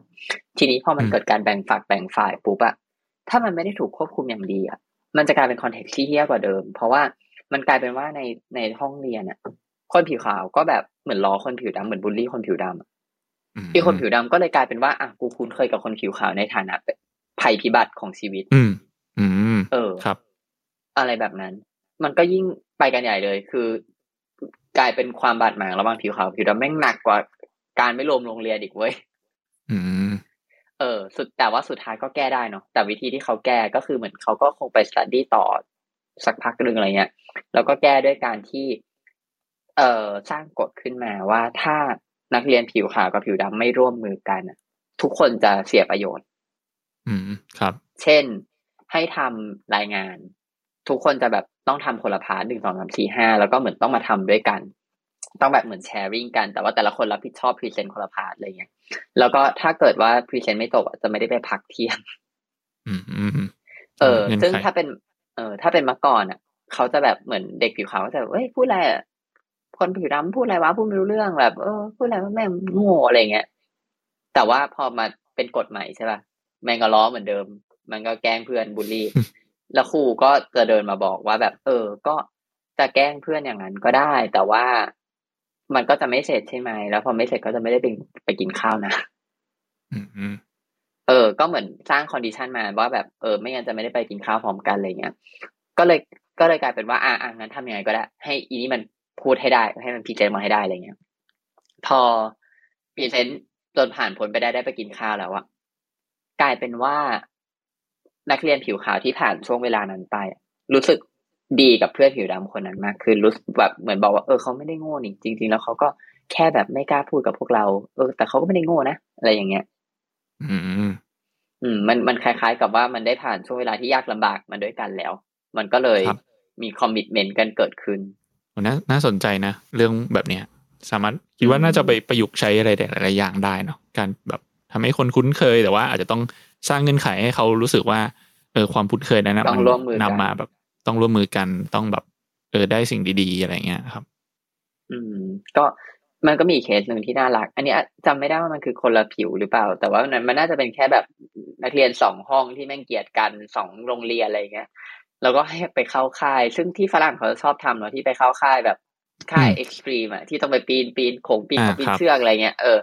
ทีนี้พอมันอืมเกิดการแบ่งฝักแบ่งฝ่ายปุ๊บอะถ้ามันไม่ได้ถูกควบคุมอย่างดีอะมันจะกลายเป็นคอนเทกต์ที่เฮี้ยกว่าเดิม เพราะว่ามันกลายเป็นว่าในในห้องเรียนอะคนผิวขาวก็แบบเหมือนล้อคนผิวดำเหมือนบูลลี่คนผิวดำ อะอืมที่คนผิวดำก็เลยกลายเป็นว่าอะกูคุ้นเคยกับคนผิวขาวในฐานะภัยพิบัติของชีวิต อืม อืม เออครับ อะไรแบบนั้น มันก็ยิ่งไปกันใหญ่เลย คือกลายเป็นความบาดหมางระหว่างผิวขาวกับผิวดำแม่งหนักกว่าการไม่รวมโรงเรียนอีกเว้ยอืม เออ สุดแต่ว่าสุดท้ายก็แก้ได้เนาะแต่วิธีที่เขาแก้ก็คือเหมือนเขาก็คงไปสตัดดี้ต่อสักพักหนึ่งอะไรเงี้ยแล้วก็แก้ด้วยการที่ เอ่อสร้างกฎขึ้นมาว่าถ้า นักเรียนผิวขาวกับผิวดำไม่ร่วมมือกันอะทุกคนจะเสียประโยชน์ อืมครับ เช่นให้ทำรายงาน ทุกคนจะแบบต้องทำคนละ part หนึ่งสองสามสี่ห้าแล้วก็เหมือนต้องมาทำด้วยกัน ต้องแบบเหมือน sharing กัน แต่ว่าแต่ละคนรับผิดชอบ present คนละ part อะไรเงี้ยแล้วก็ถ้าเกิดว่า present ไม่จบอะจะไม่ได้ไปพักเที่ยงอืมอืมเอองื่นซึ่งไขถ้าเป็น เออถ้าเป็นเมื่อก่อนอะเขาจะแบบเหมือนเด็กผิวขาวก็จะแบบเอ้ยพูดอะไรอะ คนผิวดำพูดอะไรวะพูดไม่รู้เรื่องแบบ เออพูดอะไรว่าแม่งโง่อะไรเงี้ยแต่ว่าพอมาเป็นกฎใหม่ใช่ป่ะแม่งก็ล้อเหมือนเดิม มันก็แกล้งเพื่อนบูลลี่ แล้วครูก็จะเดินมาบอกว่าแบบ เออ ก็จะแกล้งเพื่อนอย่างนั้นก็ได้ แต่ว่ามันก็จะไม่เสร็จใช่ไหมแล้วพอไม่เสร็จก็จะไม่ได้ไปไปกินข้าวนะอืมอืมเออ ก็เหมือนสร้าง condition มาว่าแบบเออ ไม่งั้นจะไม่ได้ไปกินข้าวพร้อมกันอะไรเงี้ย ก็เลยก็เลยกลายเป็นว่าอะอะงั้นทำยังไงก็ได้ ให้อีนี่มัน พูดให้ได้ ให้มัน present มาให้ได้อะไรเงี้ย พอ present จนผ่านพ้นไปได้ได้ไปกินข้าวแล้วอะกลายเป็นว่านักเรียนผิวขาวที่ผ่านช่วงเวลานั้นไปอะรู้สึกดีกับเพื่อนผิวดำคนนั้นมากขึ้นรู้สึกแบบเหมือนบอกว่าเออเขาไม่ได้โง่นี่จริง ๆ แล้วเขาก็แค่แบบไม่กล้าพูดกับพวกเรา เออ แต่เขาก็ไม่ได้โง่นะอะไรอย่างเงี้ย อืม อืมอืมมันมันคล้าย ๆ กับว่ามันได้ผ่านช่วงเวลาที่ยากลำบากมาด้วยกันแล้ว มันก็เลยครับมี commitment กันเกิดขึ้น น่าน่าสนใจนะ เรื่องแบบเนี้ยสามารถคิดว่าน่าจะไปประยุกต์ใช้อะไรหลายๆอย่างได้เนาะการแบบทำให้คนคุ้นเคยแต่ว่าอาจจะต้องสร้างเงื่อนไขให้เขารู้สึกว่าเออความคุ้นเคยนั้นนะต้องร่วมมือกันนำมาแบบต้องร่วมมือกันต้องแบบ เออได้สิ่งดีๆอะไรเงี้ยครับ อืม ก็มันก็มีอีกเคสหนึ่งที่น่ารัก อันนี้อะจำไม่ได้ว่ามันคือคนละผิวหรือเปล่า แต่ว่ามันมันน่าจะเป็นแค่แบบนักเรียนสองห้องที่แม่งเกลียดกันสองโรงเรียนอะไรเงี้ย แล้วก็ให้ไปเข้าค่าย ซึ่งที่ฝรั่งเขาชอบทำเนาะที่ไปเข้าค่ายแบบค่ายอืม extreme อะที่ต้องไปปีนปีนโขงปีนอ่าเขาปีนครับเชือกอะไรเงี้ยเออ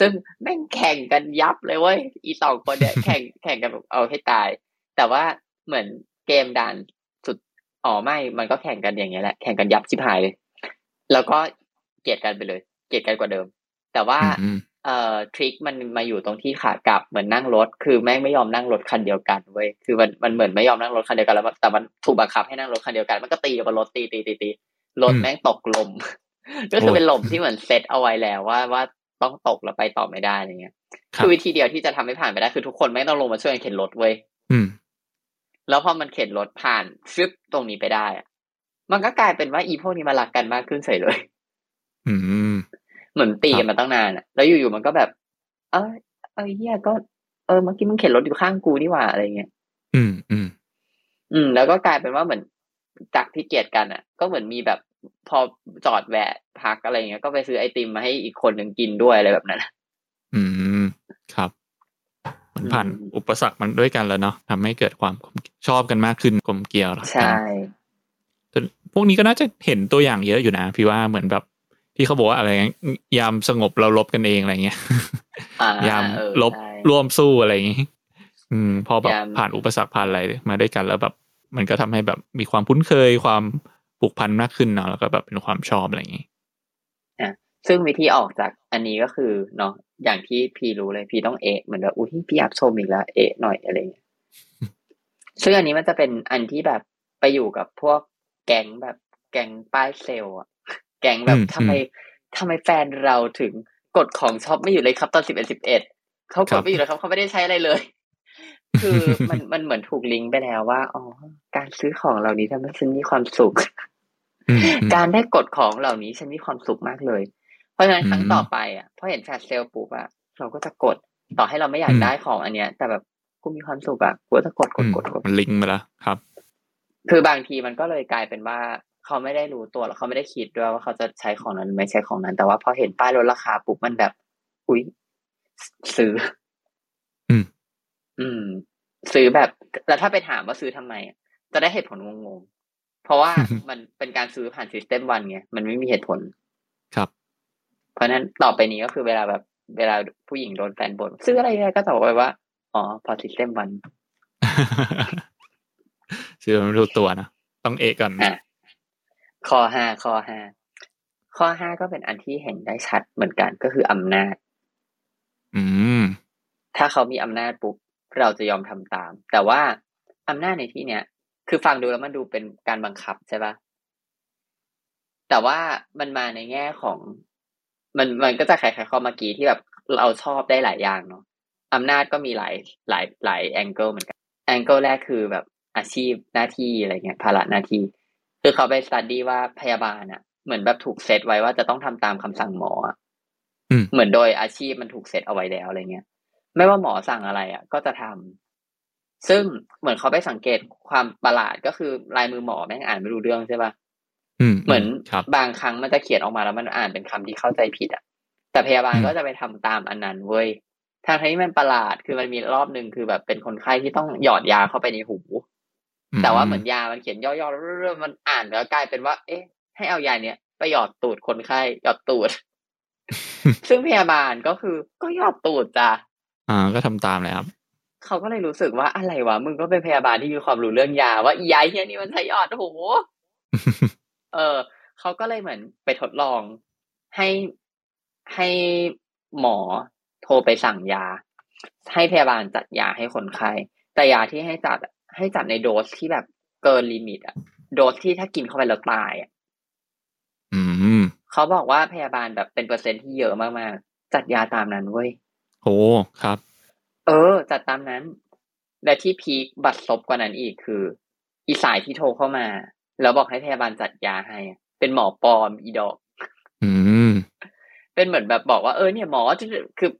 ซึ่งแม่งแข่งกันยับเลยเว้ยอีสองคนเนี่ยแข่งแข่งกันแบบเอาให้ตาย แต่ว่าเหมือนเกมด่านสุดอ๋อไม่มันก็แข่งกันอย่างเงี้ยแหละแข่งกันยับชิบหายเลยแล้วก็เกลียดกันไปเลย เกลียดกันกว่าเดิม แต่ว่าอืม เอ่อ trick มันมาอยู่ตรงที่ขากลับเหมือนนั่งรถ คือแม่งไม่ยอมนั่งรถคันเดียวกันเว้ยคือมันมันเหมือนไม่ยอมนั่งรถคันเดียวกันแล้วมันแต่มันถูกบังคับให้นั่งรถคันเดียวกัน มันก็ตีกันบนรถตีตีตีตีรถอืมแม่งตกลม ก็คือโอ้ยเป็นลมที่เหมือนเซตเอาไว้แล้วว่าว่าต้องตกแล้วไปต่อไม่ได้อะไรเงี้ยครับคือวิธีเดียวที่จะทำให้ผ่านไปได้คือทุกคนไม่งต้องลงมาช่วยกันเข็นรถเว้ยอืมแล้วพอมันเข็นรถผ่านฟึบตรงนี้ไปได้อะมันก็กลายเป็นว่าอีพวกนี้มารักกันมากขึ้นเฉยเลยอืม เหมือนตีครักันบมาตั้งนานอะแล้วอยู่ๆมันก็แบบ เออเออเฮียก็เออเมื่อกี้มึงเข็นรถอยู่ข้างกูนี่หว่าอะไรเงี้ยอืมอืมอืม แล้วก็กลายเป็นว่าเหมือนจากที่เกลียดกันอะก็เหมือนมีแบบพอจอดแวะพักอะไรเงี้ยก็ไปซื้อไอติมมาให้อีกคนหนึ่งกินด้วยอะไรแบบนั้นอะอืมครับมันผ่านอืมอุปสรรคมันด้วยกันแล้วเนาะทำให้เกิดความชอบกันมากขึ้นกลมเกลียวรักกัใช่แต่พวกนี้ก็น่าจะเห็นตัวอย่างเยอะอยู่นะ พี่ว่าเหมือนแบบ ที่เขาบอกว่าอะไรนะยามสงบเราลบกันเองอะไรเงี้ยอ่ยามเออลบใช่ร่วมสู้อะไรอย่างงี้อืม พอแบบยามผ่านอุปสรรคผ่านอะไรมาด้วยกันแล้วแบบ มันก็ทำให้แบบมีความคุ้นเคยความผูกพันมากขึ้นเนาะแล้วก็แบบเป็นความชอบอะไรอย่างงี้ซึ่งวิธีออกจากอันนี้ก็คือเนาะอย่างที่พี่รู้เลยพี่ต้องเอะเหมือนแบบอุ้ยพี่อยากชมอีกแล้วเอะหน่อยอะไรเงี้ยซึ่งอันนี้มันจะเป็นอันที่แบบไปอยู่กับพวกแก๊งแบบแก๊งป้ายเซลล์อะ แก๊งแบบอืมทำไมทำไมแฟนเราถึงกดของ shop ไม่อยู่เลยครับตอนสิบเอ็ดสิบเอ็ดเขากดไม่อยู่เลยครับเขาไม่ได้ใช้อะไรเลย คือมันมันเหมือนถูกลิงก์ไปแล้วว่าอ๋อการซื้อของเหล่านี้ทำให้ฉันมีความสุขอืมอืมการได้กดของเหล่านี้ฉันมีความสุขมากเลย เพราะฉะนั้นครั้งอืมต่อไปอะพอเห็น flash sale ปุ๊บอะเราก็จะกดต่อให้เราไม่อยากอืมได้ของอันเนี้ย แต่แบบกูมีความสุขอะกูก็จะกดกดอืมกดกดมันลิงก์มาแล้วครับ คือบางทีมันก็เลยกลายเป็นว่า เขาไม่ได้รู้ตัวแล้วเขาไม่ได้คิดด้วยว่าเขาจะใช้ของนั้นหรือไม่ใช้ของนั้น แต่ว่าพอเห็นป้ายลดราคาปุ๊บมันแบบ อุ๊ยซื้อ อืม อืม ซื้อแบบแล้วถ้าไปถามว่าซื้อทำไมอะจะได้เหตุผลงงๆเพราะว่ามันเป็นการซื้อผ่าน system one ไงมันไม่มีเหตุผล ครับ เพราะนั้นต่อไปนี้ก็คือเวลาแบบ เวลาผู้หญิงโดนแฟนบ่นซื้ออะไรเนี่ยก็ตอบไปว่าอ๋อพอ system oneซื้อไม่รู้ตัวนะต้องเอกก่อนอะ ข้อห้าข้อห้าข้อห้าก็เป็นอันที่เห็นได้ชัดเหมือนกันก็คืออำนาจ อืม ถ้าเขามีอำนาจปุ๊บเราจะยอมทำตาม แต่ว่าอำนาจในที่เนี้ยคือฟังดูแล้วมันดูเป็นการบังคับใช่ปะแต่ว่ามันมาในแง่ของ มันมันก็จะคล้ายๆข้อเมื่อกี้ที่แบบเราชอบได้หลายอย่างเนาะอำนาจก็มีหลายหลายหลาย angle เหมือนกัน angle แรกคือแบบอาชีพหน้าที่อะไรเงี้ยภาระหน้าที่ คือเขาไป study ว่าพยาบาลอะเหมือนแบบถูกเซตไว้ว่าจะต้องทำตามคำสั่งหมออะอืมเหมือนโดยอาชีพมันถูกเซตเอาไว้แล้วอะไรเงี้ย ไม่ว่าหมอสั่งอะไรอะ ก็จะทำซึ่งเหมือนเขาไปสังเกตความประหลาดก็คือลายมือหมอแม่งอ่านไม่รู้เรื่องใช่ปะอืมเหมือนครับบางครั้งมันจะเขียนออกมาแล้วมันอ่านเป็นคำที่เข้าใจผิดอะ แต่พยาบาลอืมก็จะไปทำตามอันนั้นเว้ยทางที่มันประหลาดคือมันมีรอบหนึ่งคือแบบเป็นคนไข้ที่ต้องหยอดยาเข้าไปในหู แต่ว่าเหมือนยามันเขียนย่อๆเรื่อยๆมันอ่านแล้วกลายเป็นว่า เอ๊ะ ให้เอายาเนี้ยไปหยอดตูดคนไข้หยอดตูด ซึ่งพยาบาลก็คือ ก็หยอดตูดจ้ะอ่า ก็ทำตามเลยครับเขาก็เลยรู้สึกว่าอะไรวะมึงก็เป็นพยาบาลที่มีความรู้เรื่องยา ว่าอียาเฮียนี่มันใช้หยอดหูเออเขาก็เลยเหมือนไปทดลองให้ให้หมอโทรไปสั่งยา ให้พยาบาลจัดยาให้คนไข้แต่ยาที่ให้จัดอะ ให้จัดในโดสที่แบบเกิน limit อะโดสที่ถ้ากินเข้าไปแล้วตายอะอืมเขาบอกว่าพยาบาลแบบเป็นเปอร์เซ็นต์ที่เยอะมากๆ จัดยาตามนั้นเว้ยโอ้ครับ เออ จัดตามนั้น และที่ peak บัดซบกว่านั้นอีกคือ อีสายที่โทรเข้ามา แล้วบอกให้พยาบาลจัดยาให้อะเป็นหมอปลอมอีดอก อืม เป็นเหมือนแบบบอกว่าเออเนี่ยหมอจะคือ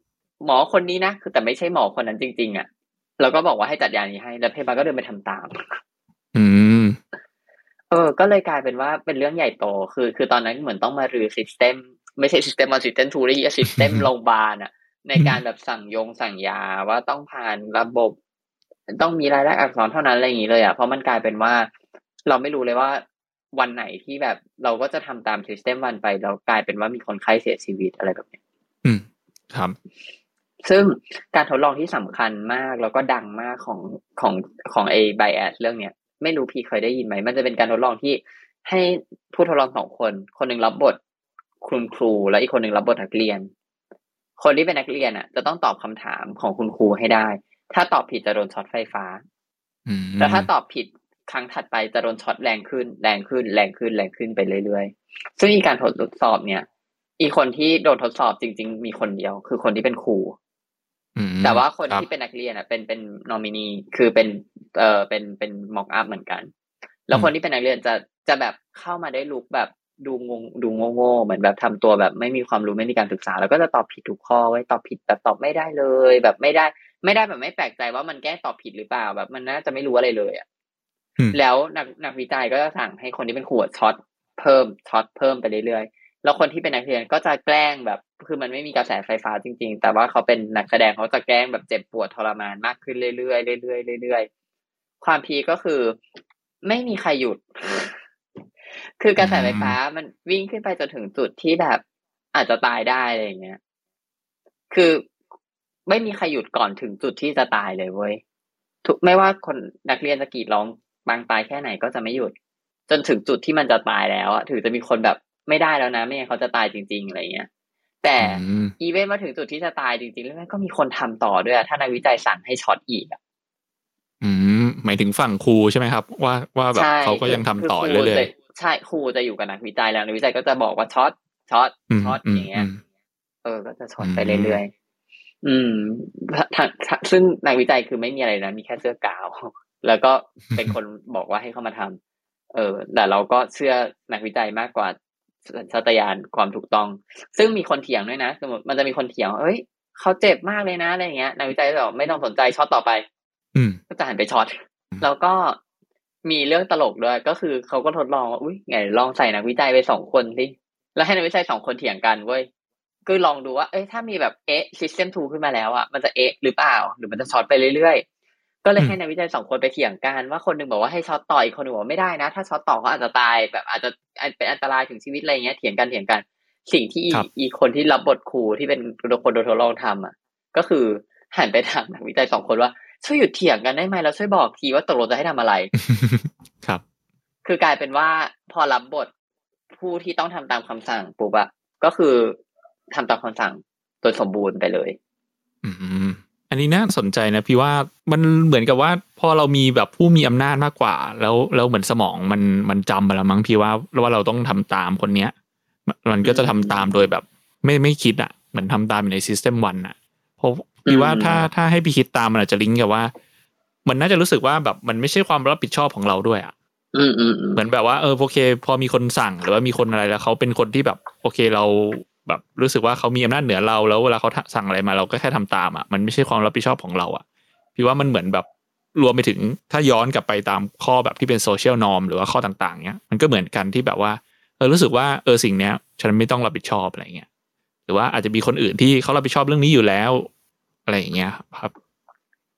หมอคนนี้นะคือแต่ไม่ใช่หมอคนนั้นจริง ๆ อะ แล้วก็บอกว่าให้จัดยานี้ให้ แล้วพยาบาลก็เดินไปทำตาม อืม เออ ก็เลยกลายเป็นว่าเป็นเรื่องใหญ่โต คือ คือตอนนั้นเหมือนต้องมารื้อ system ไม่ใช่ system one system two นี่ system โรงพยาบาลอะในการแบบสั่งยงสั่งยาว่าต้องผ่านระบบ ต้องมีรายละเอียดอักษรเท่านั้นอะไรอย่างนี้เลยอะเพราะมันกลายเป็นว่า เราไม่รู้เลยว่าวันไหนที่แบบเราก็จะทำตามซิสเต็มวันไปแล้วกลายเป็นว่ามีคนไข้เสียชีวิตอะไรแบบเนี้ยอืม ครับ ซึ่งการทดลองที่สำคัญมากแล้วก็ดังมากของของของไอ้ไบแอดเรื่องเนี้ยไม่รู้พี่เคยได้ยินไหม มันจะเป็นการทดลองที่ให้ผู้ทดลองสองคน คนหนึ่งรับบทคุณครู แล้วอีกคนหนึ่งรับบทนักเรียน คนที่เป็นนักเรียนอะ จะต้องตอบคำถามของคุณครูให้ได้ ถ้าตอบผิดจะโดนช็อตไฟฟ้าอืมแต่ถ้าตอบผิดครั้งถัดไปจะโดนช็อตแรงขึ้น แรงขึ้น แรงขึ้น แรงขึ้นไปเรื่อยๆ ซึ่งอีการทดสอบเนี่ย อีคนที่โดนทดสอบจริง ๆ มีคนเดียว คือคนที่เป็นครูอืม แต่ว่าคนรับที่เป็นนักเรียนอะเป็นเป็นนอมินีคือเป็นเอ่อเป็นเป็นม็อกอัพเหมือนกัน แล้วคนที่เป็นนักเรียนจะจะแบบเข้ามาได้ลุกแบบดูงงดูโง่ๆเหมือนแบบทำตัวแบบไม่มีความรู้ไม่มีการศึกษา แล้วก็จะตอบผิดทุกข้อไว้ตอบผิดแบบตอบไม่ได้เลย แบบไม่ได้ ไม่ได้แบบไม่แปลกใจว่ามันแก้ตอบผิดหรือเปล่า แบบมันน่าจะไม่รู้อะไรเลยอะอืมแล้วนักนักวิจัยก็จะสั่งให้คนที่เป็นขวดช็อตเพิ่มช็อตเพิ่มไปเรื่อยๆ แล้วคนที่เป็นนักเรียนก็จะแกล้งแบบ คือมันไม่มีกระแสไฟฟ้าจริง ๆ แต่ว่าเขาเป็นนักแสดงเขาจะแกล้งแบบเจ็บปวดทรมานมากขึ้นเรื่อยๆเรื่อยๆเรื่อยๆความพีก็คือ ไม่มีใครหยุด คือกระแสไฟฟ้ามันวิ่งขึ้นไปจนถึงจุดที่แบบ อาจจะตายได้อะไรอย่างเงี้ย คือไม่มีใครหยุดก่อนถึงจุดที่จะตายเลยเว้ยทุกไม่ว่าคนนักเรียนจะกรีดร้องบางตายแค่ไหนก็จะไม่หยุด จนถึงจุดที่มันจะตายแล้วอะถึงจะมีคนแบบ ไม่ได้แล้วนะไม่งั้นเขาจะตายจริง ๆอะไรเงี้ยแต่อืมอีเวนต์มาถึงจุดที่จะตายจริงๆ แล้วมันก็มีคนทำต่อด้วยอะถ้านักวิจัยสั่งให้ช็อตอีกอะอืมหมายถึงฝั่งครูใช่ไหมครับ ว่าว่าแบบใช่เขาก็ยังทำต่อคืเรื่ครูอยจะใช่ครูจะอยู่กับนักวิจัยแล้วนักวิจัยก็จะบอกว่าช็อตช็อตๆอืมช็อตอืมอย่างเงี้ยอืมเออ ก็จะช็อตอืมไปเรื่อยๆอืมทางทางซึ่งนักวิจัยคือไม่มีอะไรนะมีแค่เสื้อกาวน์ แล้วก็เป็นคนบอกว่าให้เข้ามาทำเออ แต่เราก็เชื่อนักวิจัยมากกว่า สัญชาตญาณความถูกต้อง ซึ่งมีคนเถียงด้วยนะสมมติมันจะมีคนเถียงว่าเอ้ยเขาเจ็บมากเลยนะอะไรอย่างเงี้ยนักวิจัยก็บอกไม่ต้องสนใจช็อตต่อไป อืมก็จะหันไปช็อตแล้วก็มีเรื่องตลกด้วย ก็คือเขาก็ทดลองว่าอุ้ยงั้นลองใส่นักวิจัยไปสองคนสิแล้วให้นักวิจัยสองคนเถียงกันเว้ยคือลองดูว่าเอ้ยถ้ามีแบบเอ๊ะ system 2ขึ้นมาแล้วอะมันจะเอ๊ะหรือเปล่า หรือมันจะช็อตไปเรื่อยๆ ก็เลยอืมให้นักวิจัยสองคนไปเถียงกันว่าคนหนึ่งบอกว่าให้ช็อตต่ออีกคนหนึ่งบอกว่าไม่ได้นะ ถ้าช็อตต่อก็อาจจะตายแบบอาจจะเป็นอันตรายถึงชีวิตอะไรเงี้ยเถียงกันเถียงกัน สิ่งที่อีครับอีคนที่รับบทครูที่เป็นคนโดนทดลองทำอะ ก็คือหันไปถามนักวิจัยสองคนว่าช่วยหยุดเถียงกันได้ไหมแล้วช่วยบอกทีว่าตกลงจะให้ทำอะไร ครับ คือกลายเป็นว่าพอรับบทผู้ที่ต้องทำตามคำสั่งปุ๊บอะก็คือทำตามคำสั่งโดยสมบูรณ์ไปเลย อืม อันนี้น่าสนใจนะพี่ว่ามันเหมือนกับว่า พอเรามีแบบผู้มีอำนาจมากกว่า แล้วแล้วเหมือนสมองมันมันจำไปแล้วมั้งพี่ว่าว่าเราต้องทำตามคนเนี้ย มันมันก็จะทำตามโดยแบบ ไม่ไม่คิดอะเหมือนทำตามอยู่ใน System วันอะเพราะพี่ว่าอืมถ้าถ้าให้พี่คิดตามมันอาจจะลิงก์กับว่า มันน่าจะรู้สึกว่าแบบมันไม่ใช่ความรับผิดชอบของเราด้วยอะอืมอืมอืมเหมือนแบบว่าเออโอเค พอมีคนสั่งหรือว่ามีคนอะไรแล้วเขาเป็นคนที่แบบ โอเคเรา แบบรู้สึกว่าเขามีอำนาจเหนือเราแล้วเวลาเขาสั่งอะไรมาเราก็แค่ทำตามอะมันไม่ใช่ความรับผิดชอบของเราอะพี่ว่ามันเหมือนแบบรวมไปถึงถ้าย้อนกลับไปตามข้อแบบที่เป็นโซเชียลนอมหรือว่าข้อต่างๆเนี้ยมันก็เหมือนกันที่แบบว่าเออรู้สึกว่าเออสิ่งเนี้ย ฉันไม่ต้องรับผิดชอบอะไรเงี้ยหรือว่าอาจจะมีคนอื่นที่เขารับผิดชอบเรื่องนี้อยู่แล้ว อะไรอย่างเงี้ยครับ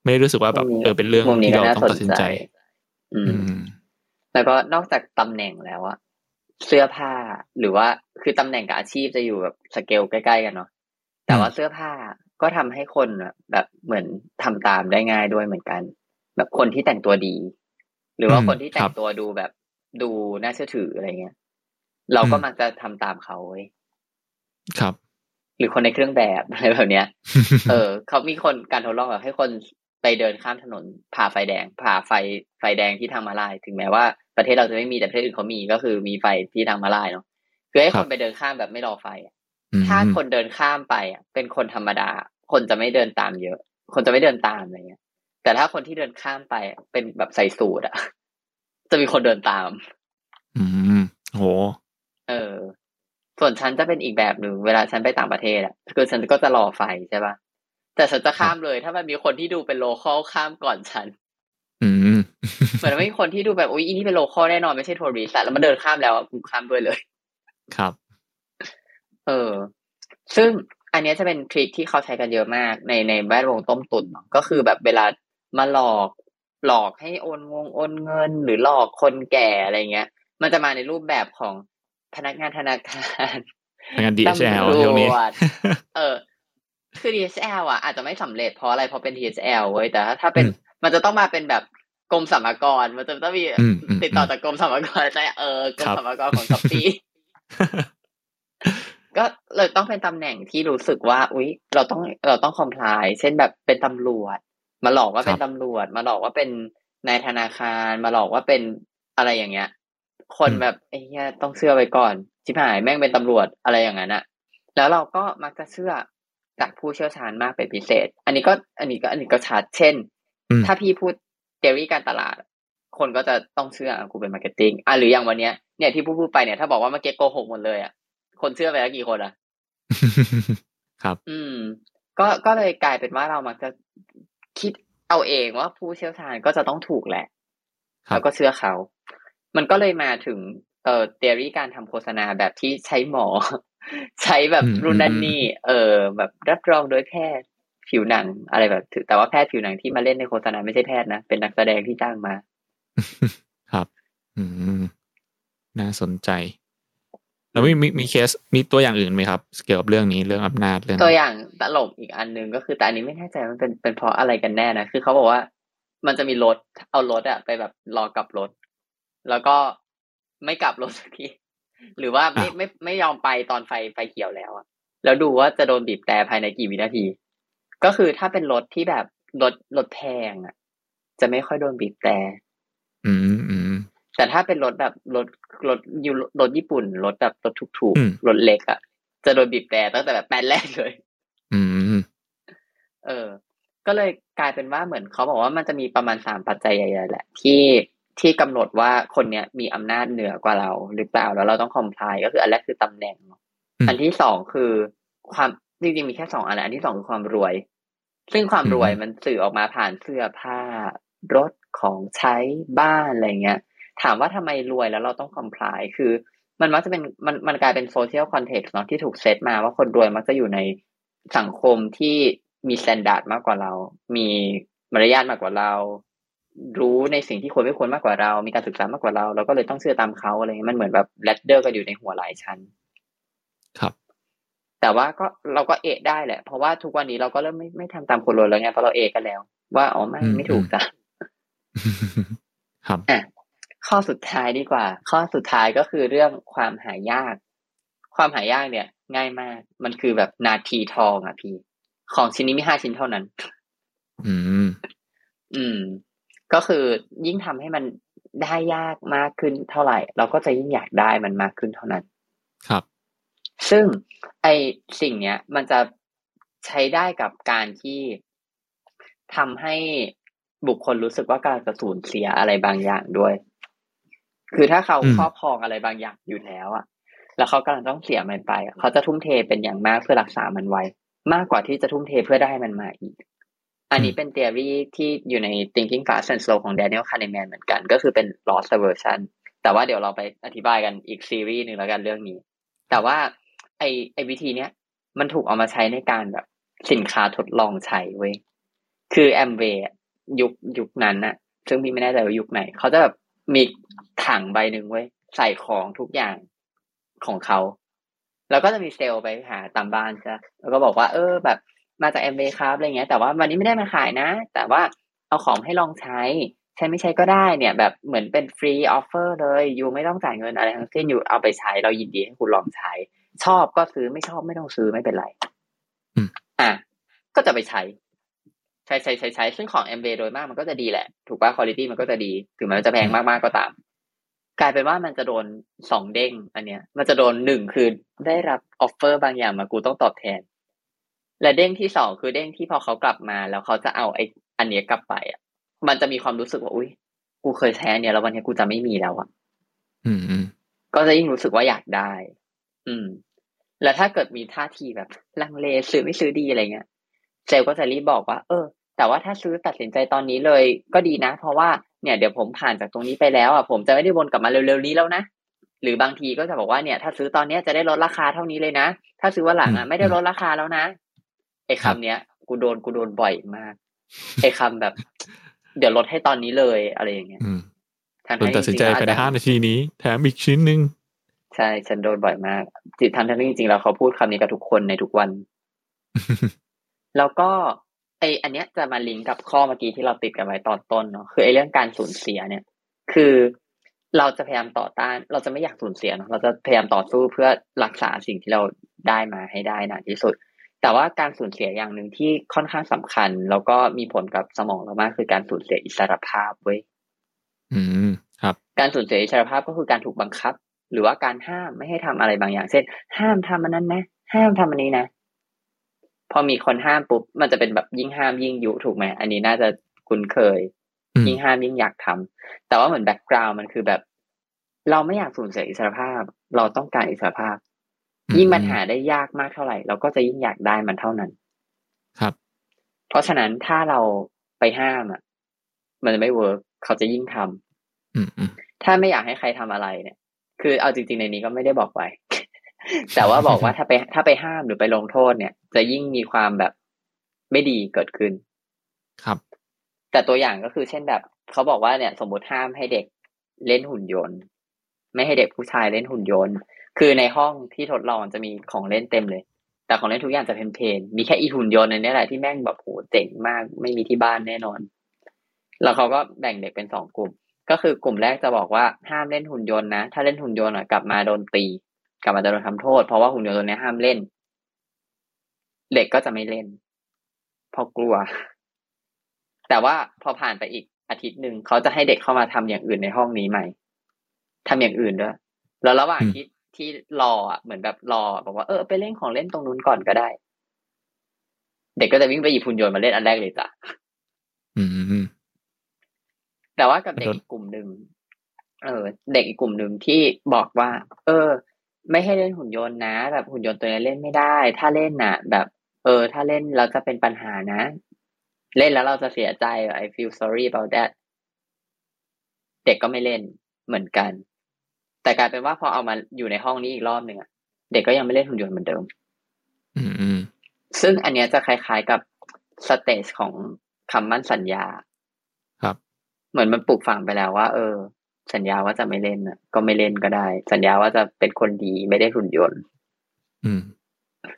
ไม่ได้รู้สึกว่าแบบเออเป็นเรื่องมุมนี้ที่ก็เราน่าต้องสตันดสินใจใจอือืมมแล้วก็นอกจากตำแหน่งแล้วอะ เสื้อผ้าหรือว่าคือตำแหน่งกับอาชีพจะอยู่แบบสเกลใกล้ๆกันเนาะแต่ว่าเสื้อผ้าก็ทำให้คนอะแบบเหมือนทำตามได้ง่ายด้วยเหมือนกัน แบบคนที่แต่งตัวดี หรือว่าอืมคนที่แต่ครังบตัวดูแบบดูน่าเชื่อถืออะไรเงี้ย เราก็อืมมักจะทำตามเขาเว้ยครับ หรือคนในเครื่องแบบอะไรแบบเนี้ย เออเขามีคนการทดลองแบบให้คน ไปเดินข้ามถนนผ่าไฟแดง ผ่าไฟไฟแดงที่ทางมาลาย ถึงแม้ว่าประเทศเราจะไม่มีแต่ประเทศอื่นเขามีก็คือมีไฟที่ทางมาลายเนาะคือให้ครัคบนไปเดินข้ามแบบไม่รอไฟอะอืมถ้าคนเดินข้ามไปอะเป็นคนธรรมดา คนจะไม่เดินตามเยอะ คนจะไม่เดินตามอะไรเงี้ย แต่ถ้าคนที่เดินข้ามไปอะเป็นแบบใส่สูทอะจะมีคนเดินตาม อืมโห เออ ส่วนฉันจะเป็นอีกแบบหนึ่งเวลาฉันไปต่างประเทศอะคือฉันก็จะรอไฟใช่ปะ แต่ฉันจะข้ามเลย ถ้ามันมีคนที่ดูเป็นโลคอลข้ามก่อนฉันอืมเหมือนไม่มีคนที่ดูแบบอุ้ยอีนี่เป็นโลคอลแน่นอนไม่ใช่ทัวริสต์อะแล้วมันเดินข้ามแล้วอะกูข้ามด้วยเลย ครับ เออ ซึ่งอันเนี้ยจะเป็นทริคที่เขาใช้กันเยอะมาก ในในแวดวงต้มตุ๋นเนอะก็คือแบบเวลามาหลอกหลอกให้โอนงงโอนเงิน หรือหลอกคนแก่อะไรเงี้ย มันจะมาในรูปแบบของพนักงานธนาคารทางาน DHL ตำรวจช่วงนี้เออ คือ DHL อะอาจจะไม่สำเร็จเพราะอะไรเพราะเป็น DHL เว้ยแต่ถ้าถ้าเป็นอืมมันจะต้องมาเป็นแบบกรมสรรพากรมันจะต้องมีอืมอืมติดต่อจากกรมสรรพากรใช่เออกรมครับสรรพากรของช้อปปี้ก็เลยต้องเป็นตำแหน่งที่รู้สึกว่า อุ๊ย เราต้องเราต้องคอมพลายเช่นแบบเป็นตำรวจ มาหลอกว่าครับเป็นตำรวจ มาหลอกว่าเป็นนายธนาคาร มาหลอกว่าเป็นอะไรอย่างเงี้ย คนแบบไอ้เหี้ยต้องเชื่อไว้ก่อนชิบหายแม่งเป็นตำรวจอะไรอย่างนั้นอะแล้วเราก็มักจะเชื่อ จากผู้เชี่ยวชาญมากเป็นพิเศษ อันนี้ก็อันนี้ก็อันนี้ก็ชัดเช่นอืมถ้าพี่พูด theory การตลาด คนก็จะต้องเชื่ออะกูเป็น marketing อะหรืออย่างวันเนี้ยเนี่ยที่พูดพูดไปเนี่ยถ้าบอกว่าเมื่อกี้โกหกหมดเลยอะคนเชื่อไปแล้วกี่คนอะครับ อืม ก็ก็เลยกลายเป็นว่าเรามักจะคิดเอาเองว่าผู้เชี่ยวชาญก็จะต้องถูกแหละครับแล้วก็เชื่อเขา มันก็เลยมาถึง เอ่อเทอรี่การทำโฆษณาแบบที่ใช้หมอ ใช้แบบอืมรุ่นนั่นอืมนี่ เออ แบบรับรองโดยแพทย์ผิวหนังอะไรแบบถือแต่ว่าแพทย์ผิวหนังที่มาเล่นในโฆษณาไม่ใช่แพทย์นะ เป็นนักแสดงที่จ้างมา ครับ อืมน่าสนใจ แล้วมีมีมีเคสมีตัวอย่างอื่นไหมครับ เกี่ยวกับเรื่องนี้เรื่องอำนาจเรื่อง ตัวอย่างตลกอีกอันหนึ่งก็คือแต่อันนี้ไม่แน่ใจว่ามันเป็นเป็นเพราะอะไรกันแน่นะคือเขาบอกว่ามันจะมีรถเอารถอะไปแบบรอกลับรถ แล้วก็ ไม่กลับรถสักทีหรือว่าไม่อ้าวไม่ไม่ยอมไปตอนไฟไฟเขียวแล้วอะแล้วดูว่าจะโดนบีบแต่ภายในกี่วินาที ก็คือถ้าเป็นรถที่แบบรถรถแพงอะจะไม่ค่อยโดนบีบแต่อืมอืมแต่ถ้าเป็นรถแบบรถรถยูรถญี่ปุ่นรถแบบรถถูกอืมๆรถเล็กอะจะโดนบีบแต่ตั้งแต่แบบแป้นแรกเลย อืมเออ ก็เลยกลายเป็นว่าเหมือนเขาบอกว่ามันจะมีประมาณสามปัจจัยใหญ่ๆแหละ ที่ ที่กำหนดว่าคนเนี้ยมีอำนาจเหนือกว่าเราหรือเปล่าแล้วเราต้องคอมพลายก็คืออันแรกคือตำแหน่งอืมอันที่สองคือความจริงๆมีแค่สองอันแหละอันที่สองคือความรวย ซึ่งความรวยอืมมันสื่อออกมาผ่านเสื้อผ้ารถของใช้บ้านอะไรเงี้ย ถามว่าทำไมรวยแล้วเราต้องคอมพลายคือ มันมักจะเป็นมันมันกลายเป็น social context เนาะที่ถูกเซตมาว่าคนรวยมักจะอยู่ในสังคมที่มี standard มากกว่าเรา มีมารยาทมากกว่าเรา รู้ในสิ่งที่ควรไม่ควรมากกว่าเรา มีการศึกษามากกว่าเรา เราก็เลยต้องเชื่อตามเขาอะไรเงี้ยมันเหมือนแบบแรดเดอร์กันอยู่ในหัวหลายชั้น ครับ แต่ว่าก็เราก็เอะได้แหละ เพราะว่าทุกวันนี้เราก็เริ่มไม่ไม่ทำตามคนรวยแล้วไงเพราะเราเอะกันแล้ว ว่าอ๋อไม่อืมไม่ถูกจ้ะครับอะข้อสุดท้ายดีกว่า ข้อสุดท้ายก็คือเรื่องความหายาก ความหายากเนี่ย ง่ายมาก มันคือแบบนาทีทองอะพี่ ของชิ้นนี้มีห้าชิ้นเท่านั้น อืม อืม ก็คือยิ่งทำให้มันได้ยากมากขึ้นเท่าไหร่ เราก็จะยิ่งอยากได้มันมากขึ้นเท่านั้น ครับ ซึ่งไอสิ่งเนี้ย มันจะใช้ได้กับการที่ทำให้บุคคลรู้สึกว่ากำลังจะสูญเสียอะไรบางอย่างด้วย คือถ้าเขาอืมครอบครองอะไรบางอย่างอยู่แล้วอะแล้วเขากำลังต้องเสียมันไปอะเขาจะทุ่มเทเป็นอย่างมากเพื่อรักษามันไว้ มากกว่าที่จะทุ่มเทเพื่อได้มันมาอีก อันนี้เป็น theory ที่อยู่ใน thinking fast and slow ของ Daniel Kahneman เหมือนกัน ก็คือเป็น loss aversion แต่ว่าเดี๋ยวเราไปอธิบายกันอีกซีรีส์หนึ่งแล้วกันเรื่องนี้ แต่ว่าไอไอวิธีเนี้ยมันถูกเอามาใช้ในการแบบสินค้าทดลองใช้เว้ย คือแอมเวย์ยุคยุคนั้นน่ะซึ่งพี่ไม่แน่ใจว่ายุคไหน เขาจะแบบมีถังใบหนึ่งเว้ย ใส่ของทุกอย่างของเขา แล้วก็จะมีเซลล์ไปหาตามบ้านใช่ปะแล้วก็บอกว่า เออแบบ มาจากแอมเวย์ครับอะไรเงี้ย แต่ว่าวันนี้ไม่ได้มาขายนะ แต่ว่าเอาของให้ลองใช้ ใช้ไม่ใช้ก็ได้เนี่ย แบบเหมือนเป็น free offer เลย you ไม่ต้องจ่ายเงินอะไรทั้งสิ้น you เอาไปใช้เรายินดีให้คุณลองใช้ ชอบก็ซื้อไม่ชอบไม่ต้องซื้อไม่เป็นไรอืมอะก็จะไปใช้ใช้ใช้ใช้ใช้ซึ่งของ แอ มเวย์ โดยมากมันก็จะดีแหละ ถูกป่ะคุณภาพมันก็จะดี ถึงแม้มันจะแพงมากๆก็ตาม กลายเป็นว่ามันจะโดนสองเด้ง อันเนี้ย มันจะโดนหนึ่งคือได้รับ offer บางอย่างมากูต้องตอบแทน และเด้งที่สองคือเด้งที่พอเขากลับมา แล้วเขาจะเอาไอ้อันเนี้ยกลับไปอะ มันจะมีความรู้สึกว่าอุ้ยกูเคยใช้อันเนี้ยแล้ววันเนี้ยกูจะไม่มีแล้วอะอืมอืมก็จะยิ่งรู้สึกว่าอยากได้ อืม แล้วถ้าเกิดมีท่าทีแบบลังเลซื้อไม่ซื้อดีอะไรเงี้ยเซลล์ก็จะรีบบอกว่า เออ แต่ว่าถ้าซื้อตัดสินใจตอนนี้เลยก็ดีนะ เพราะว่าเนี่ยเดี๋ยวผมผ่านจากตรงนี้ไปแล้วอะผมจะไม่ได้วนกลับมาเร็วๆนี้แล้วนะหรือบางทีก็จะบอกว่าเนี่ย ถ้าซื้อตอนเนี้ยจะได้ลดราคาเท่านี้เลยนะ ถ้าซื้อวันหลังอะไม่ได้ลดราคาแล้วนะ ไอ้คำเนี้ย กูโดนกูโดนบ่อยมาก ไอ้คำแบบ เดี๋ยวลดให้ตอนนี้เลยอะไรอย่างเงี้ยอืมทั้งๆคุณตัดสินใจที่ภายในอาจจะห้านาทีนี้ แถมอีกชิ้นหนึ่งใช่ฉันโดนบ่อยมากจิตทันทันที่จริงๆแล้วเขาพูดคำนี้กับทุกคนในทุกวัน แล้วก็ไออันเนี้ยจะมาลิงก์กับข้อเมื่อกี้ที่เราติดกันไว้ตอนต้นเนาะคือไอเรื่องการสูญเสียเนี่ย คือเราจะพยายามต่อต้าน เราจะไม่อยากสูญเสียเนอะเราจะพยายามต่อสู้เพื่อรักษาสิ่งที่เราได้มาให้ได้นานที่สุด แต่ว่าการสูญเสียอย่างหนึ่งที่ค่อนข้างสำคัญ แล้วก็มีผลกับสมองเรามากคือการสูญเสียอิสรภาพเว้ยอืมครับ การสูญเสียอิสรภาพก็คือการถูกบังคับ หรือว่าการห้ามไม่ให้ทำอะไรบางอย่าง เช่น ห้ามทำอันนั้นนะ ห้ามทำอันนี้นะพอมีคนห้ามปุ๊บมันจะเป็นแบบยิ่งห้ามยิ่งยุถูกไหมอันนี้น่าจะคุ้นเคยอืมยิ่งห้ามยิ่งอยากทำแต่ว่าเหมือนแบ็กกราวน์มันคือแบบ เราไม่อยากสูญเสียอิสรภาพ เราต้องการอิสรภาพ ยิ่งมันหาได้ยากมากเท่าไหร่ เราก็จะยิ่งอยากได้มันเท่านั้น ครับ เพราะฉะนั้นถ้าเราไปห้ามอะ มันจะไม่เวิร์กเขาจะยิ่งทำอืมอืมถ้าไม่อยากให้ใครทำอะไรเนี่ย คือเอาจริง ๆ ในนี้ก็ไม่ได้บอกไว้ แต่ว่าบอกว่าถ้าไปถ้าไปห้ามหรือไปลงโทษเนี่ย จะยิ่งมีความแบบไม่ดีเกิดขึ้น ครับ แต่ตัวอย่างก็คือเช่นแบบ เขาบอกว่าเนี่ย สมมติห้ามให้เด็กเล่นหุ่นยนต์ ไม่ให้เด็กผู้ชายเล่นหุ่นยนต์ คือในห้องที่ทดลองจะมีของเล่นเต็มเลย แต่ของเล่นทุกอย่างจะเพลนๆมีแค่อีหุ่นยนต์อันนี้แหละที่แม่งแบบโหเจ๋งมาก ไม่มีที่บ้านแน่นอน แล้วเขาก็แบ่งเด็กเป็นสองกลุ่ม ก็คือกลุ่มแรกจะบอกว่าห้ามเล่นหุ่นยนต์นะ ถ้าเล่นหุ่นยนต์อะกลับมาโดนตี กลับมาจะโดนทำโทษ เพราะว่าหุ่นยนต์ตัวนี้ห้ามเล่น เด็กก็จะไม่เล่นเพราะกลัว แต่ว่าพอผ่านไปอีกอาทิตย์หนึ่งเขาจะให้เด็กเข้ามาทำอย่างอื่นในห้องนี้ใหม่ทำอย่างอื่นด้วยแล้วระหว่างที่ ที่รออะเหมือนแบบรอบอกว่าเออไปเล่นของเล่นตรงนู้นก่อนก็ได้ เด็กก็จะวิ่งไปหยิบหุ่นยนต์มาเล่นอันแรกเลยจ้ะอืมอืมแต่ว่ากับเด็กโดนอีกกลุ่มหนึ่งเออ เด็กอีกกลุ่มหนึ่งที่บอกว่า เออ ไม่ให้เล่นหุ่นยนต์นะ แบบหุ่นยนต์ตัวนี้เล่นไม่ได้ ถ้าเล่นน่ะ แบบ เออ ถ้าเล่นเราจะเป็นปัญหานะ เล่นแล้วเราจะเสียใจ I feel sorry about that เด็กก็ไม่เล่นเหมือนกัน แต่กลายเป็นว่าพอเอามาอยู่ในห้องนี้อีกรอบหนึ่งอะเด็กก็ยังไม่เล่นหุ่นยนต์เหมือนเดิมอืมอืมซึ่งอันเนี้ยจะคล้าย ๆกับสเตจของคำมั่นสัญญา ครับ เหมือนมันปลูกฝังไปแล้วว่า เออ สัญญาว่าจะไม่เล่นน่ะก็ไม่เล่นก็ได้ สัญญาว่าจะเป็นคนดีไม่ได้หุ่นยนต์ อืม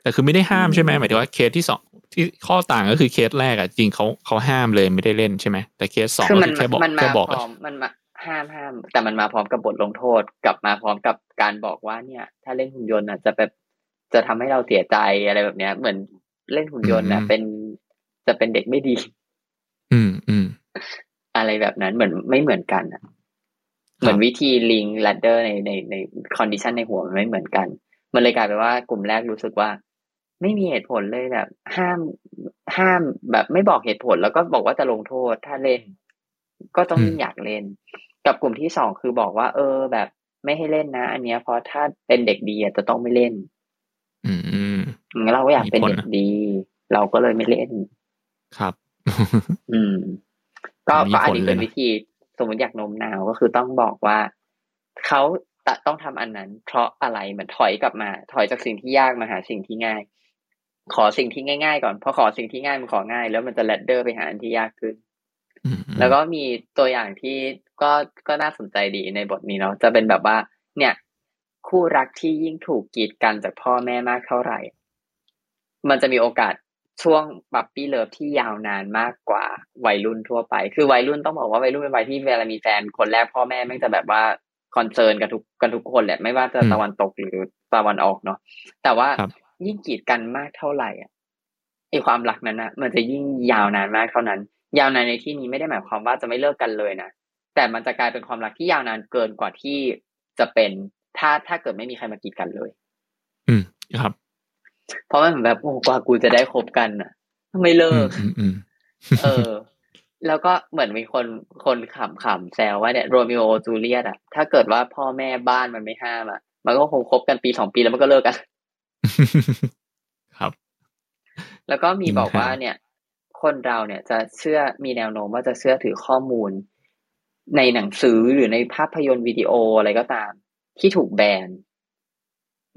แต่คือไม่ได้ห้ามใช่ไหมหมายถึงว่าเคสที่สองที่ข้อต่างก็คือเคสแรกอะจริงเขาเขาห้ามเลยไม่ได้เล่นใช่ไหมแต่เคสสองคือก็มันคือแค่บอกมันมาแค่บอกพร้อมมันมา ห้ามห้าม แต่มันมาพร้อมกับบทลงโทษ กลับมาพร้อมกับการบอกว่าเนี่ย ถ้าเล่นหุ่นยนต์อะจะแบบจะทำให้เราเสียใจอะไรแบบเนี้ย เหมือนเล่นหุ่นยนต์อะเป็นจะเป็นเด็กไม่ดี อืมอืมอะไรแบบนั้นเหมือนไม่เหมือนกันอะเหมือนวิธีลิงแลดเดอร์ในในในcondition ในหัวมันไม่เหมือนกัน มันเลยกลายเป็นว่ากลุ่มแรกรู้สึกว่า ไม่มีเหตุผลเลยแบบ ห้ามห้ามแบบไม่บอกเหตุผลแล้วก็บอกว่าจะลงโทษ ถ้าเล่น ก็ต้องยิ่งอยากเล่น กับกลุ่มที่สองคือบอกว่า เออ แบบไม่ให้เล่นนะ อันเนี้ยเพราะถ้าเป็นเด็กดีอะจะต้องไม่เล่น อืมงั้นเราก็อยากเป็นมีผลเด็กนะดี เราก็เลยไม่เล่น ครับ อืม ก็มีก็อันผลนี้เลยเป็นนะวิธี สมมติอยากโน้มน้าวก็คือต้องบอกว่าเขาจะต้องทำอันนั้น เพราะอะไรเหมือนถอยกลับมา ถอยจากสิ่งที่ยากมาหาสิ่งที่ง่าย ขอสิ่งที่ง่ายๆก่อนพอขอสิ่งที่ง่ายมันของ่าย แล้วมันจะแลดเดอร์ไปหาอันที่ยากขึ้นอืม แล้วก็มีตัวอย่างที่ก็ก็น่าสนใจดีในบทนี้เนาะจะเป็นแบบว่า เนี่ย คู่รักที่ยิ่งถูกกีดกันจากพ่อแม่มากเท่าไหร่ มันจะมีโอกาสช่วงpuppy love ที่ยาวนานมากกว่าวัยรุ่นทั่วไป คือวัยรุ่นต้องบอกว่าวัยรุ่นเป็นวัยที่เวลามีแฟนคนแรกพ่อแม่แม่งจะแบบว่า concern กันทุกกันทุกคนแหละไม่ว่าจะตะวันตกหรือตะวันออกเนาะแต่ว่ายิ่งกีดกันมากเท่าไหร่อะไอความรักนั้นนะมันจะยิ่งยาวนานมากเท่านั้น ยาวนานในที่นี้ไม่ได้หมายความว่าจะไม่เลิกกันเลยนะแต่มันจะกลายเป็นความรักที่ยาวนานเกินกว่าที่จะเป็นถ้าถ้าเกิดไม่มีใครมากีดกันเลย อืมครับ เพราะมันเหมือนแบบโอ้กว่ากูจะได้คบกันอะไม่เลิอืมกอืมอืมเออ แล้วก็เหมือนมีคนคนขำขำแซวว่าเนี่ยโรมิโอจูเลียตอะ ถ้าเกิดว่าพ่อแม่บ้านมันไม่ห้ามอะ มันก็คงคบกันปีสองปีแล้วมันก็เลิกกัน ครับ แล้วก็มีจริงบอกว่าครับเนี่ย คนเราเนี่ยจะเชื่อมีแนวโน้มว่าจะเชื่อถือข้อมูล ในหนังสือหรือในภาพยนตร์วิดีโออะไรก็ตาม ที่ถูกแบน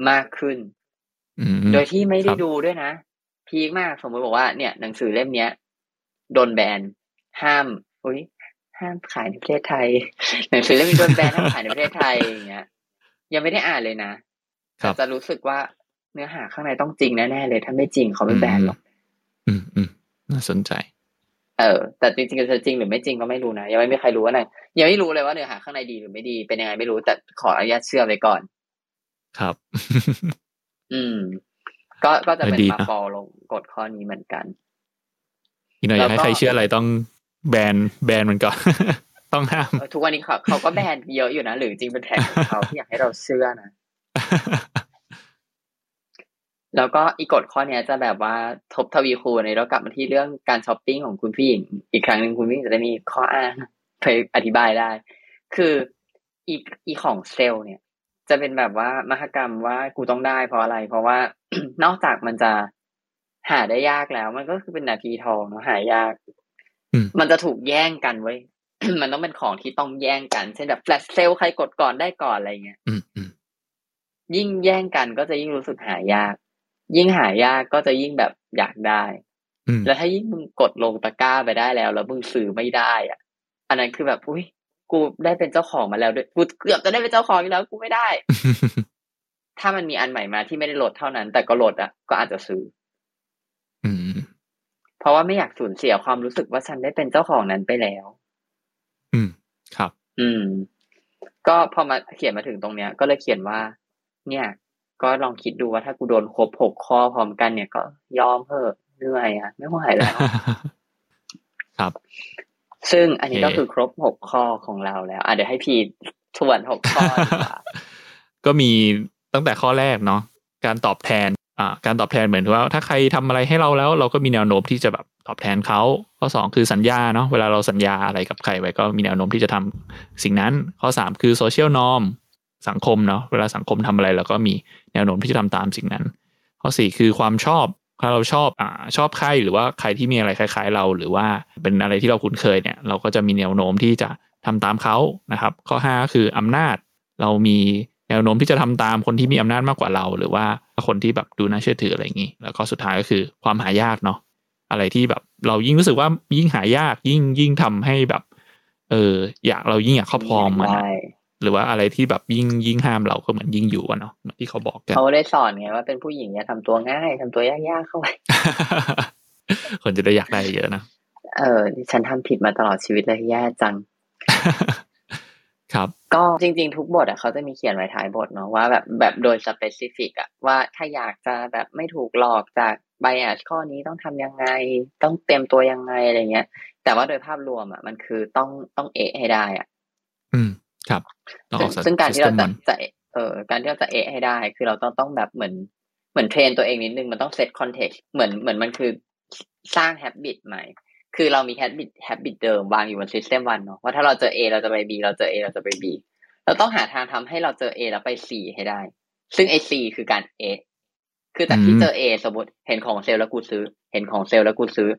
มากขึ้นอืมโดยที่ไม่คได้รับดูด้วยนะ พีคมากสมมติบอกว่าเนี่ยหนังสือเล่มเนี้ยโดนแบน ห้ามอุ้ยห้ามขายในประเทศไทย หนังสือเล่มนี้โดนแบนห้ามขายในประเทศไทยอย่างเงี้ย ยังไม่ได้อ่านเลยนะครับแต่จะรู้สึกว่าเนื้อหาข้างในต้องจริงแน่ๆเลย ถ้าไม่จริงเขาไม่แบนหรอกอืมอืม น่าสนใจ เออ แต่จริงๆจะจริงหรือไม่จริงก็ไม่รู้นะ ยังไม่มีใครรู้ว่าไหนยังไม่รู้เลยว่าเนื้อหาข้างในดีหรือไม่ดีเป็นยังไงไม่รู้ แต่ขออนุญาตเชื่อไว้ก่อน ครับ อืม ก็ก็จะเป็นดีมานะฟอลลงกฎข้อนี้เหมือนกันอีกหน่อยอยากให้แล้วก็ใครเชื่ออะไรต้องแบนแบนมันก่อนต้องห้ามเออทุกวันนี้เขาเขาก็แบนเยอะอยู่นะ หรือจริงเป็นแผนของเขาที่อยากให้เราเชื่อนะ แล้วก็อีกกฎข้อเนี้ยจะแบบว่าทบทวีคูณในเรากลับมาที่เรื่องการช้อปปิ้งของคุณผู้หญิง อีกครั้งหนึ่งคุณผู้หญิงจะได้มีข้ออ้างไปอธิบายได้ คืออีกอีของเซลล์เนี่ย จะเป็นแบบว่ามหกรรมว่ากูต้องได้เพราะอะไร เพราะว่านอกจากมันจะหาได้ยากแล้ว มันก็คือเป็นนาทีทองเนาะหายากอืมมันจะถูกแย่งกันเว้ยมันต้องเป็นของที่ต้องแย่งกัน เช่นแบบแฟลชเซลใครกดก่อนได้ก่อนอะไรเงี้ยอืมอืมยิ่งแย่งกันก็จะยิ่งรู้สึกหายาก ยิ่งหายากก็จะยิ่งแบบอยากได้อืมแล้วถ้ายิ่งมึงกดลงตะกร้าไปได้แล้ว แล้วมึงซื้อไม่ได้อะ อันนั้นคือแบบอุ้ยกูได้เป็นเจ้าของมาแล้วด้วยกูเกือบจะได้เป็นเจ้าของอีกแล้วกูไม่ได้ ถ้ามันมีอันใหม่มาที่ไม่ได้ลดเท่านั้น แต่ก็ลดอะก็อาจจะซื้ออืมเพราะว่าไม่อยากสูญเสียความรู้สึกว่าฉันได้เป็นเจ้าของนั้นไปแล้ว อืมครับ อืม ก็พอมาเขียนมาถึงตรงเนี้ย ก็เลยเขียนว่า เนี่ย ก็ลองคิดดูว่าถ้ากูโดนครบหกข้อพร้อมกันเนี่ยก็ยอมเถอะเหนื่อยอะ ไม่ไหวแล้วครับ ซึ่งอันนี้โอเคก็คือครบหกข้อของเราแล้วอะเดี๋ยวให้พีทวนหกข้อดีกว่าก็มีตั้งแต่ข้อแรกเนาะการตอบแทนอ่าการตอบแทนเหมือนว่า ถ้าใครทำอะไรให้เราแล้ว เราก็มีแนวโน้มที่จะแบบตอบแทนเขาข้อสองคือสัญญาเนาะเวลาเราสัญญาอะไรกับใครไว้ก็มีแนวโน้มที่จะทำสิ่งนั้น ข้อสามคือโซเชียลนอม สังคมเนาะเวลาสังคมทำอะไรเราก็มีแนวโน้มที่จะทำตามสิ่งนั้น ข้อสี่คือความชอบถ้าเราชอบอ่าชอบใครหรือว่าใครที่มีอะไรคล้าย ๆ เรา หรือว่าเป็นอะไรที่เราคุ้นเคยเนี่ย เราก็จะมีแนวโน้มที่จะทำตามเขานะครับ ข้อห้าคืออำนาจ เรามีแนวโน้มที่จะทำตามคนที่มีอำนาจมากกว่าเรา หรือว่าคนที่แบบดูน่าเชื่อถืออะไรอย่างนี้ แล้วก็สุดท้ายก็คือความหายากเนาะอะไรที่แบบเรายิ่งรู้สึกว่ายิ่งหายากยิ่งยิ่งทำให้แบบ เอออยากเรายิ่งอยากครอบครองมันอะ หรือว่าอะไรที่แบบยิ่งยิ่งห้ามเราก็เหมือนยิ่งอยู่อะเนาะเหมือนที่เขาบอกกันเขาได้สอนไงว่าเป็นผู้หญิงอย่าทำตัวง่ายทำตัวยากๆเข้าไปคนจะได้อยากได้เยอะนะเออฉันทำผิดมาตลอดชีวิตเลยแย่จัง ครับ ก็จริง ๆ ทุกบทอะเขาจะมีเขียนไว้ท้ายบทเนาะว่าแบบแบบโดยสเปซิฟิกอะว่าถ้าอยากจะแบบไม่ถูกหลอกจากbias ข้อนี้ต้องทำยังไง ต้องเตรียมตัวยังไงอะไรเงี้ย แต่ว่าโดยภาพรวมอะมันคือต้องต้องเอะให้ได้อะ อืม ครับต้องอซึ่องกซึ่งการที่เรา system จะ one จะเออการที่เราจะเอะให้ได้ คือเราต้องต้องแบบเหมือนเหมือน train ตัวเองนิดนึงมันต้อง set context เหมือนเหมือนมันคือสร้าง habit ใหม่คือเรามี habit habit เดิมวางอยู่บน system one เนาะว่าถ้าเราเจอ A เราจะไป B เราเจอ A เราจะไป B เราต้องหาทางทำให้เราเจอ A แล้วไป C ให้ได้ ซึ่งไอ้ C คือการ A คือจากที่อืมเจอ A สมมติเห็นของเซลล์แล้วกูซื้อ เห็นของเซลล์แล้วกูซื้อ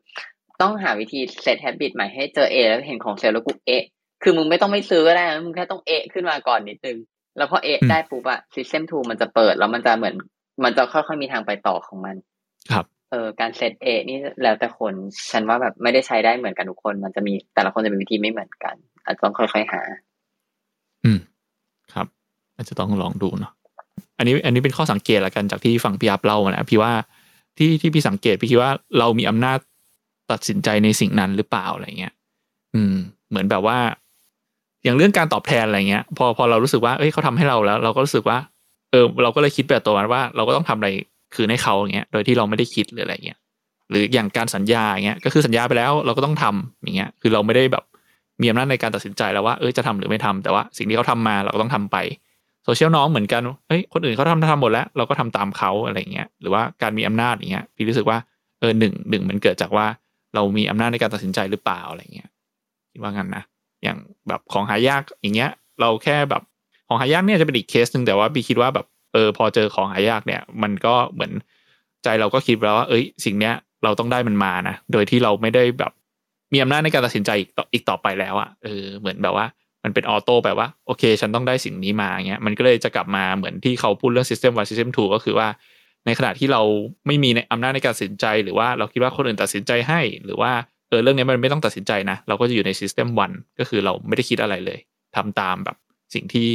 ต้องหาวิธี set habit ใหม่ให้เจอ A แล้วเห็นของเซลล์แล้วกูเอะ คือมึงไม่ต้องไม่ซื้อก็ได้นะมึงแค่ต้องเอะขึ้นมาก่อนนิดนึง แล้วพอเอะอืมได้ปุ๊บอะ System 2มันจะเปิดแล้วมันจะเหมือน มันจะค่อยๆมีทางไปต่อของมัน ครับ เออการเซตเอะนี่แล้วแต่คนฉันว่าแบบไม่ได้ใช้ได้เหมือนกันทุกคน มันจะมีแต่ละคนจะมีวิธีไม่เหมือนกัน อาจจะต้องค่อยๆหา อืม ครับ อาจจะต้องลองดูเนาะอันนี้ อันนี้เป็นข้อสังเกตละกันจากที่ฟังพี่อัพเล่านะพี่ว่าที่ที่พี่สังเกตพี่คิดว่าเรามีอำนาจตัดสินใจในสิ่งนั้นหรือเปล่าอะไรเงี้ย อืม เหมือนแบบว่า อย่างเรื่องการตอบแทนอะไรเงี้ย พอพอเรารู้สึกว่าเอ้ยเขาทำให้เราแล้ว เราก็รู้สึกว่า เออ เราก็เลยคิดแบบตัวมันว่า เราก็ต้องทำอะไรคืนให้เขาอย่างเงี้ย โดยที่เราไม่ได้คิดหรืออะไรเงี้ยหรืออย่างการสัญญาอย่างเงี้ยก็คือสัญญาไปแล้วเราก็ต้องทำอย่างเงี้ย คือเราไม่ได้แบบมีอำนาจในการตัดสินใจแล้วว่าเออจะทำหรือไม่ทำแต่ว่าสิ่งที่เขาทำมาเราก็ต้องทำไปโซเชียลน้องเหมือนกันเฮ้ยคนอื่นเขาทำทำหมดแล้ว เราก็ทำตามเขาอะไรเงี้ยหรือว่าการมีอำนาจอย่างเงี้ยพี่รู้สึกว่าเออหนึ่งหนึ่งมันเกิดจากว่าเรามีอำนาจในการตัดสินใจหรือเปล่าอะไรเงี้ยคิดว่างั้นนะ อย่างแบบของหายากอย่างเงี้ย เราแค่แบบของหายากเนี่ยจะเป็นอีกเคสหนึ่งแต่ว่าพี่คิดว่าแบบเออพอเจอของหายากเนี่ย มันก็เหมือนใจเราก็คิดแล้วว่า เอ้ย สิ่งเนี้ยเราต้องได้มันมานะโดยที่เราไม่ได้แบบมีอำนาจในการตัดสินใจอีกต่ออีกต่อไปแล้วอะเออเหมือนแบบว่ามันเป็นออโต้แบบว่าโอเค ฉันต้องได้สิ่งนี้มาเงี้ยมันก็เลยจะกลับมาเหมือนที่เขาพูดเรื่อง System 1 System 2ก็คือว่า ในขณะที่เราไม่มีในอำนาจในการตัดสินใจ หรือว่าเราคิดว่าคนอื่นตัดสินใจให้ หรือว่า เออเรื่องนี้มันไม่ต้องตัดสินใจนะ เราก็จะอยู่ใน System 1ก็คือเราไม่ได้คิดอะไรเลยทำตามแบบสิ่งที่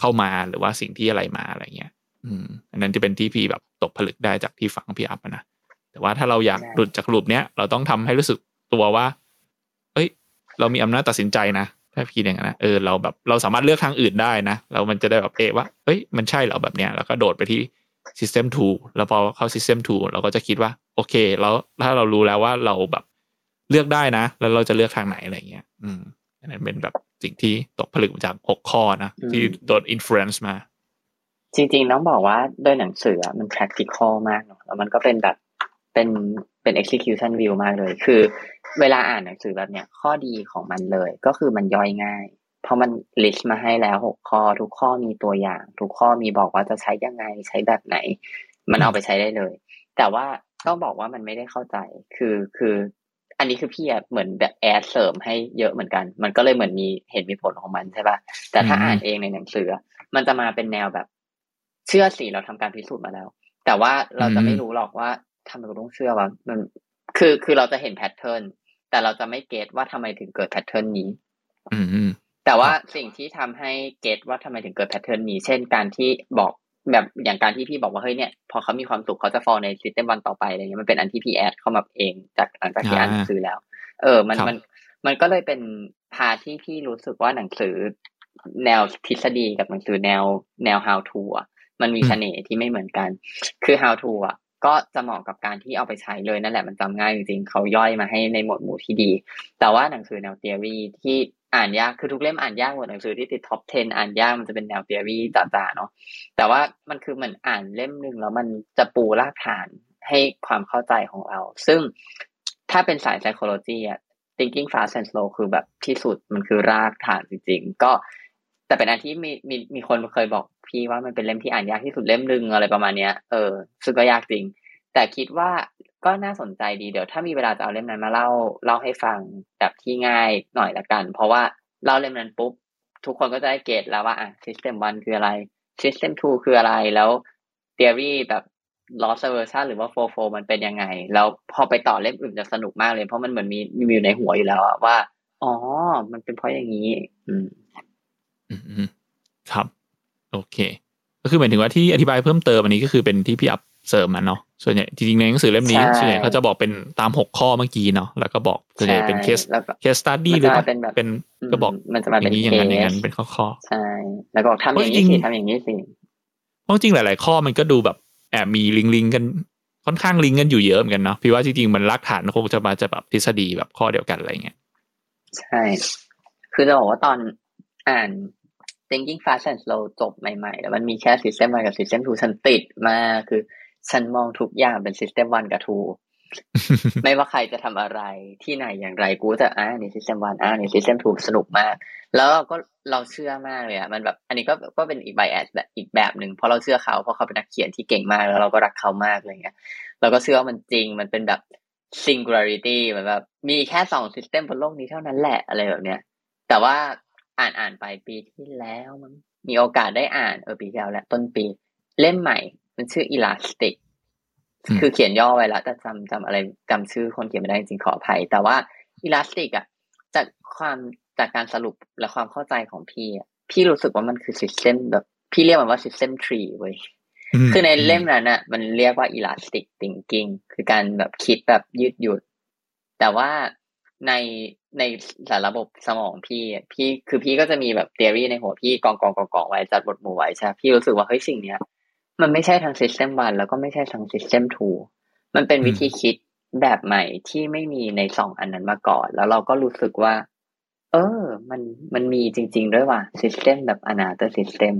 เข้ามาหรือว่าสิ่งที่อะไรมาอะไรเงี้ย อืม อันนั้นจะเป็นที่พี่แบบตกผลึกได้จากที่ฟังพี่อัพอะนะแต่ว่าถ้าเราอยากได้หลุดจากลูปเนี้ยเราต้องทำให้รู้สึกตัวว่า เอ้ย เรามีอำนาจตัดสินใจนะถ้าพี่คิดอย่างนั้นนะเออเราแบบเราสามารถเลือกทางอื่นได้นะแล้วมันจะได้แบบเอะว่าเอ้ยมันใช่เหรอแบบเนี้ยแล้วก็โดดไปที่ System 2 แล้วพอเข้า System 2 เราก็จะคิดว่า โอเค แล้วถ้าเรารู้แล้วว่าเราแบบ เลือกได้นะ แล้วเราจะเลือกทางไหนอะไรเงี้ย อืมอันนั้นเป็นแบบสิ่งที่ตกผลึกมาจากหกข้อนะอืมที่โดน influence มา จริงๆ ต้องบอกว่าโดยหนังสืออะมัน practical มากเนาะแล้วมันก็เป็นแบบเป็นเป็น execution view มากเลย คือ เวลาอ่านหนังสือแบบเนี้ยข้อดีของมันเลย ก็คือมันย่อยง่ายเพราะมัน list มาให้แล้วหกข้อ ทุกข้อมีตัวอย่าง ทุกข้อมีบอกว่าจะใช้ยังไงใช้แบบไหน มันเอาไปใช้ได้เลย แต่ว่าต้องบอกว่ามันไม่ได้เข้าใจ คือคือ อันนี้คือพี่อะเหมือนแบบแอดเสริมให้เยอะเหมือนกัน มันก็เลยเหมือนมีเหตุมีผลของมันใช่ปะแต่ถ้าอืมอ่านเองในหนังสืออะมันจะมาเป็นแนวแบบ เชื่อสิเราทำการพิสูจน์มาแล้ว แต่ว่าเราจะไม่รู้หรอกว่าทำไมเราต้องเชื่อวะมันคือคือเราจะเห็น pattern แต่เราจะไม่ get ว่าทำไมถึงเกิด pattern นี้ อืมอืมแต่ว่าสิ่งที่ทำให้ get ว่าทำไมถึงเกิด pattern นี้ เช่นการที่บอก แบบอย่างการที่พี่บอกว่าเฮ้ยเนี่ยพอเขามีความสุขเขาจะ fall ใน system one ต่อไปอะไรเงี้ยมันเป็นอันที่พี่ add เข้ามาเองจากหลังจากที่อ่านหนังสือแล้ว เออ มันครับมันมันก็เลยเป็นพาที่พี่รู้สึกว่าหนังสือ แนวทฤษฎีกับหนังสือแนวแนว how to อะมันมีเสน่ห์ที่ไม่เหมือนกัน คือ how to อะก็จะเหมาะกับการที่เอาไปใช้เลยนั่นแหละมันจำง่ายจริงๆเขาย่อยมาให้ในหมวดหมู่ที่ดี แต่ว่าหนังสือแนว theory ที่อ่่านยากคือทุกเล่มอ่านยากหมดหนังสือที่ติดท็อป 10 อ่านยากมันจะเป็นแนว theory จ๋าๆเนาะแต่ว่ามันคือเหมือนอ่านเล่มหนึ่งแล้วมันจะปูรากฐานให้ความเข้าใจของเรา ซึ่งถ้าเป็นสาย psychology อะ thinking fast and slow คือแบบที่สุดมันคือรากฐานจริง ๆ ก็แต่เป็นอันที่มีมีมีคนเคยบอกพี่ว่ามันเป็นเล่มที่อ่านยากที่สุดเล่มหนึ่งอะไรประมาณเนี้ย เออซึ่งก็ยากจริง แต่คิดว่า ก็น่าสนใจดีเดี๋ยวถ้ามีเวลาจะเอาเล่มนั้นมาเล่าเล่าให้ฟังแบบที่ง่ายหน่อยละกัน เพราะว่าเล่าเล่มนั้นปุ๊บทุกคนก็จะได้เกตแล้วว่าอะ system 1 คืออะไร system 2 คืออะไรแล้ว theory แบบ loss aversion หรือว่า4 4มันเป็นยังไง แล้วพอไปต่อเล่มอื่นจะสนุกมากเลยเพราะมันเหมือนมีมีอยู่ในหัวอยู่แล้วว่าอ๋อ มันเป็นเพราะอย่างนี้อืมอืมอืมครับ โอเค ก็คือหมายถึงว่าที่อธิบายเพิ่มเติมอันนี้ก็คือเป็นที่พี่อัพ เสริมมาเนาะส่วนใหญ่จริงๆในหนังสือเล่มนี้ใช่ส่วนใหญ่เขาจะบอกเป็นตามหกข้อเมื่อกี้เนาะแล้วก็บอกส่วนใหญ่เป็นเคสแล้วก็เคสตัดดี้มันหรือจะว่าเป็นแบบเป็นก็บอกมันจะมาอเป็นย่างนี้อย่างนั้นอย่างนั้นเคสเป็นข้อข้อใช่แล้วก็บอกทำอย่างจรินี้งสิทำอย่างนี้สิเพราะจริงหลาย ๆ ข้อมันก็ดูแบบแอบมีลิงก์ลิงก์กันค่อนข้างลิงก์กันอยู่เยอะเหมือนกันเนาะพี่ว่าจริงๆมันรากฐานคงจะมาจะแบบทฤษฎีแบบข้อเดียวกันอะไรเงี้ยใช่ คือจะบอกว่าตอนอ่าน thinking fast and slow จบใหม่ๆแล้วมันมีแค่ system 1กับ system 2ฉันติดมากคือ ฉันมองทุกอย่างเป็น system 1กับ2ไม่ว่าใครจะทำอะไรที่ไหนอย่างไรกูจะอ่านี่ system 1อ่านี่ system 2สนุกมาก แล้วเราก็เราเชื่อมากเลยอะมันแบบ อันนี้ก็ก็เป็นอีก bias แบบอีกแบบหนึ่งเพราะเราเชื่อเขาเพราะเขาเป็นนักเขียนที่เก่งมากแล้วเราก็รักเขามากเลยเงี้ยเราก็เชื่อว่ามันจริงมันเป็นแบบ singularity เหมือนแบบมีแค่สอง system บนโลกนี้เท่านั้นแหละอะไรแบบเนี้ย แต่ว่าอ่านอ่านไปปีที่แล้วมันมีโอกาสได้อ่านเออปีที่แล้วแหละต้นปีเล่มใหม่ มันชื่อ elastic อืมคือเขียนย่อไว้แล้ว แต่จำจำอะไรจำชื่อคนเขียนไม่ได้จริงๆขออภัย แต่ว่า elastic อะจากความจากการสรุปและความเข้าใจของพี่อะพี่รู้สึกว่ามันคือ system แบบพี่เรียกมันว่า system tree เว้ยมคือในเล่มนั้นน่ะ มันเรียกว่า elastic thinking คือการแบบคิดแบบยืดหยุ่นแต่ว่าในในสารระบบสมองพี่อะพี่คือพี่ก็จะมีแบบ theory ในหัวพี่กองกองกองกองไว้จัดบทหมู่ไว้ใช่ปะพี่รู้สึกว่าเฮ้ยสิ่งเนี้ย มันไม่ใช่ทาง system 1 แล้วก็ไม่ใช่ทาง system 2 มันเป็นวิธีคิดแบบใหม่ที่ไม่มีในสองอันนั้นมาก่อน แล้วเราก็รู้สึกว่า เออ มันมันมีจริง ๆ ด้วยว่ะ system แบบ another system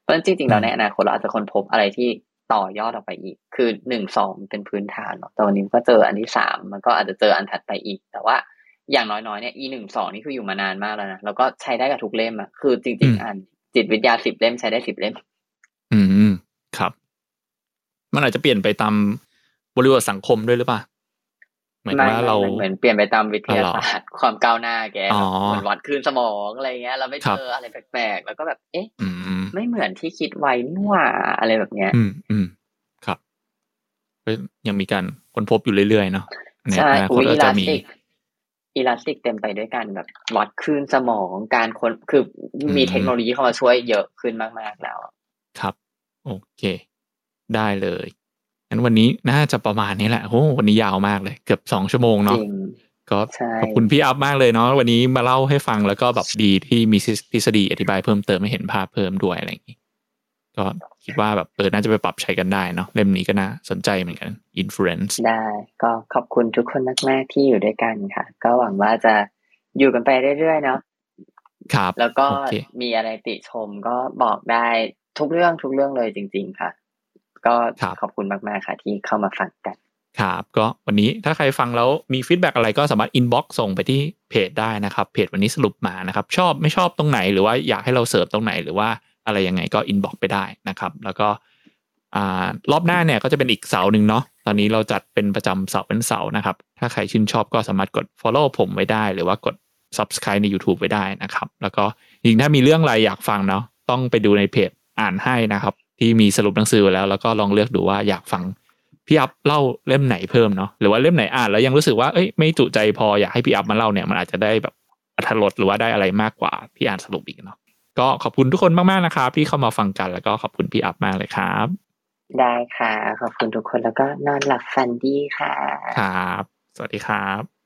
เพราะฉะนั้นจริงๆเราในอนาคตเราอาจจะค้นพบอะไรที่ต่อยอดออกไปอีก คือหนึ่งสองเป็นพื้นฐานเนาะแต่วันนี้ก็เจออันที่สามมันก็อาจจะเจออันถัดไปอีก แต่ว่าอย่างน้อยๆเนี่ย e หนึ่งสองนี่คืออยู่มานานมากแล้วนะแล้วก็ใช้ได้กับทุกเล่มอะคือจริง ๆอ่านจิตวิทยาสิบเล่มใช้ได้สิบเล่มอืม ครับ มันอาจจะเปลี่ยนไปตามบริบทสังคมด้วยหรือเปล่าเหมือนไม่ว่าเราไม่เหมือนเปลี่ยนไปตามวิทยาอ๋อเหรอศาสตร์ความก้าวหน้าแกอ๋อเหมือนวัดคลื่นสมองอะไรเงี้ย เราไม่ครัเจบออะไรแปลกๆแล้วก็แบบ เอ๊ะอืมไม่เหมือนที่คิดไว้นี่หว่าอะไรแบบเนี้ย อืมอืมครับก็ยังมีการค้นพบอยู่เรื่อยๆเนาะในใช่อนาคอุ้ตยก็อีจะลาสมีติกอีลาสติกเต็มไปด้วยกันแบบวัดคลื่นสมองการคนคือมีอืมเทคโนโลยีเข้ามาช่วยเยอะขึ้นมากๆแล้ว ครับ โอเค ได้เลยงั้นวันนี้น่าจะประมาณนี้แหละโอ้วันนี้ยาวมากเลย เกือบสองชั่วโมงจเนาะริงก็ใช่ขอบคุณพี่อัพมากเลยเนาะวันนี้มาเล่าให้ฟังแล้วก็แบบดีที่มีทฤษฎีอธิบายเพิ่มเติมให้เห็นภาพเพิ่มด้วยอะไรอย่างนี้ก็คิดว่าแบบเออน่าจะไปปรับใช้กันได้เนาะเล่มนี้ก็น่าสนใจเหมือนกัน influence ได้ ก็ขอบคุณทุกคนมากๆที่อยู่ด้วยกันค่ะ ก็หวังว่าจะอยู่กันไปเรื่อยๆเนาะครับ แล้วก็โอเคมีอะไรติชมก็บอกได้ ทุกเรื่องทุกเรื่องเลยจริง ๆ ค่ะ ก็ขอบคุณมากๆค่ะ ที่เข้ามาฟังกันครับก็วันนี้ถ้าใครฟังแล้วมี feedback อะไรก็สามารถ inbox ส่งไปที่เพจได้นะครับ เพจวันนี้สรุปมานะครับ ชอบไม่ชอบตรงไหนหรือว่าอยากให้เราเสริมตรงไหนหรือว่าอะไรยังไงก็ inbox ไปได้นะครับ แล้วก็อ่ารอบหน้าเนี่ยก็จะเป็นอีกเสาร์หนึ่งเนาะตอนนี้เราจัดเป็นประจำเสาร์เป็นเสาร์นะครับ ถ้าใครชื่นชอบก็สามารถกด follow ผมไว้ได้ หรือว่ากด subscribe ใน YouTube ไว้ได้นะครับ แล้วก็จริงๆถ้ามีเรื่องอะไรอยากฟังเนาะต้องไปดูในเพจ อ่านให้นะครับ ที่มีสรุปหนังสือไว้แล้ว แล้วก็ลองเลือกดูว่าอยากฟังพี่อัพเล่าเล่มไหนเพิ่มเนาะหรือว่าเล่มไหนอ่านแล้วยังรู้สึกว่าเอ้ยไม่จุใจพออยากให้พี่อัพมาเล่าเนี่ยมันอาจจะได้แบบอรรถรสหรือว่าได้อะไรมากกว่าที่อ่านสรุปอีกเนาะก็ขอบคุณทุกคนมากๆนะครับ ที่เข้ามาฟังกันแล้วก็ขอบคุณพี่อัพมากเลยครับ ได้ค่ะ ขอบคุณทุกคนแล้วก็นอนหลับฝันดีค่ะครับ สวัสดีครับ